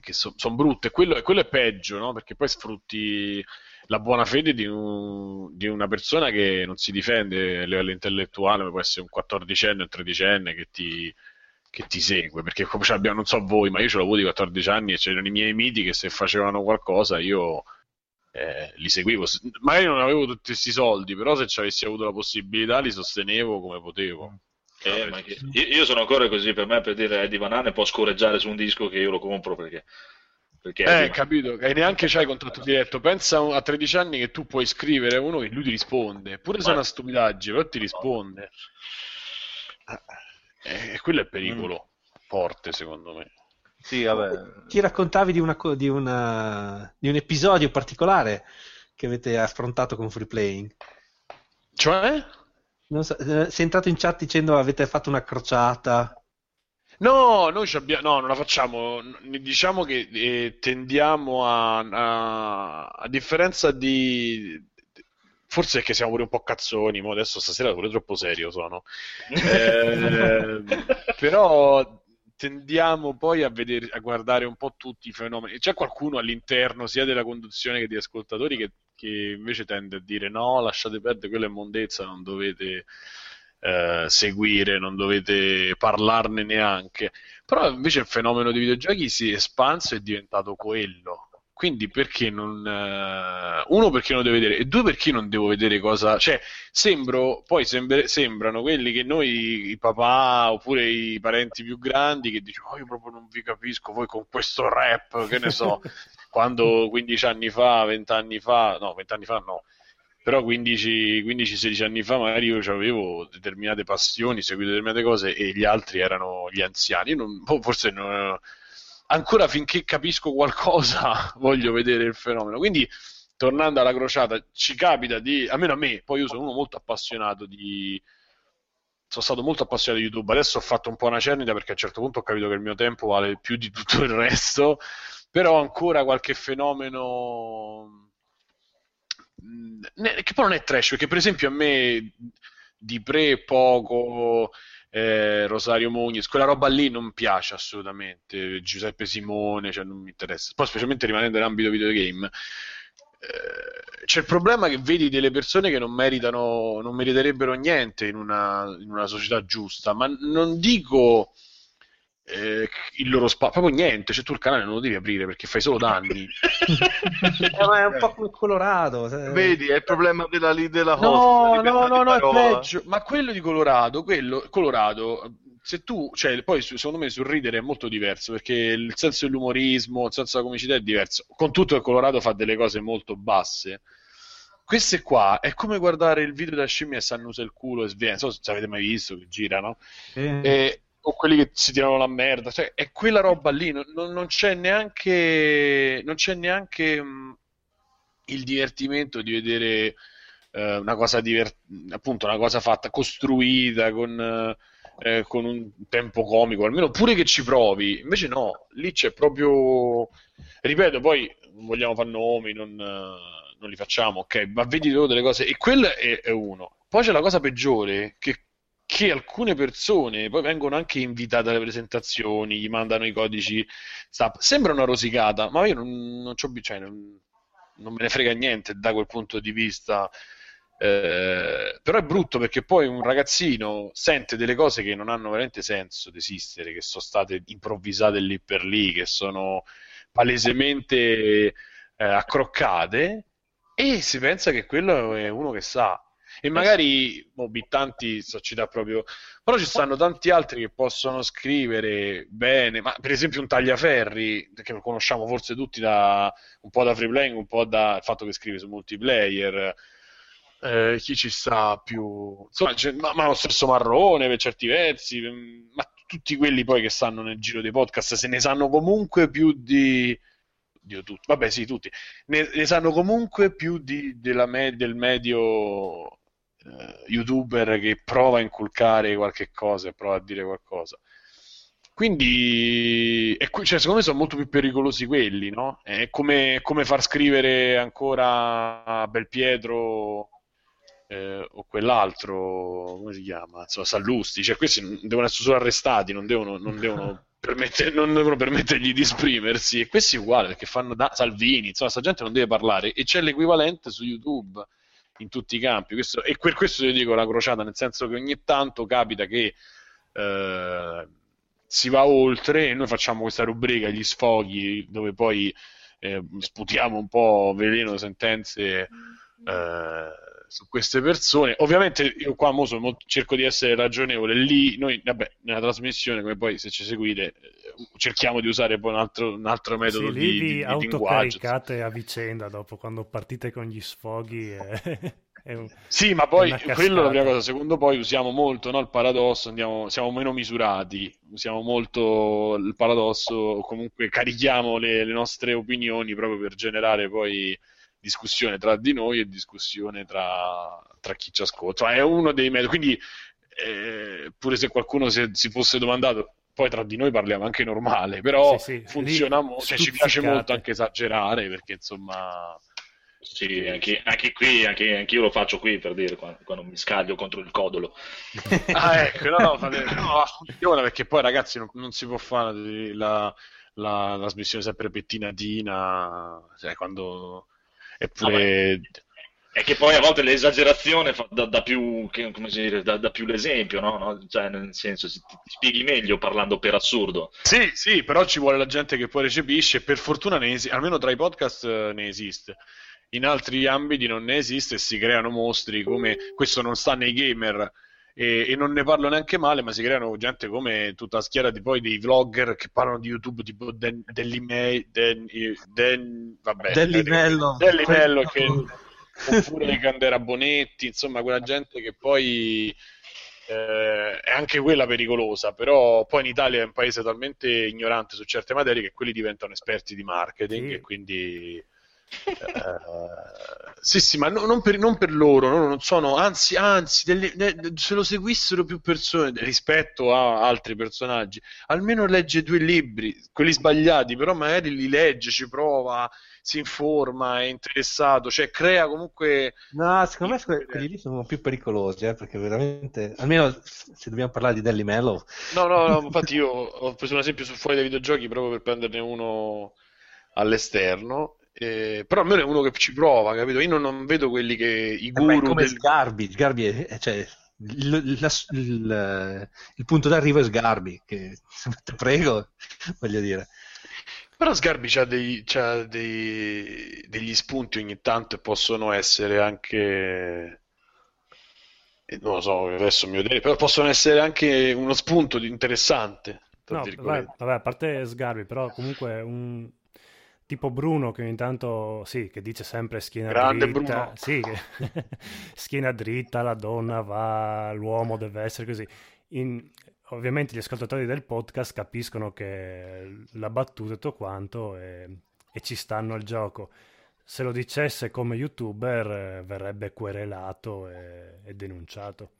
che sono brutte. Quello, quello è peggio, no? Perché poi sfrutti la buona fede di, un- di una persona che non si difende a livello intellettuale, ma può essere un 14enne o un 13enne che ti, che ti segue. Perché come ce l'abbiamo, non so voi, ma io ce l'ho avuto di 14 anni e c'erano i miei miti che se facevano qualcosa io eh, li seguivo. Magari non avevo tutti questi soldi, però se ci avessi avuto la possibilità li sostenevo come potevo. Eh, ma che- io, io sono ancora così, per me per dire Eddie Van Halen può scorreggiare su un disco che io lo compro perché... perché Eh, Eddie- capito, e neanche c'hai contatto diretto. Pensa a 13 anni che tu puoi scrivere a uno che lui ti risponde, pure se è Ma- una stupidaggine, però ti risponde. Eh, E quello è pericolo forte, secondo me. Sì, vabbè. Ti raccontavi di, una, di, una- di un episodio particolare che avete affrontato con Free Playing. Cioè? Non so, eh, sei entrato in chat dicendo avete fatto una crociata. No, noi ci abbiamo, no, non la facciamo. Diciamo che eh, tendiamo a, a, a differenza di. Forse è che siamo pure un po' cazzoni, ma adesso stasera pure troppo serio sono. Eh, però tendiamo poi a vedere, a guardare un po' tutti i fenomeni. C'è qualcuno all'interno sia della conduzione che degli ascoltatori che, che invece tende a dire no, lasciate perdere, quella è mondezza, non dovete eh, seguire, non dovete parlarne neanche. Però invece il fenomeno dei videogiochi si è espanso e è diventato quello. Quindi perché non... eh, uno perché non devo vedere e due perché non devo vedere cosa... Cioè, sembro, poi sembre- sembrano quelli che noi, i papà oppure i parenti più grandi che dicono oh, io proprio non vi capisco, voi con questo rap, che ne so, quando 15 anni fa, 20 anni fa, no, 20 anni fa no, però 15-16 anni fa magari io avevo determinate passioni, seguito determinate cose e gli altri erano gli anziani. Non, boh, forse non, ancora finché capisco qualcosa voglio vedere il fenomeno. Quindi tornando alla crociata, ci capita di, almeno a me, poi io sono uno molto appassionato di, sono stato molto appassionato di YouTube. Adesso ho fatto un po' una cernita perché a un certo punto ho capito che il mio tempo vale più di tutto il resto, però ancora qualche fenomeno che poi non è trash, perché per esempio a me di pre poco eh, Rosario Mugniz, quella roba lì non piace assolutamente, Giuseppe Simone, cioè non mi interessa, poi specialmente rimanendo nell'ambito videogame. Eh, c'è il problema che vedi delle persone che non meritano, non meriterebbero niente in una, in una società giusta, ma non dico eh, il loro spazio, proprio niente, cioè tu il canale non lo devi aprire perché fai solo danni. eh, ma è un po' come Colorado. Se... Vedi, è il problema della, della host. No, no, no, no, è peggio. Ma quello di Colorado, quello, Colorado, se tu, cioè, poi secondo me sul ridere è molto diverso perché il senso dell'umorismo, il senso della comicità è diverso. Con tutto che Colorado fa delle cose molto basse. Queste qua è come guardare il video da scimmia e si annusa il culo e sviene. Non so se avete mai visto che girano. Eh. E, o quelli che si tirano la merda, cioè è quella roba lì, non, non c'è neanche, non c'è neanche mh, il divertimento di vedere eh, una cosa divert- appunto una cosa fatta, costruita con, eh, con un tempo comico, almeno pure che ci provi, invece no, lì c'è proprio, ripeto, poi non vogliamo fare nomi, non, non li facciamo, ok, ma vedi delle cose, e quello è, è uno. Poi c'è la cosa peggiore, che che alcune persone poi vengono anche invitate alle presentazioni, gli mandano i codici SAP. Sembra una rosicata, ma io non, non, cioè, non, non me ne frega niente da quel punto di vista. Eh, però è brutto perché poi un ragazzino sente delle cose che non hanno veramente senso di esistere, che sono state improvvisate lì per lì, che sono palesemente eh, accroccate e si pensa che quello è uno che sa e magari oh, Bittanti so citare proprio però ci stanno tanti altri che possono scrivere bene ma per esempio un Tagliaferri che lo conosciamo forse tutti da un po' da free playing un po' dal fatto che scrive su multiplayer eh, chi ci sta più insomma ma, ma, lo stesso Marrone per certi versi ma tutti quelli poi che stanno nel giro dei podcast se ne sanno comunque più di Dio, tutti. Vabbè, sì, tutti. Ne, ne sanno comunque più di, me, del medio uh, youtuber che prova a inculcare qualche cosa prova a dire qualcosa. Quindi, cioè, secondo me sono molto più pericolosi quelli, no? È come, come far scrivere ancora Belpietro eh, o quell'altro, come si chiama? Insomma, Sallusti. Cioè, questi devono essere solo arrestati, non devono, non devono, non devono permettergli di esprimersi. E questi uguale, perché fanno da Salvini, insomma, questa gente non deve parlare. E c'è l'equivalente su YouTube in tutti i campi. Questo, e per questo io dico la crociata, nel senso che ogni tanto capita che eh, si va oltre e noi facciamo questa rubrica, gli sfoghi, dove poi eh, sputiamo un po' veleno, sentenze. Eh, su queste persone. Ovviamente io qua molto, cerco di essere ragionevole. Lì noi, vabbè, nella trasmissione, come poi se ci seguite, eh, cerchiamo di usare poi un altro, un altro metodo sì, di, di, autocaricate a vicenda dopo quando partite con gli sfoghi. E... Un, sì, ma poi quello è la prima cosa. Secondo poi usiamo molto no, il paradosso, andiamo, siamo meno misurati, usiamo molto il paradosso, comunque carichiamo le, le nostre opinioni proprio per generare poi discussione tra di noi e discussione tra, tra chi ci ascolta. È uno dei metodi. Quindi, eh, pure se qualcuno si, si, fosse domandato, poi tra di noi parliamo anche normale, però sì, sì. funziona molto. Cioè, ci piace molto anche esagerare perché insomma. Sì, anche, anche qui, anche, anche, io lo faccio qui per dire quando, quando mi scaglio contro il codolo. ah, ecco, no, no, fate, no, funziona perché poi ragazzi non, non si può fare la, la, la trasmissione sempre pettinatina, cioè quando Eppure... È che poi a volte l'esagerazione fa, da, da, più, che, dire, da, da, più, l'esempio, no? no? Cioè, nel senso, ti, ti, spieghi meglio parlando per assurdo. Sì, sì, però ci vuole la gente che poi recepisce. Per fortuna, ne es- almeno tra i podcast eh, ne esiste. In altri ambiti non ne esiste e si creano mostri come questo non sta nei gamer e, e, non ne parlo neanche male, ma si creano gente come tutta la schiera di poi dei vlogger che parlano di YouTube tipo Dell'Imello, Dell'Imello che, oppure le Candera Bonetti, insomma, quella gente che poi eh, è anche quella pericolosa, però poi in Italia è un paese talmente ignorante su certe materie che quelli diventano esperti di marketing Sì. e quindi... eh, sì, sì, ma no- non, per, non per loro, no, non sono, anzi, anzi, delle- ne- se lo seguissero più persone rispetto a altri personaggi, almeno legge due libri, quelli sbagliati, però magari li legge, ci prova, si informa, è interessato, cioè crea comunque No, secondo me que- quelli lì sono più pericolosi, eh, perché veramente, almeno se dobbiamo parlare di Delly Mellow, No, no, no, infatti io ho preso un esempio su fuori dai videogiochi proprio per prenderne uno all'esterno, eh, però almeno è uno che ci prova, capito? Io non, non vedo quelli che i Eh, beh, guru come del... Sgarbi, Sgarbi è, è- cioè, il, la- il- il punto d'arrivo è Sgarbi, che te prego, voglio dire. Però Sgarbi c'ha, dei, c'ha dei- degli spunti ogni tanto e possono essere anche... eh, Non lo so, adesso mi vedrete, però possono essere anche uno spunto di interessante, No, vabbè, vabbè, a parte Sgarbi, però comunque un tipo Bruno che ogni tanto, sì, che dice sempre schiena Grande dritta, sì, che- schiena dritta, la donna va, l'uomo deve essere così. In- ovviamente gli ascoltatori del podcast capiscono che la battuta e tutto quanto e, e ci stanno al gioco. Se lo dicesse come youtuber eh, verrebbe querelato e, e denunciato.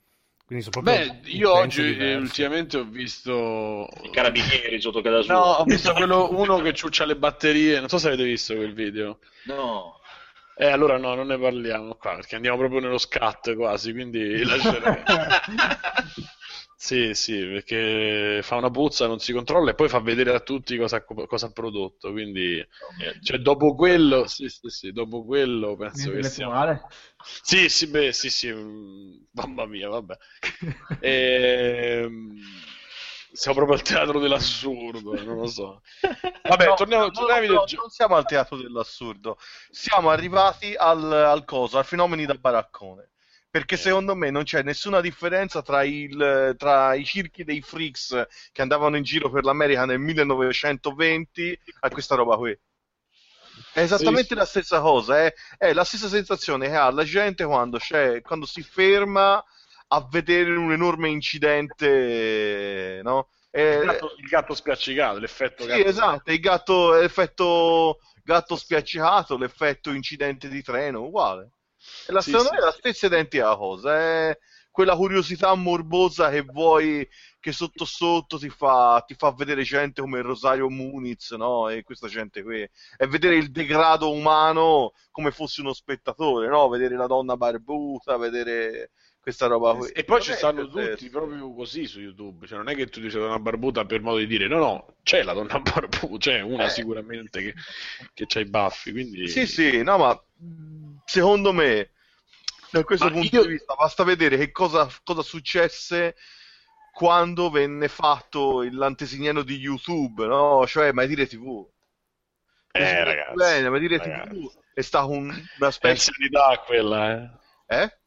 Quindi sono proprio Beh, io oggi eh, diversi. ultimamente ho visto I carabinieri sotto casa sua. No, ho visto quello, uno che ciuccia le batterie. Non so se avete visto quel video. No. Eh, allora no, non ne parliamo qua perché andiamo proprio nello scat quasi. Quindi lascerei. Sì, sì, perché fa una puzza, non si controlla e poi fa vedere a tutti cosa, ha- cosa ha prodotto. Quindi, cioè, dopo quello, sì, sì, sì, dopo quello penso che sia. Sì, sì, beh, sì, sì, mm, mamma mia, vabbè. Ehm, siamo proprio al teatro dell'assurdo, non lo so. Vabbè, No, torniamo, no, torniamo ai no, videogiochi. non siamo al teatro dell'assurdo, siamo arrivati al, al coso, al fenomeni da baraccone. Perché Eh. secondo me non c'è nessuna differenza tra, il- tra i circhi dei freaks che andavano in giro per l'America nel 1920 a questa roba qui. È esattamente Sì, la stessa cosa, è, è la stessa sensazione che ha la gente quando, c'è, quando si ferma a vedere un enorme incidente, no? È- Il gatto, il gatto spiaccicato, l'effetto sì, gatto esatto, il gatto, l'effetto gatto spiaccicato, l'effetto incidente di treno, uguale. È la, Sì, secondo sì, me è la stessa identica cosa, è quella curiosità morbosa che vuoi che sotto sotto ti fa, ti fa vedere gente come Rosario Muniz, no? E questa gente qui. E vedere il degrado umano come fossi uno spettatore, no? Vedere la donna barbuta, vedere questa roba qui. E poi ci è stanno tutti proprio così su YouTube, cioè non è che tu dici donna barbuta per modo di dire, no, no, c'è la donna barbuta, c'è una Eh. sicuramente che, che c'ha i baffi, quindi... Sì, sì, no, ma secondo me, da questo Ma punto io- di vista, basta vedere che cosa, cosa successe quando venne fatto l'antesignano di YouTube, no? Cioè Maitire TV. Eh, ragazzi, Bene, Maitire ragazzi. TV è stato un- una È specie... anzianità quella, eh. Eh?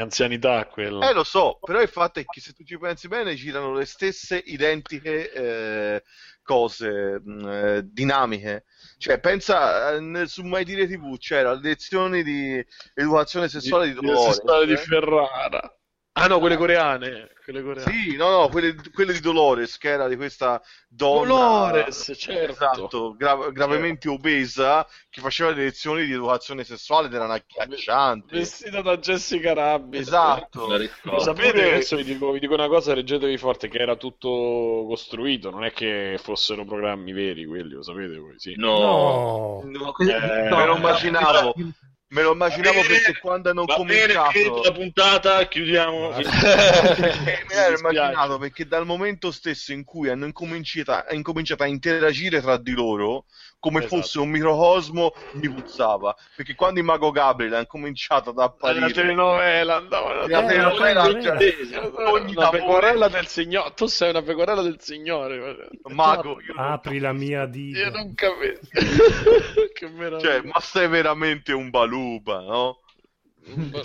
Anzianità quella. Eh, lo so, però il fatto è che se tu ci pensi bene girano le stesse identiche eh, cose, mh, eh, dinamiche. Cioè, pensa, eh, nel- su Mai Dire TV c'era le lezioni di educazione sessuale di, Dolores. sessuale di eh? Ferrara. Ah no, quelle coreane. Quelle coreane. Sì, no, no, quelle, quelle di Dolores, che era di questa donna Dolores, certo. esatto, gra- gravemente obesa, che faceva le lezioni di educazione sessuale ed erano agghiaccianti. Vestita da Jessica Rabbit. Esatto. Lo sapete, adesso vi dico, vi dico una cosa, reggetevi forte, che era tutto costruito, non è che fossero programmi veri quelli, lo sapete voi, sì. No. No, No, Eh, me lo immaginavo, me lo immaginavo bene, perché quando hanno cominciato... la puntata, chiudiamo. Eh, me l'ero immaginato perché dal momento stesso in cui hanno incominciato, incominciato a interagire tra di loro come Esatto. fosse un microcosmo mi puzzava perché quando il mago Gabriel ha cominciato ad La apparire telenovela la telenovela cioè, vera. ogni una pecorella del signore. Tu sei una pecorella del signore. mago io apri la mia Io diga. non capisco. che meraviglia. cioè, ma sei veramente un baluba no?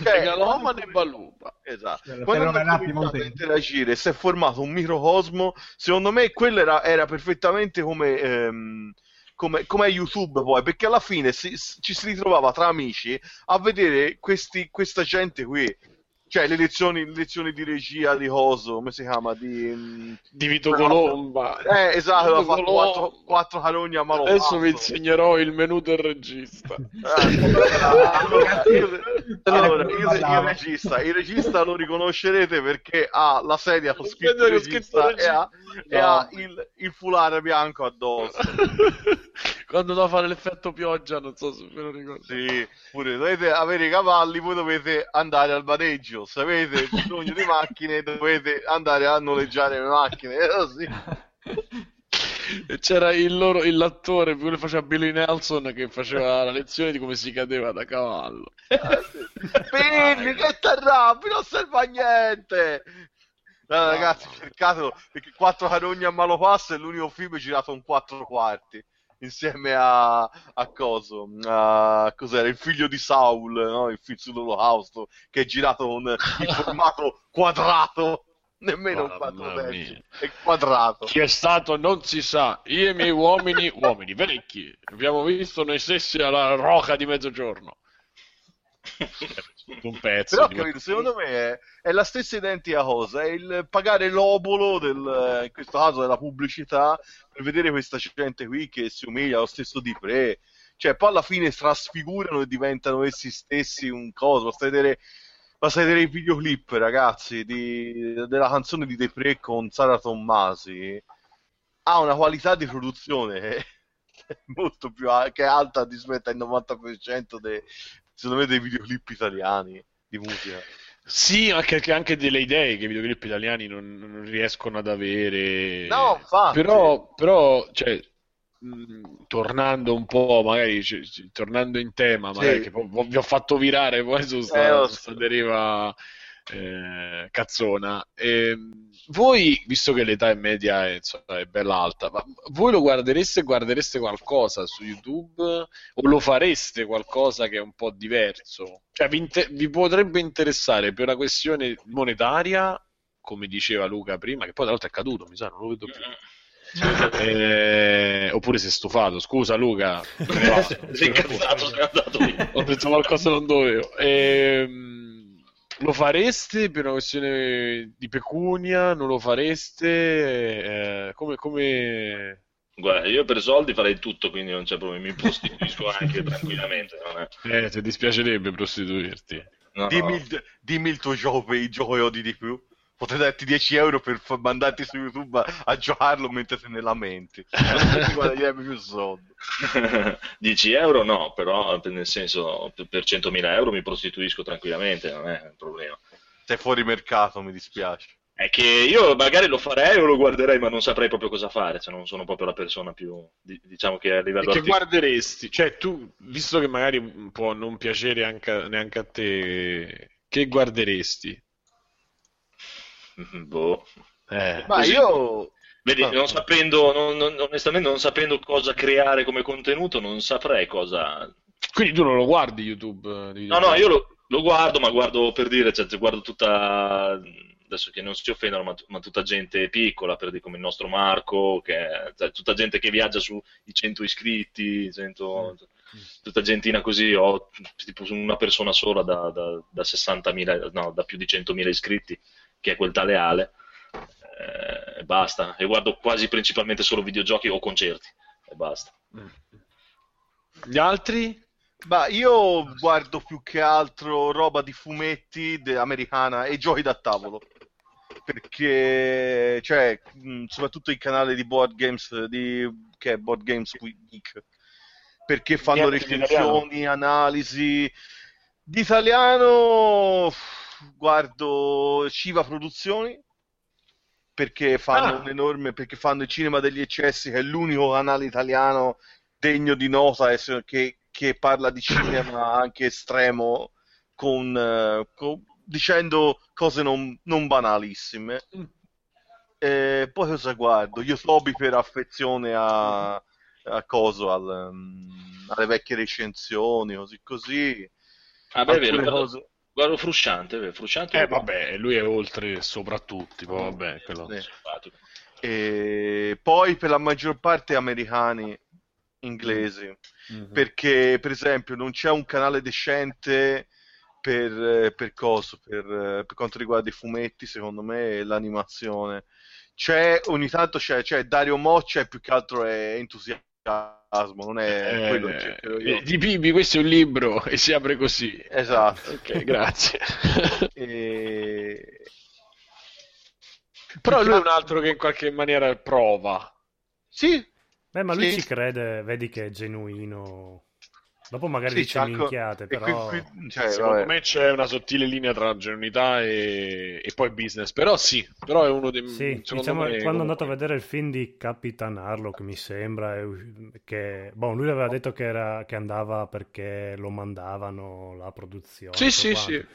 cioè, Megalomane e Baluba. Esatto. Cioè, la Quando hanno telenovela cominciato a interagire, si è formato un microcosmo. Secondo me, quello era, era perfettamente come, ehm, come, come YouTube poi, perché alla fine si- ci si ritrovava tra amici a vedere questi, questa gente qui. Cioè, le lezioni, le lezioni di regia di Hoso, come si chiama? Di, Di Vito Colomba. Eh, esatto, Vito ha fatto Colomba. quattro, quattro carogni a malo Adesso vi insegnerò il menù del regista. allora, io, allora, il, Parlava. regista, il regista lo riconoscerete perché ha la sedia con scritto regista scritto e ha, e No. ha il, il foulard bianco addosso. Quando doveva fare l'effetto pioggia, non so se ve lo ricordo. Sì, pure dovete avere i cavalli, voi dovete andare al maneggio. Se avete bisogno di macchine, dovete andare a noleggiare le macchine. Così. E c'era il loro, il- l'attore, quello che faceva Billy Nelson, che faceva la lezione di come si cadeva da cavallo. Pilli, che t'arrabbi, non serve a niente. No, ragazzi, cercatelo perché Quattro carogni a malo passo è l'unico film girato in quattro quarti. Insieme a, a coso, a, cos'era? Il figlio di Saul, no? Il film sull'olocausto, che è girato con il formato quadrato, nemmeno un Mamma quattro terzi, mia. è quadrato. Chi è stato non si sa. Io e i miei uomini, uomini vecchi, abbiamo visto noi stessi alla roca di mezzogiorno. Un pezzo. Però, capito, secondo me è, è la stessa identica cosa, è il pagare l'obolo, del, in questo caso della pubblicità, per vedere questa gente qui che si umiglia allo stesso di Pre. Cioè, poi alla fine trasfigurano e diventano essi stessi un coso. Basta vedere, basta vedere i videoclip, ragazzi, di- della canzone di De Pre con Sara Tommasi. Ha una qualità di produzione molto più che è alta rispetto al 90% dei, secondo me, dei videoclip italiani di musica. Sì, anche, anche- delle idee che i videoclip italiani non, non riescono ad avere. No, infatti. Però, però cioè, mh, tornando un po', magari, cioè, c- tornando in tema, magari, Sì. che vi ho fatto virare poi su Eh, sta, lo su so. sta deriva eh, cazzona. Ehm, voi, visto che l'età è media è, insomma, è bella alta, ma voi lo guardereste e guardereste qualcosa su YouTube o lo fareste qualcosa che è un po' diverso? Cioè, vi, inter- vi potrebbe interessare per una questione monetaria, come diceva Luca prima, che poi tra l'altro è caduto, mi sa, non lo vedo più. Eh, oppure è stufato, scusa Luca. No, Sei incazzato, sei ho detto qualcosa non dovevo. Ehm, lo fareste per una questione di pecunia? Non lo fareste? Eh, come, come... Guarda, io per soldi farei tutto, quindi non c'è problema, mi prostituisco anche tranquillamente. Non è... Eh, ti dispiacerebbe prostituirti. no, Dimmi, no. il, dimmi il tuo gioco gioco che odi di più. Potrei darti 10 euro per fa- mandarti su YouTube a, a giocarlo mentre te ne lamenti. Non ti guadagnerebbe più soldi. 10 euro no, però nel senso per- per 100.000 euro mi prostituisco tranquillamente, non è un problema. Sei fuori mercato, mi dispiace. È che io magari lo farei o lo guarderei, ma non saprei proprio cosa fare, cioè non sono proprio la persona più, di- diciamo che a E livello che artistico... guarderesti? Cioè, tu, visto che magari può non piacere anche, neanche a te, che guarderesti? Boh. Eh, Ma Così. io... Vedi, Ah. non sapendo, non- non- onestamente non sapendo cosa creare come contenuto, non saprei cosa... Quindi tu non lo guardi YouTube? eh, di No, no, io lo, lo guardo, ma guardo per dire, cioè, guardo tutta, adesso che non si offendono, ma, ma tutta gente piccola, per dire come il nostro Marco, che, cioè, tutta gente che viaggia sui 100 iscritti, 100 tutta gentina così, ho tipo una persona sola da, da, da 60.000, no, da più di 100.000 iscritti, che è quel tale Ale, eh, e basta, e guardo quasi principalmente solo videogiochi o concerti, e basta. Gli altri? Ma io guardo più che altro roba di fumetti de- americana e giochi da tavolo. Perché, cioè, mh, soprattutto il canale di Board Games, di, che è Board Games Week, perché fanno recensioni, analisi. Di italiano guardo Shiva Produzioni, perché fanno Ah. un enorme, perché fanno il Cinema degli Eccessi, che è l'unico canale italiano degno di nota e che, che parla di cinema anche estremo con, eh, con- dicendo cose non, non banalissime. E poi cosa guardo? Io Toby per affezione a, a coso, al, mm, alle vecchie recensioni, così così. Ah, beh, vero, cose- guardo Frusciante, Frusciante Eh vabbè, lui è oltre soprattutto, poi vabbè, quello... Sì. E poi per la maggior parte americani inglesi. Mhm. Perché, per esempio, non c'è un canale decente per, per coso, per, per quanto riguarda i fumetti, secondo me, e l'animazione. C'è, ogni tanto c'è, c'è Dario Moccia e più che altro è entusiasmo, non è quello che cercherò io. Eh, di Bibi, questo è un libro e si apre così. Esatto. Ok, grazie. E... Però lui è un altro- altro che in qualche maniera prova. Sì, Beh, ma lui Sì. ci crede, vedi che è genuino. Dopo magari Sì, dice anche- minchiate, però... qui- qui- cioè, Secondo vabbè. me c'è una sottile linea tra genuinità e, e poi business. Però sì, però è uno dei... Sì, diciamo me, quando è andato a vedere il film di Capitan Harlock, mi sembra, che, boh, lui aveva detto che, era, che andava perché lo mandavano la produzione. Sì, sì, quanto. sì.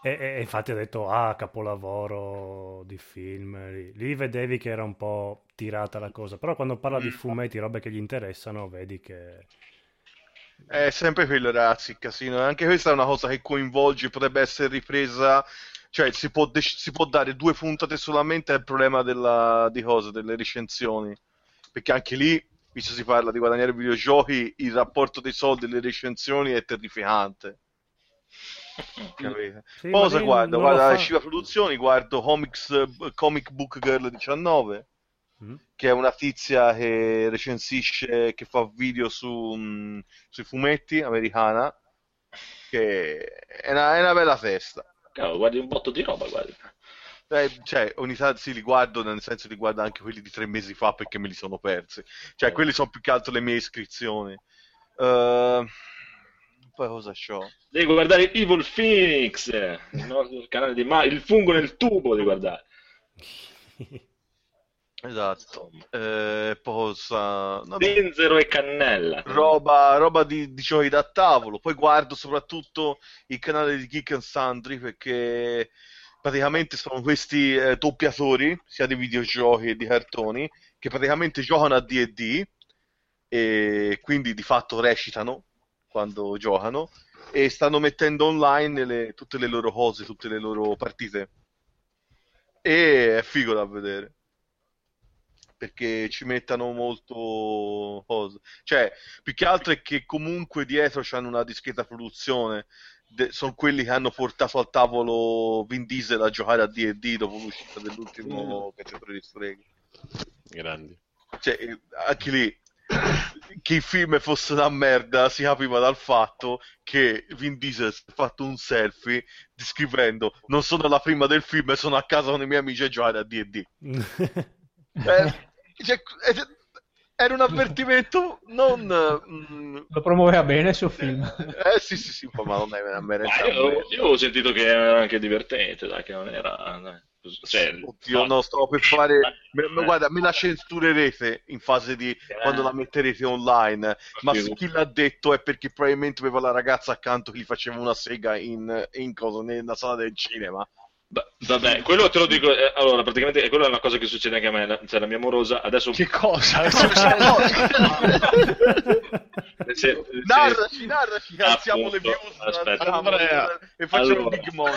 E, e infatti ha detto, ah, capolavoro di film. Lì, lì vedevi che era un po' tirata la cosa, però quando parla Mm. di fumetti, robe che gli interessano, vedi che... È sempre quello, ragazzi, il casino. Anche questa è una cosa che coinvolge, potrebbe essere ripresa. Cioè, si può, dec- si può dare due puntate solamente al problema della, di cosa, delle recensioni. Perché anche lì, visto si parla di guadagnare videogiochi, il rapporto dei soldi e delle recensioni è terrificante. Capite? Sì, cosa guardo? Guarda, fa- Shiva Produzioni, guardo Comics, eh, Comic Book Girl 19 Mm? che è una tizia che recensisce, che fa video su, mh, sui fumetti americana, che è una, è una bella festa. Cavolo, guardi un botto di roba, guardi. Eh, cioè, ogni tanto sì, li guardo, nel senso li guardo anche quelli di tre mesi fa perché me li sono persi. Cioè, quelli sono più che altro le mie iscrizioni. Eh, poi cosa c'ho? Devi guardare Evil Phoenix, il canale di Ma- il fungo nel tubo di guardare. Esatto. Eh, vabbè. Zenzero e cannella. roba, roba di, di giochi da tavolo. Poi guardo soprattutto il canale di Geek and Sundry perché praticamente sono questi eh, doppiatori, sia di videogiochi che di cartoni, che praticamente giocano a D&D e quindi di fatto recitano quando giocano e stanno mettendo online le- tutte le loro cose, tutte le loro partite. E è figo da vedere. Perché ci mettano molto cose. Cioè, più che altro è che comunque dietro c'hanno una discreta produzione. De- sono quelli che hanno portato al tavolo Vin Diesel a giocare a D&D dopo l'uscita dell'ultimo cacciatore di streghe. Grandi. Cioè, eh, anche lì, che il film fosse una merda si capiva dal fatto che Vin Diesel si è fatto un selfie descrivendo non sono la prima del film, sono a casa con i miei amici a giocare a D&D. Eh, cioè, eh, era un avvertimento non... mm, Lo promuoveva bene il suo film. eh sì sì sì, ma non è una merda. Ma io, io avevo sentito che era anche divertente, dai, che non era... dai, Cioè, Oddio, no, stavo per fare. me- guarda, me la censurerete in fase di quando la metterete online. Ma se chi l'ha detto è perché probabilmente aveva la ragazza accanto che gli faceva una sega in, in cosa, nella sala del cinema. Vabbè, quello te lo dico. eh, allora, praticamente è quella è una cosa che succede anche a me. la- Cioè, la mia morosa adesso. Che cosa? se- se- narraci, narraci, alziamo le views aspetta. Andrea. e facciamo Allora. big money.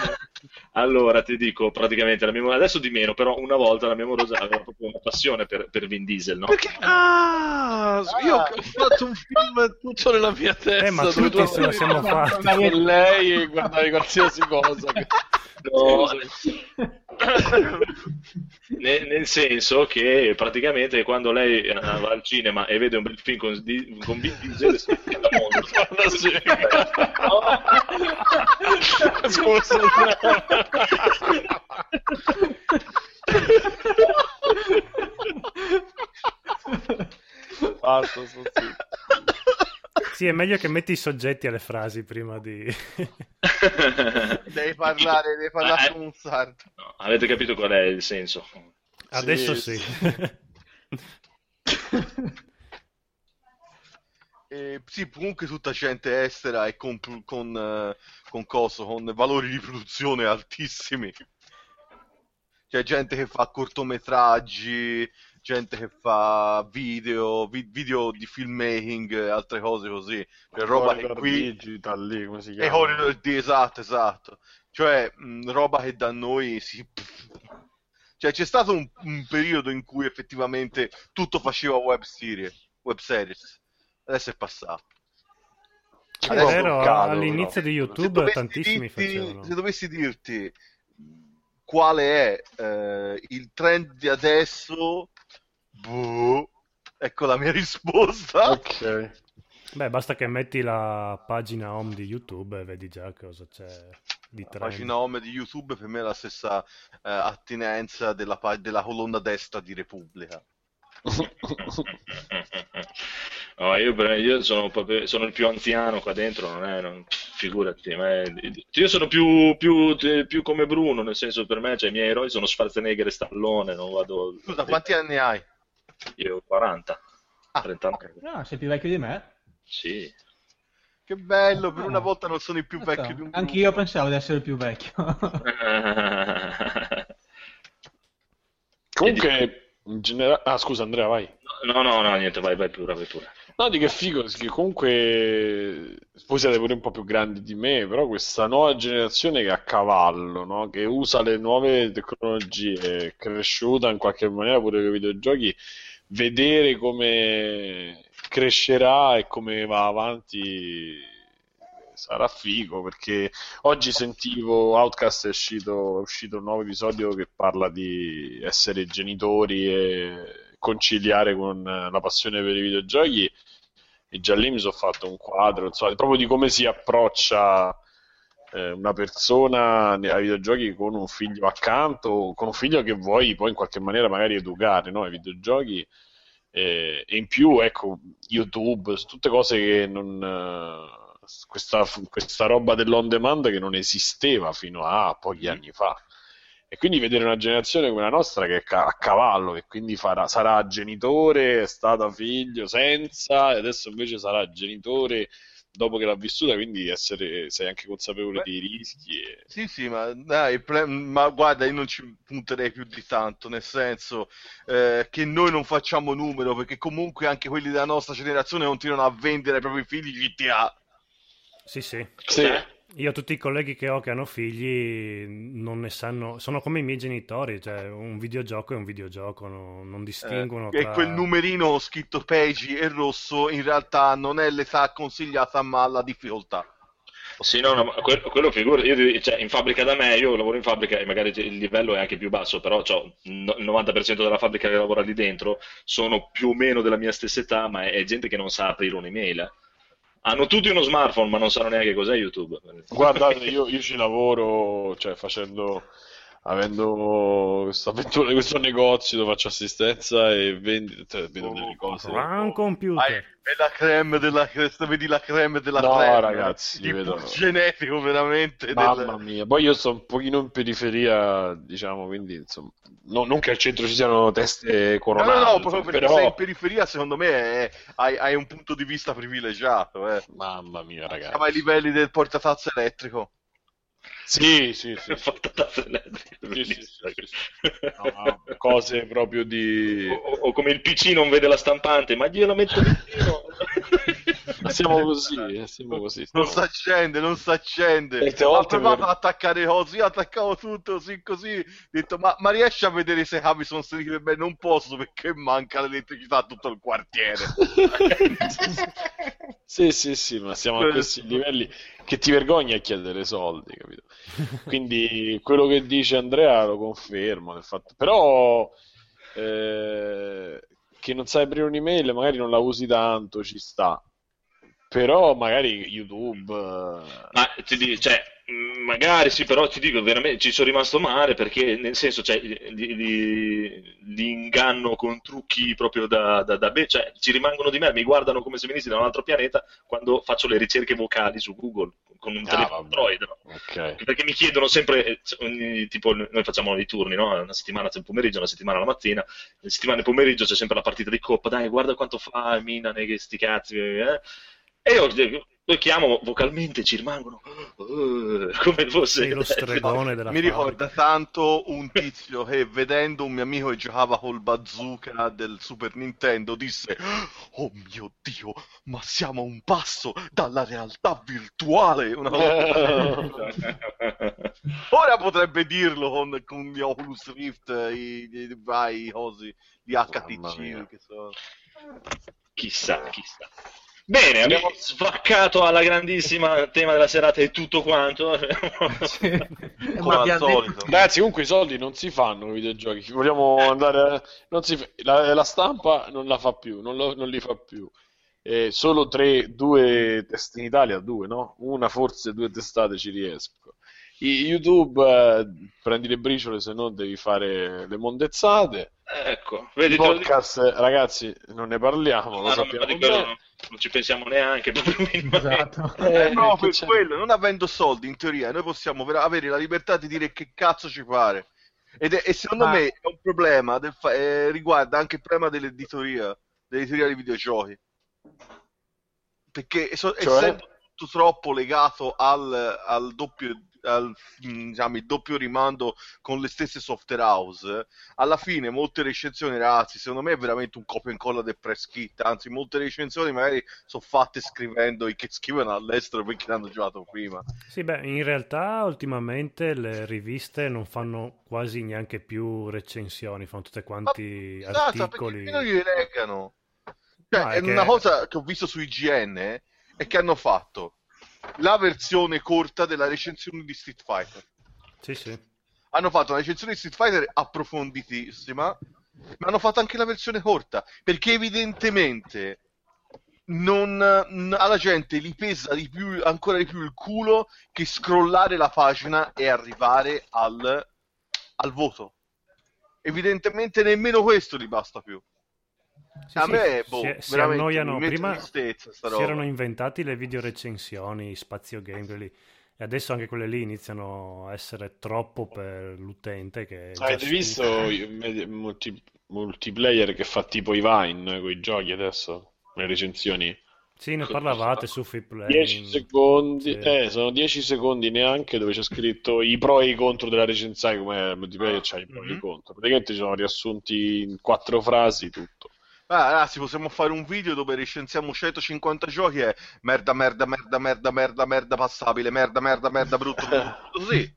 Allora, ti dico, praticamente, la mia morosa- adesso di meno, però una volta la mia morosa aveva proprio una passione per, per Vin Diesel, no? Perché? Ah, io ho fatto un film tutto nella mia testa. Eh, ma tutti tu se lo siamo fatti. con lei e guardavi qualsiasi cosa. No. Nel, nel senso che praticamente quando lei eh, va al cinema e vede un bel film con, di- con Vin Diesel si da mondo. Scusa. Basta, sto zitto. Sì, è meglio che metti i soggetti alle frasi prima di... Devi parlare, devi parlare Eh, come un sardo. no, avete capito qual è il senso? Adesso Sì, sì. Eh, sì, comunque tutta gente estera e con, con, eh, con coso, con valori di produzione altissimi. C'è gente che fa cortometraggi, gente che fa video, vi- video di filmmaking, e altre cose così. Cioè, roba che qui... Digital lì, come si E chiama? Corridor di esatto, esatto. Cioè, mh, roba che da noi si... Cioè, c'è stato un, un periodo in cui effettivamente tutto faceva web series, web series. Adesso è passato. Sì, Adesso- è vero, caso, all'inizio di Se YouTube tantissimi dirti- facevano. Se dovessi dirti quale è eh, il trend di adesso, boh, ecco la mia risposta. Ok. Beh, basta che metti la pagina home di YouTube e vedi già cosa c'è di La trend. pagina home di YouTube per me è la stessa eh, attinenza della, pa- della colonna destra di Repubblica. No, io, io sono, proprio- sono il più anziano qua dentro, non è, non- figurati, ma è- io sono più, più- più come Bruno, nel senso per me, cioè, i miei eroi sono Schwarzenegger e Stallone, non vado... Scusa, quanti anni hai? Io ho 40, Ah, 39, No, sei più vecchio di me? sì. Che bello, per Ah. una volta non sono il più Aspetta, vecchio di un Anche io pensavo di essere il più vecchio. Comunque, in generale... Ah, scusa Andrea, vai. No, no, no, niente, vai, vai pure, vai pure. No, di che figo, che comunque voi siete pure un po' più grandi di me, però questa nuova generazione che è a cavallo, no? Che usa le nuove tecnologie, è cresciuta in qualche maniera pure con i videogiochi, vedere come crescerà e come va avanti sarà figo, perché oggi sentivo Outcast è uscito, è uscito un nuovo episodio che parla di essere genitori e conciliare con la passione per i videogiochi e già lì mi sono fatto un quadro, insomma, proprio di come si approccia eh, una persona ai videogiochi con un figlio accanto, con un figlio che vuoi poi in qualche maniera magari educare, no, ai videogiochi. E, e in più, ecco, YouTube, tutte cose che non... eh, questa, questa roba dell'on demand che non esisteva fino a pochi anni fa. E quindi vedere una generazione come la nostra che è a cavallo, che quindi farà- sarà genitore, è stata figlio senza, e adesso invece sarà genitore dopo che l'ha vissuta, quindi essere, sei anche consapevole Beh. dei rischi. E... Sì, sì, ma, dai, pre- ma guarda, io non ci punterei più di tanto, nel senso eh, che noi non facciamo numero, perché comunque anche quelli della nostra generazione continuano a vendere ai propri figli GTA. Sì, sì. Sì. Io tutti i colleghi che ho che hanno figli non ne sanno, sono come i miei genitori, cioè un videogioco è un videogioco, no- non distinguono Eh, E tra... quel numerino scritto Peggy e rosso in realtà non è l'età consigliata, ma la difficoltà. Sì, no, no, ma quello, quello figura, io, cioè, in fabbrica da me, io lavoro in fabbrica e magari il livello è anche più basso, però no- il 90% della fabbrica che lavora lì dentro sono più o meno della mia stessa età, ma è, è gente che non sa aprire un'email. Hanno tutti uno smartphone, ma non sanno neanche cos'è YouTube. Guardate, io, io ci lavoro, cioè facendo, avendo questa avventura, questo negozio dove faccio assistenza e vendi, cioè, vedo delle cose. Run Hai, computer. è la creme della cresta, vedi la creme della No, creme. ragazzi, il vedo- genetico veramente del- Mamma mia, poi io sto un pochino in periferia, diciamo, quindi insomma, no- non che al centro ci siano teste No, coronate, no, no, insomma, proprio perché però sei in periferia, secondo me è- hai, hai un punto di vista privilegiato, eh. mamma mia, Siamo ai ragazzi. livelli del portatazza elettrico. Sì, sì, sì, sì. Sì, sì. No, cose proprio di O, o- come il PC non vede la stampante, ma gliela metto vicino. Siamo così, eh, siamo così. Non si accende, non si accende. Ho provato ad attaccare cose, io attaccavo tutto così così. Ho detto, ma, ma riesci a vedere se i cavi sono per bene? Non posso perché manca l'elettricità a tutto il quartiere. Sì, sì, sì, ma siamo a questi livelli che ti vergogni a chiedere soldi, capito? Quindi quello che dice Andrea lo confermo, nel fatto. però eh, che non sai aprire un'email, magari non la usi tanto, ci sta. Però magari YouTube... eh, Ma ti dico, cioè, mh, magari sì, però ti dico, veramente ci sono rimasto male perché, nel senso, cioè, li, inganno con trucchi proprio da, da, da be- cioè, ci rimangono di me, mi guardano come se venissi da un altro pianeta quando faccio le ricerche vocali su Google con un Ah, telefono. Android, no? Ok. Perché mi chiedono sempre, eh, ogni- tipo, noi facciamo i turni, no? Una settimana c'è il pomeriggio, una settimana la mattina, le settimane pomeriggio c'è sempre la partita di Coppa, dai, guarda quanto fa che sti cazzi, eh? E io lo chiamo vocalmente, ci rimangono eh, come fosse Sei lo stregone della Mi fabbrica. ricorda tanto un tizio che vedendo un mio amico che giocava col bazooka del Super Nintendo disse Oh mio Dio, ma siamo a un passo dalla realtà virtuale. Una Ora potrebbe dirlo con, con gli Oculus Rift, i, i vari cosi di Mamma HTC che sono... chissà, chissà. Bene, abbiamo svaccato alla grandissima tema della serata e tutto quanto. Come al solito. Ragazzi, comunque i soldi non si fanno con i videogiochi. Vogliamo andare. Non si... la, la stampa non la fa più, non, lo- non li fa più. Eh, solo tre, due test in Italia, due, no? Una, forse due testate ci riesco. I- YouTube, eh, prendi le briciole, se no devi fare le mondezzate. Ecco, vedi, podcast, ragazzi, non ne parliamo, lo Ah, no, sappiamo bene. Non, ci pensiamo neanche. Esatto. Eh, Eh, no, che per c'è? quello, non avendo soldi, in teoria, noi possiamo avere la libertà di dire che cazzo ci pare. Ed è- e secondo Ma- me è un problema, del fa- eh, riguarda anche il problema dell'editoria, dell'editoria dei videogiochi. Perché so- Cioè? essendo tutto troppo legato al, al doppio, al, mm, diciamo, il doppio rimando con le stesse software house, alla fine molte recensioni, ragazzi, secondo me è veramente un copia e incolla del press kit, anzi molte recensioni magari sono fatte scrivendo i che scrivono all'estero perché l'hanno giocato prima. Sì, beh, in realtà ultimamente le riviste non fanno quasi neanche più recensioni, fanno tutte quanti Esatto, perché articoli. nemmeno li leggano. Cioè, è è che- una cosa che ho visto su IGN eh, è che hanno fatto la versione corta della recensione di Street Fighter. Sì, sì. Hanno fatto una recensione di Street Fighter approfonditissima, ma hanno fatto anche la versione corta, perché evidentemente non, alla gente gli pesa di più, ancora di più il culo che scrollare la pagina e arrivare al, al voto. Evidentemente nemmeno questo gli basta più. Sì, A sì, me, boh, si, si annoiano. Prima tristezza si erano inventati le video recensioni, spazio game, quelli, e adesso anche quelle lì iniziano a essere troppo per l'utente che Avete visto i multi- multiplayer che fa tipo i Vine con i giochi adesso? Le recensioni? Sì, ne parlavate su Freeplay. 10 secondi, Sì. eh, sono 10 secondi neanche dove c'è scritto i pro e i contro della recensione, come multiplayer c'hai i pro e i Mhm. contro. Praticamente ci sono riassunti in quattro frasi tutto. Ah, ragazzi, possiamo fare un video dove recensiamo 150 giochi e merda, merda, merda, merda, merda, merda passabile, merda, merda, merda, brutto, brutto. Così.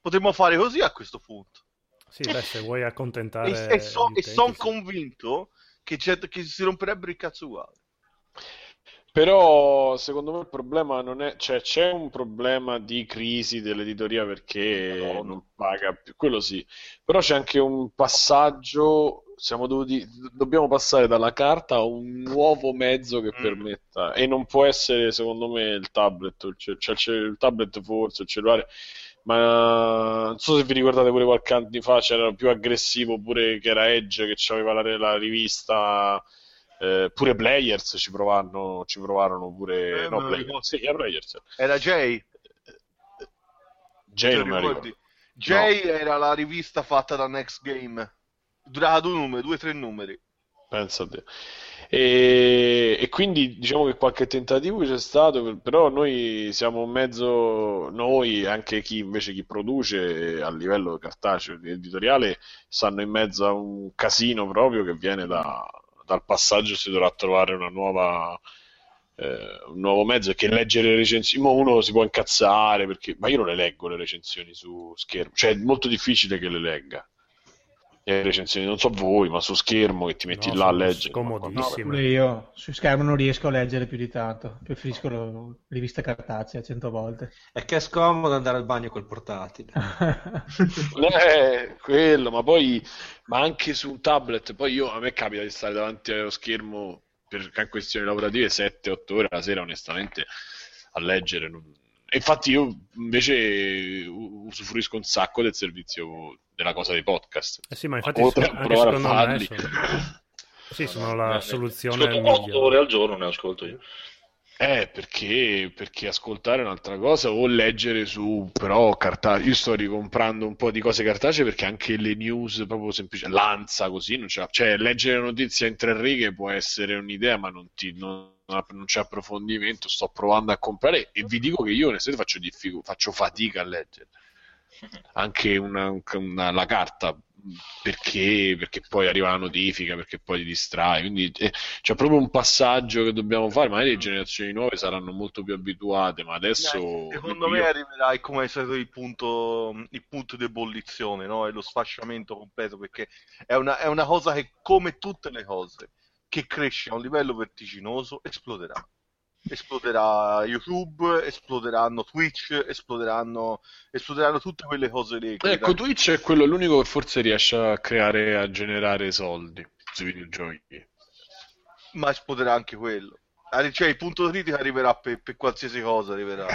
Potremmo fare così a questo punto. Sì, beh, se vuoi accontentare E, e, so- e sono sì. convinto che, che si romperebbero il cazzo uguale. Però secondo me il problema non è, cioè c'è un problema di crisi dell'editoria perché Madonna. non paga più, quello sì, però c'è anche un passaggio, dovuti, dobbiamo passare dalla carta a un nuovo mezzo che Mm. permetta, e non può essere secondo me il tablet, cioè, c'è il tablet forse, il cellulare, ma non so se vi ricordate pure qualche anno fa c'era più aggressivo pure che era Edge che aveva la, la rivista eh, pure Players ci provarono, ci provarono pure Eh, no, Players, sì, era Players Era Jay, Jay ricordi? ricordo Jay era la rivista fatta da Next Game. Durava due numeri, due o tre numeri. pensa a te e, e quindi diciamo che qualche tentativo c'è stato però noi siamo mezzo noi anche chi invece chi produce a livello cartaceo editoriale stanno in mezzo a un casino proprio che viene da- dal passaggio si dovrà trovare una nuova eh, un nuovo mezzo è che leggere le recensioni, uno si può incazzare perché, ma io non le leggo le recensioni su schermo, cioè è molto difficile che le legga. Le recensioni, non so voi, ma su schermo che ti metti No, là a leggere. scomodissime. Pure io su schermo non riesco a leggere più di tanto. Preferisco la rivista cartacea cento volte. È che è scomodo andare al bagno col portatile. Eh, quello, ma poi, ma anche su un tablet, poi io, a me capita di stare davanti allo schermo per questioni lavorative 7-8 ore la sera, onestamente, a leggere. non- infatti io invece usufruisco un sacco del servizio della cosa dei podcast. Eh sì, ma infatti Oltre se- a provare a farli. sono, sì, sono la Eh, soluzione Ascolto 8 migliore. ore al giorno, ne ascolto io. Eh, perché, perché ascoltare è un'altra cosa o leggere su, però cartaceo. Io sto ricomprando un po' di cose cartacee perché anche le news proprio semplici, Lanza così, non c'è, cioè leggere notizia in tre righe può essere un'idea, ma non, ti, non, non c'è approfondimento. Sto provando a comprare e vi dico che io onestamente faccio, diffic- faccio fatica a leggere anche una, una- la carta perché, perché poi arriva la notifica, perché poi ti distrae. Quindi eh, c'è proprio un passaggio che dobbiamo fare. Magari le generazioni nuove saranno molto più abituate, ma adesso Secondo io- me arriverai come è stato il punto, il punto di ebollizione, no? È lo sfasciamento completo, perché è una, è una cosa che, come tutte le cose, che cresce a un livello vertiginoso, esploderà. Esploderà YouTube, esploderanno Twitch, esploderanno, esploderanno tutte quelle cose lì. Ecco, dai- Twitch è quello l'unico che forse riesce a creare, a generare soldi sui videogiochi. ma esploderà anche quello. Cioè, il punto critico arriverà per, per qualsiasi cosa, arriverà.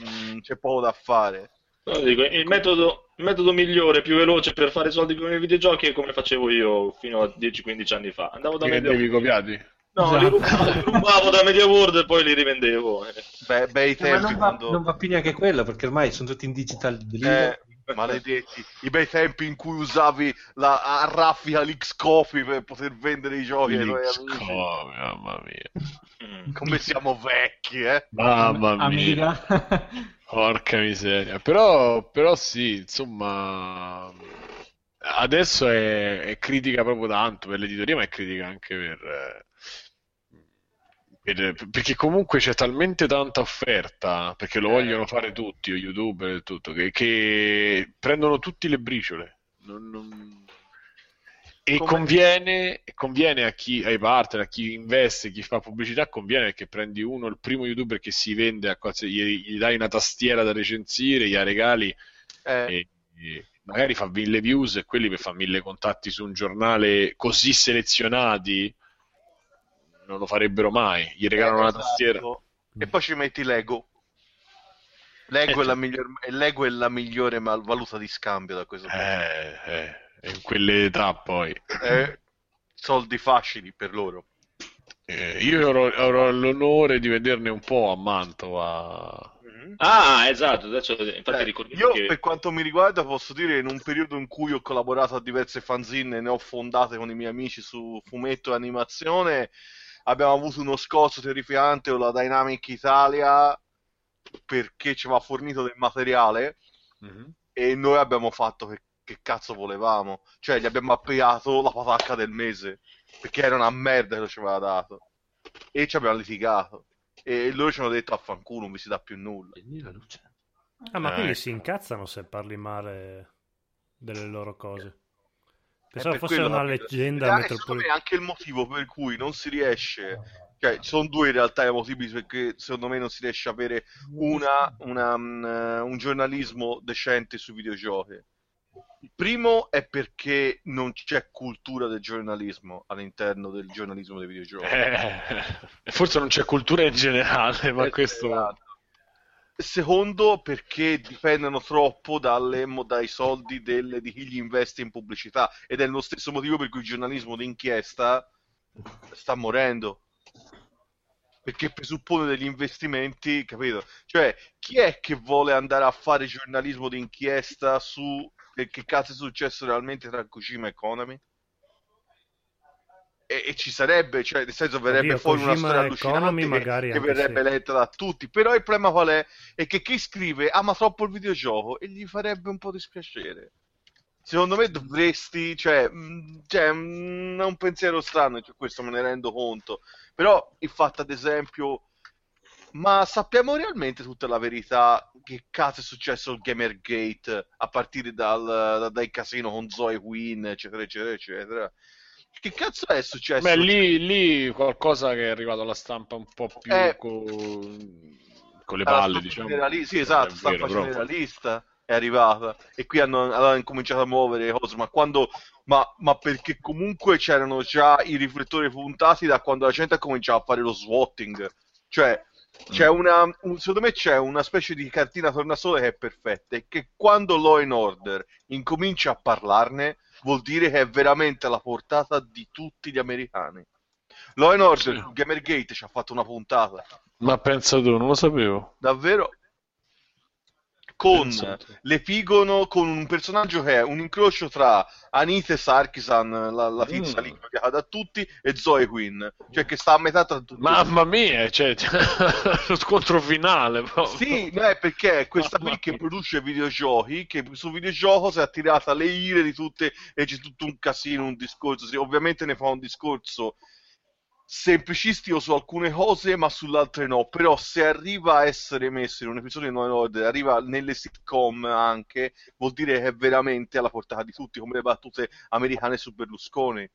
Mm, c'è poco da fare. No, dico, il, metodo, il metodo migliore, più veloce per fare soldi con i videogiochi è come facevo io fino a 10-15 anni fa. Andavo da Ti Media rendevi copiati? No, li rubavo, li rubavo da Media World e poi li rivendevo. eh. Beh, bei Ma tempi non va, quando... non va più neanche quello perché ormai sono tutti in digital delivery. Eh, maledetti, i bei tempi in cui usavi la a raffica l'X-Copy per poter vendere i giochi amici. L'X-Copy, mamma mia. Come siamo vecchi, eh? Mamma mia. Amiga. Porca miseria. Però, però sì, insomma, adesso è, è critica proprio tanto per l'editoria, ma è critica anche per, eh, per- perché comunque c'è talmente tanta offerta, perché lo vogliono fare tutti, youtuber e tutto, che, che prendono tutti le briciole. Non- non- E Come- conviene, conviene a chi, ai partner, a chi investe, chi fa pubblicità, conviene perché prendi uno, il primo youtuber che si vende, a qualsiasi- gli, gli dai una tastiera da recensire, gli regali Eh, e, e magari fa mille views e quelli per fare mille contatti su un giornale così selezionati non lo farebbero mai. Gli regalano una esatto. tastiera. E poi ci metti Lego. Lego, Eh, è, la miglior- Lego è la migliore mal- valuta di scambio da questo punto. Eh, eh, e in quelle età poi. Eh, soldi facili per loro. Eh, io avrò, avrò l'onore di vederne un po' a Mantova. Ah, esatto, adesso infatti Eh, ricordiamo io che... per quanto mi riguarda posso dire in un periodo in cui ho collaborato a diverse fanzine ne ho fondate con i miei amici su fumetto e animazione abbiamo avuto uno scosso terrificante con la Dynamic Italia perché ci aveva fornito del materiale Mhm. e noi abbiamo fatto che, che cazzo volevamo cioè gli abbiamo appiato la patacca del mese perché era una merda che ci aveva dato e ci abbiamo litigato e loro ci hanno detto affanculo non vi si dà più nulla Spegni la luce. Ah, ma Eh, quindi ecco. si incazzano se parli male delle loro cose. È Pensavo per fosse quello, una leggenda Ed è anche- secondo me è metropolitana. anche il motivo per cui non si riesce, cioè ci sono due in realtà i motivi perché secondo me non si riesce a avere una, una, mm, eh, un giornalismo decente sui videogiochi. Il primo è perché non c'è cultura del giornalismo all'interno del giornalismo dei videogiochi. Eh, forse non c'è cultura in generale, ma Eh, questo... esatto. Secondo, perché dipendono troppo dalle, dai soldi del- di chi gli investe in pubblicità ed è lo stesso motivo per cui il giornalismo d'inchiesta sta morendo. Perché presuppone degli investimenti, capito? Cioè, chi è che vuole andare a fare giornalismo d'inchiesta su che, che cazzo è successo realmente tra Kojima e Konami? E, e ci sarebbe, cioè, nel senso, verrebbe Oddio, fuori una Kojima storia e allucinante che, che verrebbe sì. letta da tutti. Però il problema qual è? È che chi scrive ama troppo il videogioco e gli farebbe un po' dispiacere. Secondo me dovresti, cioè, mh, cioè, mh, è un pensiero strano, cioè, questo me ne rendo conto. Però il fatto, ad esempio, ma sappiamo realmente tutta la verità che cazzo è successo al Gamergate a partire dal, da- dal casino con Zoe Queen, eccetera, eccetera, eccetera. Che cazzo è successo? Beh, lì, lì qualcosa che è arrivato alla stampa un po' più Eh, con, con le palle, diciamo. generali- Sì, esatto, vero, stampa però. generalista è arrivata e qui hanno, hanno incominciato a muovere cose, ma quando ma, ma perché comunque c'erano già i riflettori puntati da quando la gente ha cominciato a fare lo swatting. Cioè, c'è una un- secondo me c'è una specie di cartina tornasole che è perfetta e che quando Law and Order incomincia a parlarne vuol dire che è veramente alla portata di tutti gli americani. Law and Order Gamergate ci ha fatto una puntata Ma pensa tu, non lo sapevo. davvero con tu. l'epigono con un personaggio che è un incrocio tra Anite Sarkisan, la, la tizia Mm. lì che da tutti, e Zoe Quinn, cioè che sta a metà tra tutti. Mamma mia, cioè, lo scontro finale proprio. Sì, no, è perché è questa qui che produce videogiochi, che su videogioco si è attirata le ire di tutte e c'è tutto un casino, un discorso. Sì, ovviamente ne fa un discorso semplicistico su alcune cose, ma sulle altre no. Però se arriva a essere messo in un episodio di No Order, arriva nelle sitcom anche, vuol dire che è veramente alla portata di tutti, come le battute americane su Berlusconi.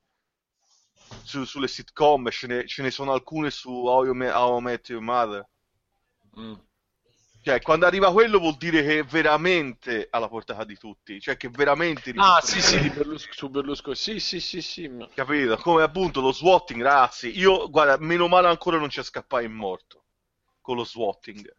su- sulle sitcom, ce ne, ce ne sono alcune su How, You Met, How I Met Your Mother. Mm. Cioè, quando arriva quello vuol dire che è veramente alla portata di tutti, cioè che veramente... Ah, sì, sì, di Berlus- su Berlusconi. Sì, sì, sì, sì. ma- Capito? Come appunto lo swatting, ragazzi. Io, guarda, meno male ancora non c'è scappare in morto con lo swatting.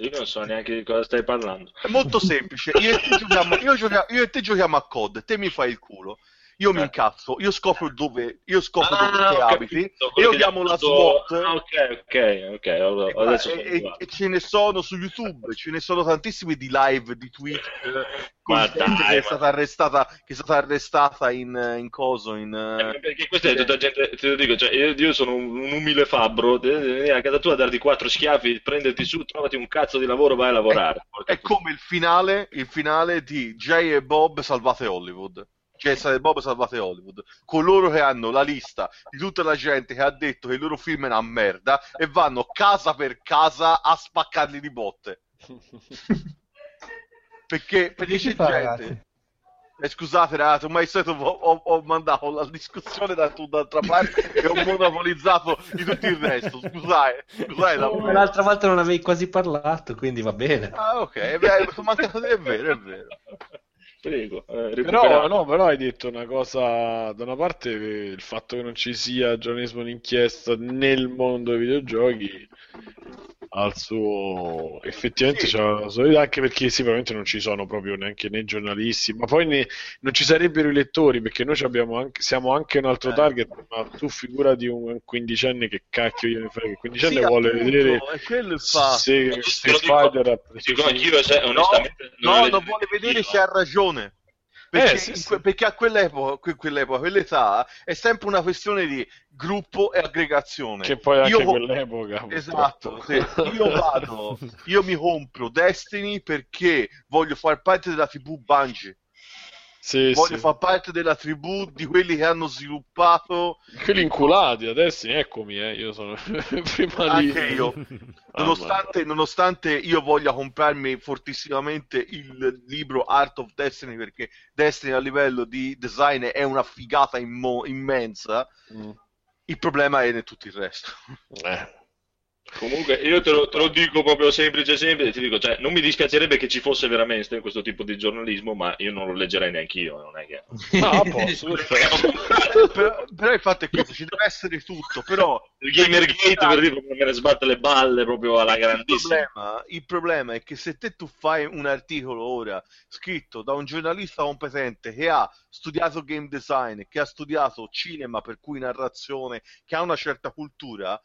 Io non so neanche di cosa stai parlando. È molto semplice. Io e te giochiamo, io giochiamo- io e te giochiamo a COD, te mi fai il culo. Io mi Eh. incazzo, io scopro dove, io scopro Ah, dove te ho abiti, capito, e io chiamo la SWAT. Ah, ok, ok, ok, allora, E, e- ce ne sono su YouTube, ce ne sono tantissimi di live, di Twitch, con Ma dai, che è ma- stata arrestata, che è stata arrestata in, in coso, in... Eh, Perché questa è tutta gente, te lo dico, cioè, io, io sono un, un umile fabbro, devi venire a casa tua a darti quattro schiaffi, prenderti su, trovati un cazzo di lavoro, vai a lavorare. Porca È come il finale, il finale di Jay e Bob Salvate Hollywood. Jay e Bob Salvate Hollywood. Coloro che hanno la lista di tutta la gente che ha detto che il loro film è una merda e vanno casa per casa a spaccarli di botte. Perché, perché c'è fa, gente... ragazzi? Eh, scusate ragazzi, ormai solito ho, ho- ho mandato la discussione da tutt'altra parte e ho monopolizzato di tutto il resto. Scusate, scusate davvero. L'altra volta non avevi quasi parlato, quindi va bene. Ah, ok, è mancato- è vero, è vero. Prego, eh, Però, no, però hai detto una cosa, da una parte il fatto che non ci sia giornalismo d'inchiesta nel mondo dei videogiochi al suo effettivamente Sì. c'è la sua verità, anche perché sicuramente non ci sono proprio neanche né giornalisti, ma poi ne- non ci sarebbero i lettori perché noi ci abbiamo anche, siamo anche un altro Eh. target, ma tu figura di un quindicenne che cacchio gliene frega, il quindicenne Sì, vuole appunto, vedere è quello il fatto. se Street dico- Fighter ha Dico anch'io, se, onestamente, No, non no, non vuole vedere io, se ha ragione. Perché, Eh, sì, sì. que- perché a quell'epoca, que- quell'epoca, quell'età, è sempre una questione di gruppo e aggregazione. che poi anche Io- quell'epoca Esatto, sì. io vado, io mi compro Destiny perché voglio far parte della tribù Bungie, Sì, voglio sì. far parte della tribù di quelli che hanno sviluppato Quelli inculati adesso, eccomi, eh, io sono prima anche io. Ah, Nonostante, nonostante io voglia comprarmi fortissimamente il libro Art of Destiny perché Destiny a livello di design è una figata immo- immensa, Mm, il problema è in tutto il resto. eh. Comunque, io te lo, te lo dico proprio semplice, semplice, ti dico, cioè, non mi dispiacerebbe che ci fosse veramente questo tipo di giornalismo, ma io non lo leggerei neanche io, non è che... Ah, perfetto. però, però il fatto è questo, ci deve essere tutto, però Il Gamergate, per dire, proprio me ne sbatte le balle proprio alla il grandissima. problema, il problema è che se te tu fai un articolo ora scritto da un giornalista competente che ha studiato game design, che ha studiato cinema, per cui narrazione, che ha una certa cultura,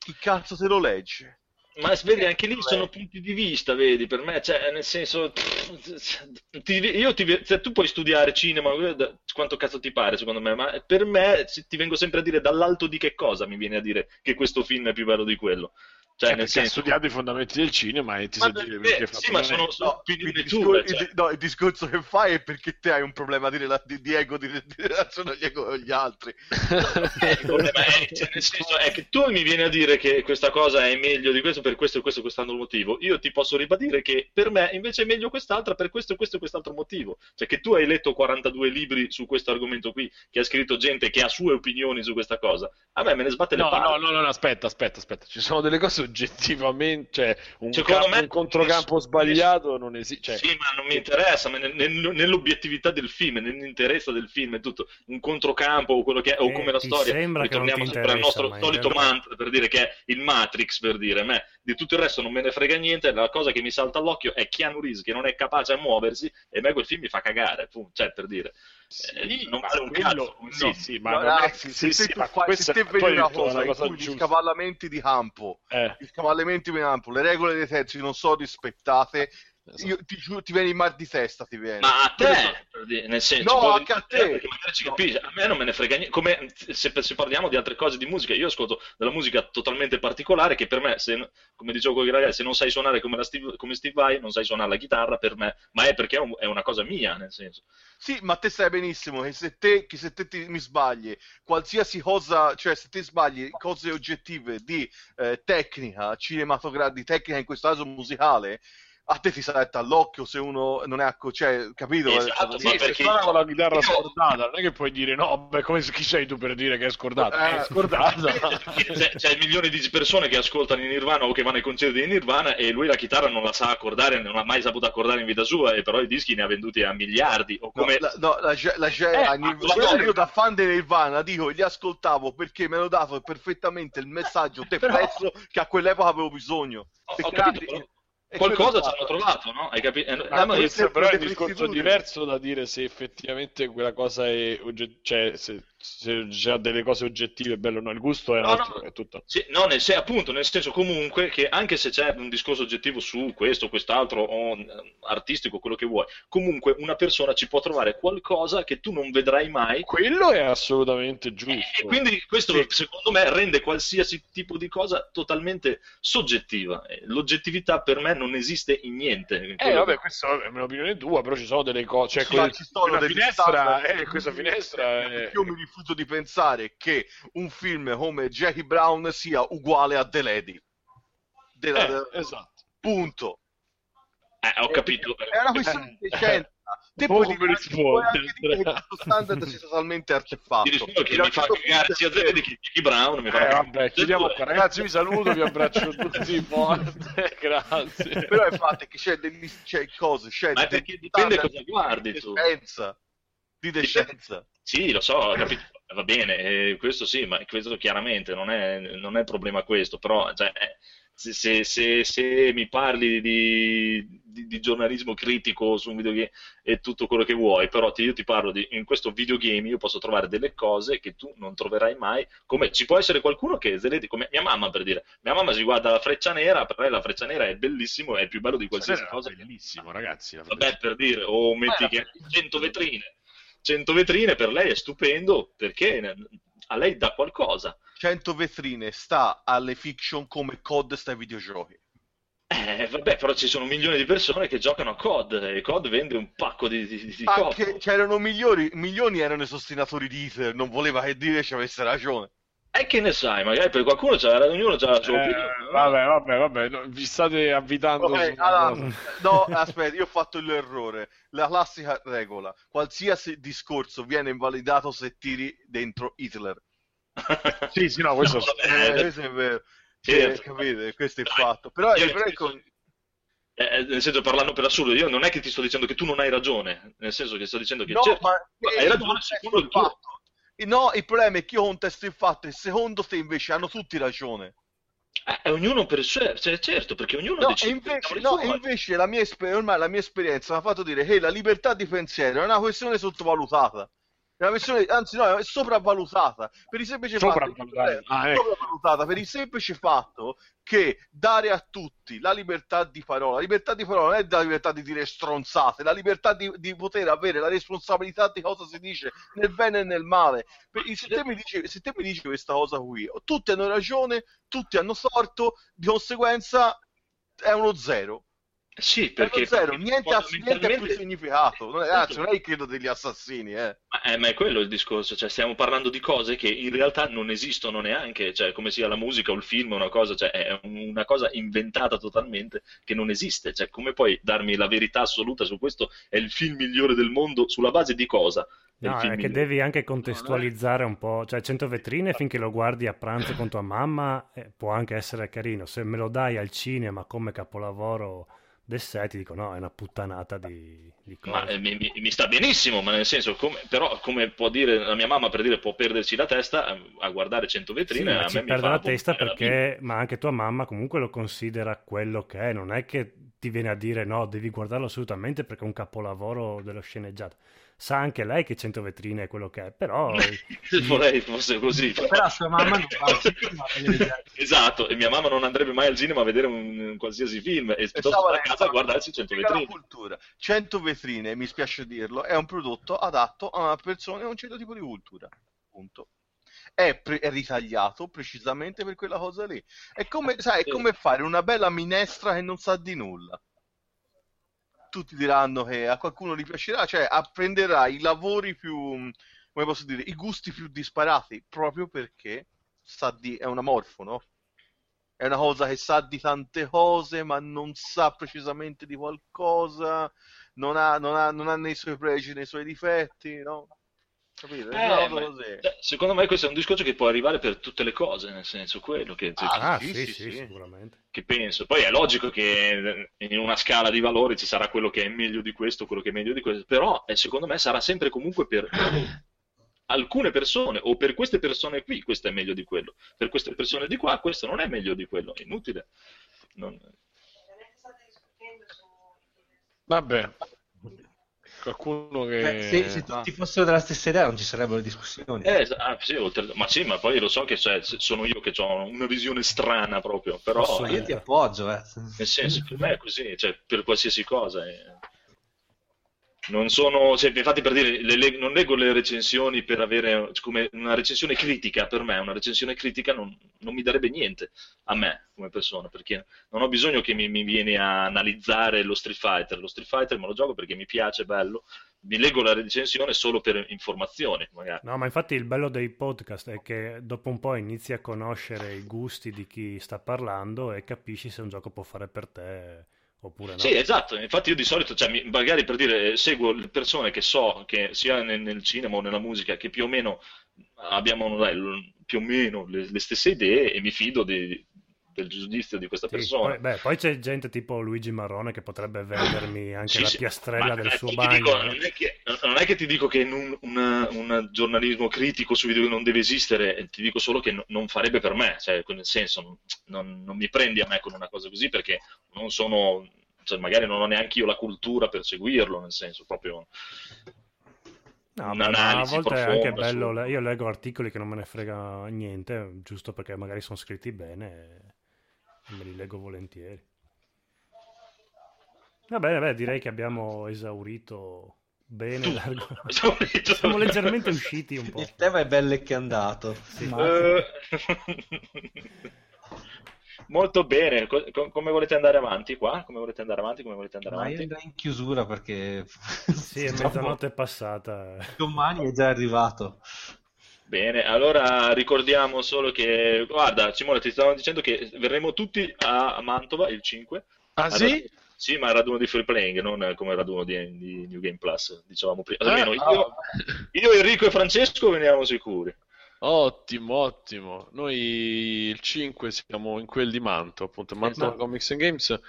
chi cazzo te lo legge? Ma vedi, anche lì sono punti di vista, vedi, per me, cioè, nel senso, ti- io ti, se tu puoi studiare cinema, da- quanto cazzo ti pare, secondo me, ma per me se- ti vengo sempre a dire dall'alto di che cosa mi viene a dire che questo film è più bello di quello. Cioè, Cioè, nel perché ha senso, studiato i fondamenti del cinema e ti Ma sa dire perché fa sì, ma sono, No, il, discor- cioè. il- no, il discorso che fai è perché te hai un problema di, rela- di, di ego di, di relazione agli ego agli altri. Eh, il problema è, cioè, nel senso, è che tu mi vieni a dire che questa cosa è meglio di questo per questo e questo e quest'altro motivo. Io ti posso ribadire che per me invece è meglio quest'altra per questo e questo e quest'altro motivo. Cioè che tu hai letto 42 libri su questo argomento qui, che ha scritto gente che ha sue opinioni su questa cosa. A me me ne sbatte le No, palle. no, no, no, aspetta, aspetta, aspetta. Ci sono delle cose oggettivamente, cioè un, campo- me- un controcampo sbagliato non esiste. Cioè, Sì, ma non mi interessa, ma nel- nel- nell'obiettività del film, nell'interesse del film, è tutto un controcampo o quello che è, o Eh, come la storia. Ritorniamo sempre al nostro solito mantra per dire che è il Matrix, per dire, me di tutto il resto non me ne frega niente, la cosa che mi salta all'occhio è Keanu Reeves che non è capace a muoversi e a me quel film mi fa cagare, cioè per dire. Sì, non vale un cazzo, sì, no. sì, ma No, non è- ragazzi, sì, se sì, tu fai, questa- se te vedi una detto cosa, in cosa cui gli scavallamenti di campo, Eh, gli scavallamenti di campo, le regole dei terzi non sono rispettate, esatto. io ti giuro, ti viene il mal di testa, ti viene. Ma a te, nel senso, No, anche a te. perché magari ci capisci, a me non me ne frega niente, come se, se parliamo di altre cose di musica, io ascolto della musica totalmente particolare che per me, se, come dicevo con i ragazzi, se non sai suonare come, la Steve, come Steve Vai, non sai suonare la chitarra per me, ma è perché è, un- è una cosa mia, nel senso. Sì, ma te sai benissimo che se te, che se te ti- mi sbagli, qualsiasi cosa, cioè se te sbagli cose oggettive di eh, tecnica cinematografica, di tecnica in questo caso musicale, a te ti salta all'occhio se uno non è acco- cioè, capito? Esatto, Sì, ma se perché suona con la chitarra io- scordata, non è che puoi dire no, beh, come chi sei tu per dire che è scordata? Eh, è scordata. c'è, c'è milioni di persone che ascoltano in Nirvana o che vanno ai concerti di Nirvana e lui la chitarra non la sa accordare, non ha mai saputo accordare in vita sua e però i dischi ne ha venduti a miliardi o No, come la, no, la, ge- Eh, Nirvana- io da fan di Nirvana dico li ascoltavo perché mi hanno dato perfettamente il messaggio depresso che a quell'epoca avevo bisogno Ho- ho capito, però qualcosa quello ci hanno trovato, no? Hai capito? Eh, Ah, questo le- però è un discorso diverso da dire se effettivamente quella cosa è cioè se, se c'ha delle cose oggettive bello o no il gusto è, No, altro, no. è tutto Sì, no, nel, se- appunto, nel senso comunque che anche se c'è un discorso oggettivo su questo, quest'altro, o eh, artistico, quello che vuoi, comunque una persona ci può trovare qualcosa che tu non vedrai mai. quello è assolutamente E giusto quindi questo Sì. secondo me rende qualsiasi tipo di cosa totalmente soggettiva. Eh, L'oggettività per me non esiste in niente. in Eh, vabbè, che- questa è un'opinione tua, però ci sono delle cose. Cioè, Sì, ma quelle- ci sono quella degli finestra, eh, questa finestra è... io mi rifiuto di pensare che un film come Jackie Brown sia uguale a The Lady Della- Eh, esatto. punto Eh, ho capito. è una questione di scienza te puoi come dire, dire che Andrea. questo standard sia totalmente artefatto Ti rispondo che mi fa certo cagare sia è. Zeddy che Jackie Brown. Mi Eh, fa vabbè, chiudiamo qua. Ragazzi, vi saluto, vi abbraccio tutti forte. Grazie. però il fatto è che c'è delle c'è cose c'è Ma è perché dipende cosa guardi di tu. decenza di decenza Sì, lo so, capito, va bene, eh, questo sì, ma questo chiaramente non è, non è il problema questo, però cioè, eh, se, se- se- se mi parli di, di- di giornalismo critico su un videogame e tutto quello che vuoi, però ti- io ti parlo di, in questo videogame io posso trovare delle cose che tu non troverai mai, come ci può essere qualcuno che, come mia mamma per dire, mia mamma si guarda la freccia nera, per lei la freccia nera è bellissimo, è il più bello di qualsiasi cosa. bellissimo, ragazzi. Vabbè, per dire, o metti che era 100 vetrine. 100 vetrine per lei è stupendo perché a lei dà qualcosa. 100 vetrine sta alle fiction come COD sta ai videogiochi. Eh, vabbè, però ci sono milioni di persone che giocano a COD e COD vende un pacco di, di, di anche c'erano migliori milioni erano i sostenitori di Hitler non voleva che dire ci avesse ragione E che ne sai, magari per qualcuno c'ha, ognuno ha la sua Eh, opinione. vabbè, vabbè, vabbè, no, vi state avvitando Ok, su una allora, no, aspetta, io ho fatto l'errore. La classica regola: qualsiasi discorso viene invalidato se tiri dentro Hitler. Sì, sì, no, questo No, Eh, vabbè, questo è vero. Certo. Sì, capite? Questo è il fatto. Però, io- però ecco, eh, nel senso, parlando per assurdo, io non è che ti sto dicendo che tu non hai ragione, nel senso che sto dicendo che no, certo, ma hai eh, ragione secondo il il tuo. fatto. No, il problema è che io contesto il fatto e secondo te invece hanno tutti ragione. Eh, ognuno per sé, cioè, certo, perché ognuno No, decide. invece, no, e invece la mia, ormai la mia esperienza mi ha fatto dire che la libertà di pensiero è una questione sottovalutata. È una questione, anzi, no, è sopravvalutata. Per il semplice Sopravvalutata. fatto, Ah, ecco. sopravvalutata per il semplice fatto che dare a tutti la libertà di parola, la libertà di parola non è la libertà di dire stronzate, la libertà di, di poter avere la responsabilità di cosa si dice nel bene e nel male. Per- se, te mi dici, se te mi dici questa cosa qui, tutti hanno ragione, tutti hanno torto, di conseguenza è uno zero. Sì, perché zero, niente, ha, niente ha più fondamentalmente- significato. Non è, anzi, non è il credo degli assassini, eh. Ma, eh, ma è quello il discorso, cioè stiamo parlando di cose che in realtà non esistono neanche, cioè come sia la musica o il film, una cosa, cioè è una cosa inventata totalmente che non esiste, cioè come puoi darmi la verità assoluta su questo è il film migliore del mondo sulla base di cosa? No, è che migliore. devi anche contestualizzare un po', cioè 100 vetrine finché lo guardi a pranzo con tua mamma eh, può anche essere carino, se me lo dai al cinema come capolavoro del set ti dico no, è una puttanata di, di Ma eh, mi, mi- sta benissimo, ma nel senso, come- però come può dire la mia mamma per dire può perderci la testa eh, a guardare 100 Sì, vetrine, ma a me mi perde la testa vomitare la perché, ma anche tua mamma comunque lo considera quello che è, non è che ti viene a dire no, devi guardarlo assolutamente perché è un capolavoro dello sceneggiato. Sa anche lei che 100 vetrine è quello che è, però Vorrei fosse così. Però sua mamma non va al cinema a vedere Esatto, e mia mamma non andrebbe mai al cinema a vedere un, un qualsiasi film e piuttosto a casa a guardarsi 100 Spiega la vetrine. cultura. 100 vetrine, mi spiace dirlo, è un prodotto adatto a una persona con un certo tipo di cultura. Punto. È, pre- è ritagliato precisamente per quella cosa lì. È come, sai, è come fare una bella minestra che non sa di nulla. Tutti diranno che a qualcuno gli piacerà, cioè apprenderà i lavori più, come posso dire, i gusti più disparati, proprio perché sa di, è un amorfo, no? è una cosa che sa di tante cose, ma non sa precisamente di qualcosa, non ha, non ha, non ha nei suoi pregi, nei suoi difetti, no? Capito? Eh, ma- cioè, secondo me questo è un discorso che può arrivare per tutte le cose, nel senso quello che, Ah, sì, sì, sì, sì, sì. sicuramente. che penso. Poi è logico che in una scala di valori ci sarà quello che è meglio di questo, quello che è meglio di questo, però eh, secondo me sarà sempre comunque per alcune persone o per queste persone qui questo è meglio di quello, per queste persone di qua questo non è meglio di quello, è inutile. Non- Vabbè, qualcuno che... Beh, se, se tutti fossero della stessa idea non ci sarebbero discussioni. Eh, es- ah, sì, oltre- ma sì, ma poi lo so che cioè, sono io che ho una visione strana proprio, però Ma io ti eh, appoggio, eh. nel senso per me è così, cioè, per qualsiasi cosa. eh. Non sono, cioè, infatti per dire, le- le- non leggo le recensioni per avere come una recensione critica per me, una recensione critica non, non mi darebbe niente a me come persona, perché non ho bisogno che mi, mi vieni a analizzare lo Street Fighter, lo Street Fighter me lo gioco perché mi piace, è bello, mi leggo la recensione solo per informazioni, magari. No, ma infatti il bello dei podcast è che dopo un po' inizi a conoscere i gusti di chi sta parlando e capisci se un gioco può fare per te oppure no. Sì, esatto, infatti io di solito, cioè, magari per dire, seguo le persone che so, che sia nel, nel cinema o nella musica, che più o meno abbiamo dai, più o meno le, le stesse idee e mi fido di- del giudizio di questa Sì, persona. poi, beh, poi c'è gente tipo Luigi Marrone che potrebbe vendermi anche Sì, la sì, piastrella del suo bagno. dico, non, è che, non è che ti dico che in un, una- un giornalismo critico su video non deve esistere, eh, ti dico solo che no- non farebbe per me, cioè, nel senso, non, non- mi prendi a me con una cosa così perché non sono, cioè, magari non ho neanche io la cultura per seguirlo, nel senso, proprio No, ma a volte è anche bello, su- io leggo articoli che non me ne frega niente, giusto perché magari sono scritti bene me li leggo volentieri. Va bene, beh, direi che abbiamo esaurito bene l'argomento. Esaurito. Siamo leggermente usciti un po'. Il tema è bello e che è andato. Eh, Molto bene, Co- co- come volete andare avanti qua? Come volete andare avanti? Come volete andare Ma io avanti? andrei in chiusura perché Sì, è mezzanotte passata. domani è già arrivato. Bene, allora ricordiamo solo che, guarda, Simone, ti stavano dicendo che verremo tutti a Mantova il 5. Ah Al sì? Sì, ma al raduno di Free Playing, non come raduno di, di New Game Plus, dicevamo prima. Almeno ah. io, io, Enrico e Francesco veniamo sicuri. Ottimo, ottimo. Noi il 5 siamo in quel di Manto, appunto, Mantova Esatto. Comics and Games.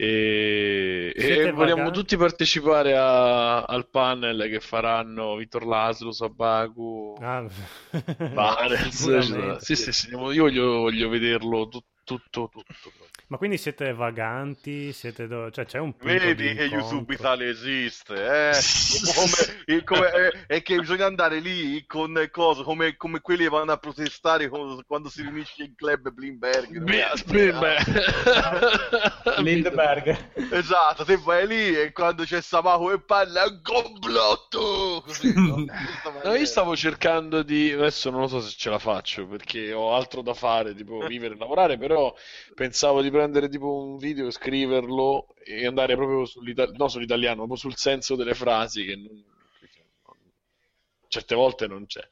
E, e vogliamo tutti partecipare a- al panel che faranno Vitor Laslo, Sabaku, Ah, Vares. sicuramente. Sì, sì, sì, io voglio, voglio vederlo tu- tutto, tutto. Ma quindi siete vaganti? Siete do- cioè, c'è un punto Vedi di che? YouTube Italia esiste, eh? Come, come- eh, è che bisogna andare lì con cose come, come quelli che vanno a protestare con- quando si riunisce in club Blimberg. Lindbergh. Esatto, te vai lì e quando c'è Samaku e parla è un complotto! Così, no? No, io stavo cercando di. Adesso non lo so se ce la faccio perché ho altro da fare, tipo vivere e lavorare. Però pensavo di prendere tipo un video, scriverlo e andare proprio sull'ita- no, sull'italiano, proprio sul senso delle frasi che non- non- certe volte non c'è.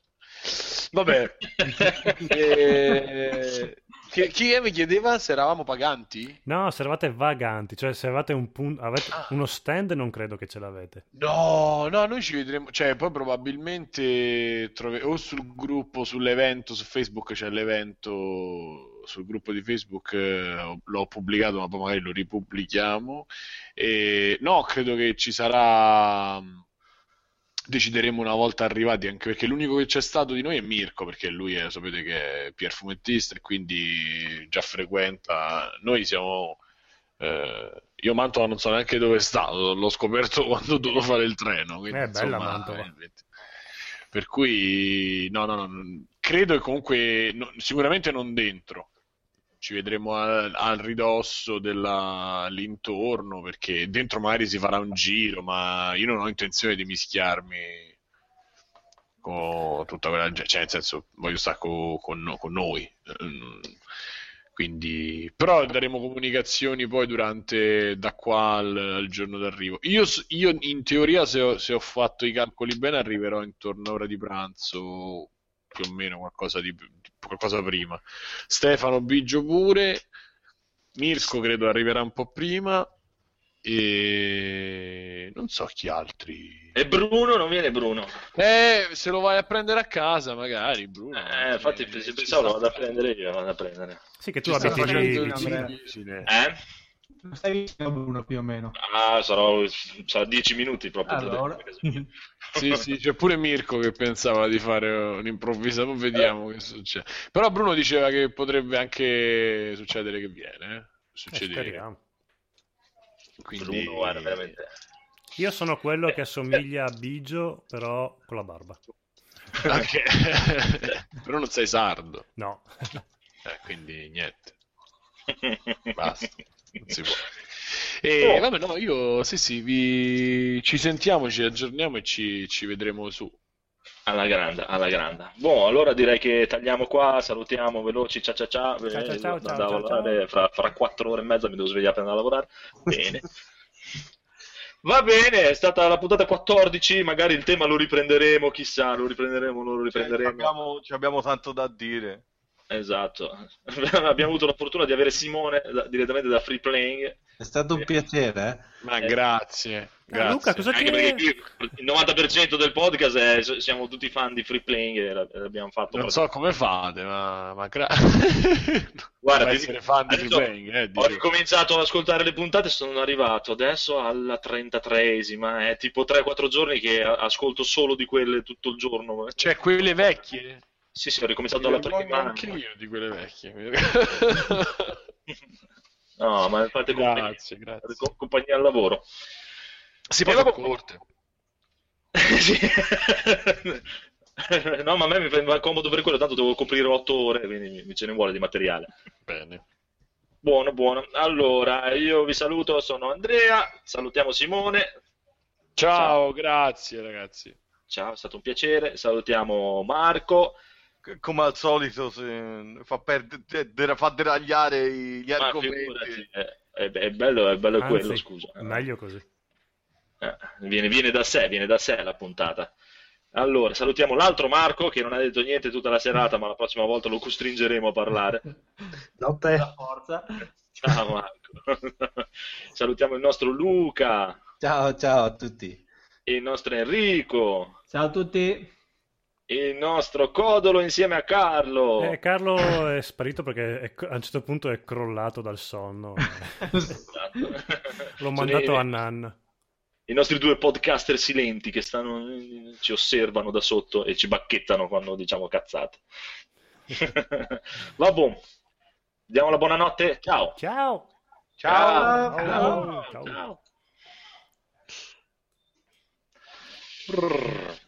Vabbè, Eh, chi, chi mi chiedeva se eravamo paganti? No, se eravate vaganti, cioè se avete un punto, avete Ah. uno stand non credo che ce l'avete. No, no, noi ci vedremo, cioè poi probabilmente trove- o sul gruppo, sull'evento, su Facebook c'è l'evento sul gruppo di Facebook, eh, l'ho pubblicato, ma poi magari lo ripubblichiamo. E, no, credo che ci sarà, decideremo una volta arrivati, anche perché l'unico che c'è stato di noi è Mirko, perché lui è, sapete che è Pier Fumettista e quindi già frequenta, noi siamo... Eh, io Mantova non so neanche dove è stato, l'ho scoperto quando ho dovuto fare il treno. Quindi, Eh, bella Mantova. eh, Per cui, no, no, no, credo che comunque, no, sicuramente non dentro. Ci vedremo al, al ridosso della, l'intorno, perché dentro magari si farà un giro, ma io non ho intenzione di mischiarmi con tutta quella gente, cioè nel senso voglio stare co- con, con noi. Ehm, Quindi, però daremo comunicazioni poi durante da qua al, al giorno d'arrivo. Io, io in teoria, se ho, se ho fatto i calcoli bene, arriverò intorno a ora di pranzo, più o meno qualcosa di, qualcosa prima. Stefano Biggio pure, Mirko credo arriverà un po' prima e non so chi altri. E Bruno non viene Bruno. Eh, se lo vai a prendere a casa magari Bruno. Eh, infatti Eh, se pensavo lo vado a prendere io, lo vado a prendere. Sì, che tu abiti lì. Eh? Non stai vicino a Bruno più o meno. Ah, sarò, sarà 10 minuti proprio. Allora. Sì, sì, c'è pure Mirko che pensava di fare un'improvvisa, poi vediamo che succede. Però Bruno diceva che potrebbe anche succedere che viene, eh. Eh, Succede. speriamo. Quindi... Bruno, guarda, veramente. Io sono quello che assomiglia a Bigio, però con la barba. Anche... Però non sei sardo, No. eh, quindi niente. Basta, non si può. E Oh. vabbè, no, io sì, sì, vi... ci sentiamo, ci aggiorniamo e ci, ci vedremo su. Alla grande, alla grande. Boh, allora direi che tagliamo qua, salutiamo veloci, ciao ciao ciao. Ciao, ciao, Eh, ciao, ciao, a ciao, lavorare, Fra, fra quattro ore e mezza mi devo svegliare per andare a lavorare. Bene. Va bene, è stata la puntata 14, magari il tema lo riprenderemo, chissà, lo riprenderemo, lo Cioè, riprenderemo. abbiamo, ci abbiamo tanto da dire. Esatto. Abbiamo avuto la fortuna di avere Simone da- direttamente da Free Playing. È stato un piacere, eh? Ma grazie, grazie. Luca, cosa Anche ti... perché io- il 90% del podcast è- siamo tutti fan di Free Playing e l'ab- l'abbiamo fatto. Non so come fate, ma, ma gra- Guarda, essere fan di Free Playing, eh, Ho ricominciato ad ascoltare le puntate, sono arrivato adesso alla 33esima, è tipo 3-4 giorni che ascolto solo di quelle tutto il giorno. Cioè, quelle vecchie? Sì, sì, ho ricominciato vergogno prima. anche io di quelle vecchie. No, ma fate compagnia, grazie, grazie. compagnia al lavoro. Si E passa a vabbè- corte. Sì. No, ma a me mi fa comodo per quello, tanto devo coprire 8 ore, quindi mi- mi ce ne vuole di materiale. Bene. Buono, buono. Allora, io vi saluto, sono Andrea, salutiamo Simone. Ciao, grazie ragazzi. Ciao, è stato un piacere. Salutiamo Marco. Come al solito, se- fa, de- fa deragliare i- gli Ma argomenti. è- è bello, è bello Anzi, quello, scusa. Meglio così. Eh, viene, viene da sé, viene da sé la puntata. Allora, salutiamo l'altro Marco che non ha detto niente tutta la serata, ma la prossima volta lo costringeremo a parlare. Notte. La forza. Ciao Marco. salutiamo il nostro Luca Ciao, ciao a tutti. e il nostro Enrico. Ciao a tutti. Il nostro Codolo insieme a Carlo. Eh, Carlo è sparito perché è- a un certo punto è crollato dal sonno. Esatto. L'ho Sono mandato i- a Nan. I nostri due podcaster silenti che stanno, ci osservano da sotto e ci bacchettano quando diciamo cazzate. Vabbè, diamo la buonanotte. Ciao. Ciao! Ciao. Ciao! Ciao! Ciao. Brrr.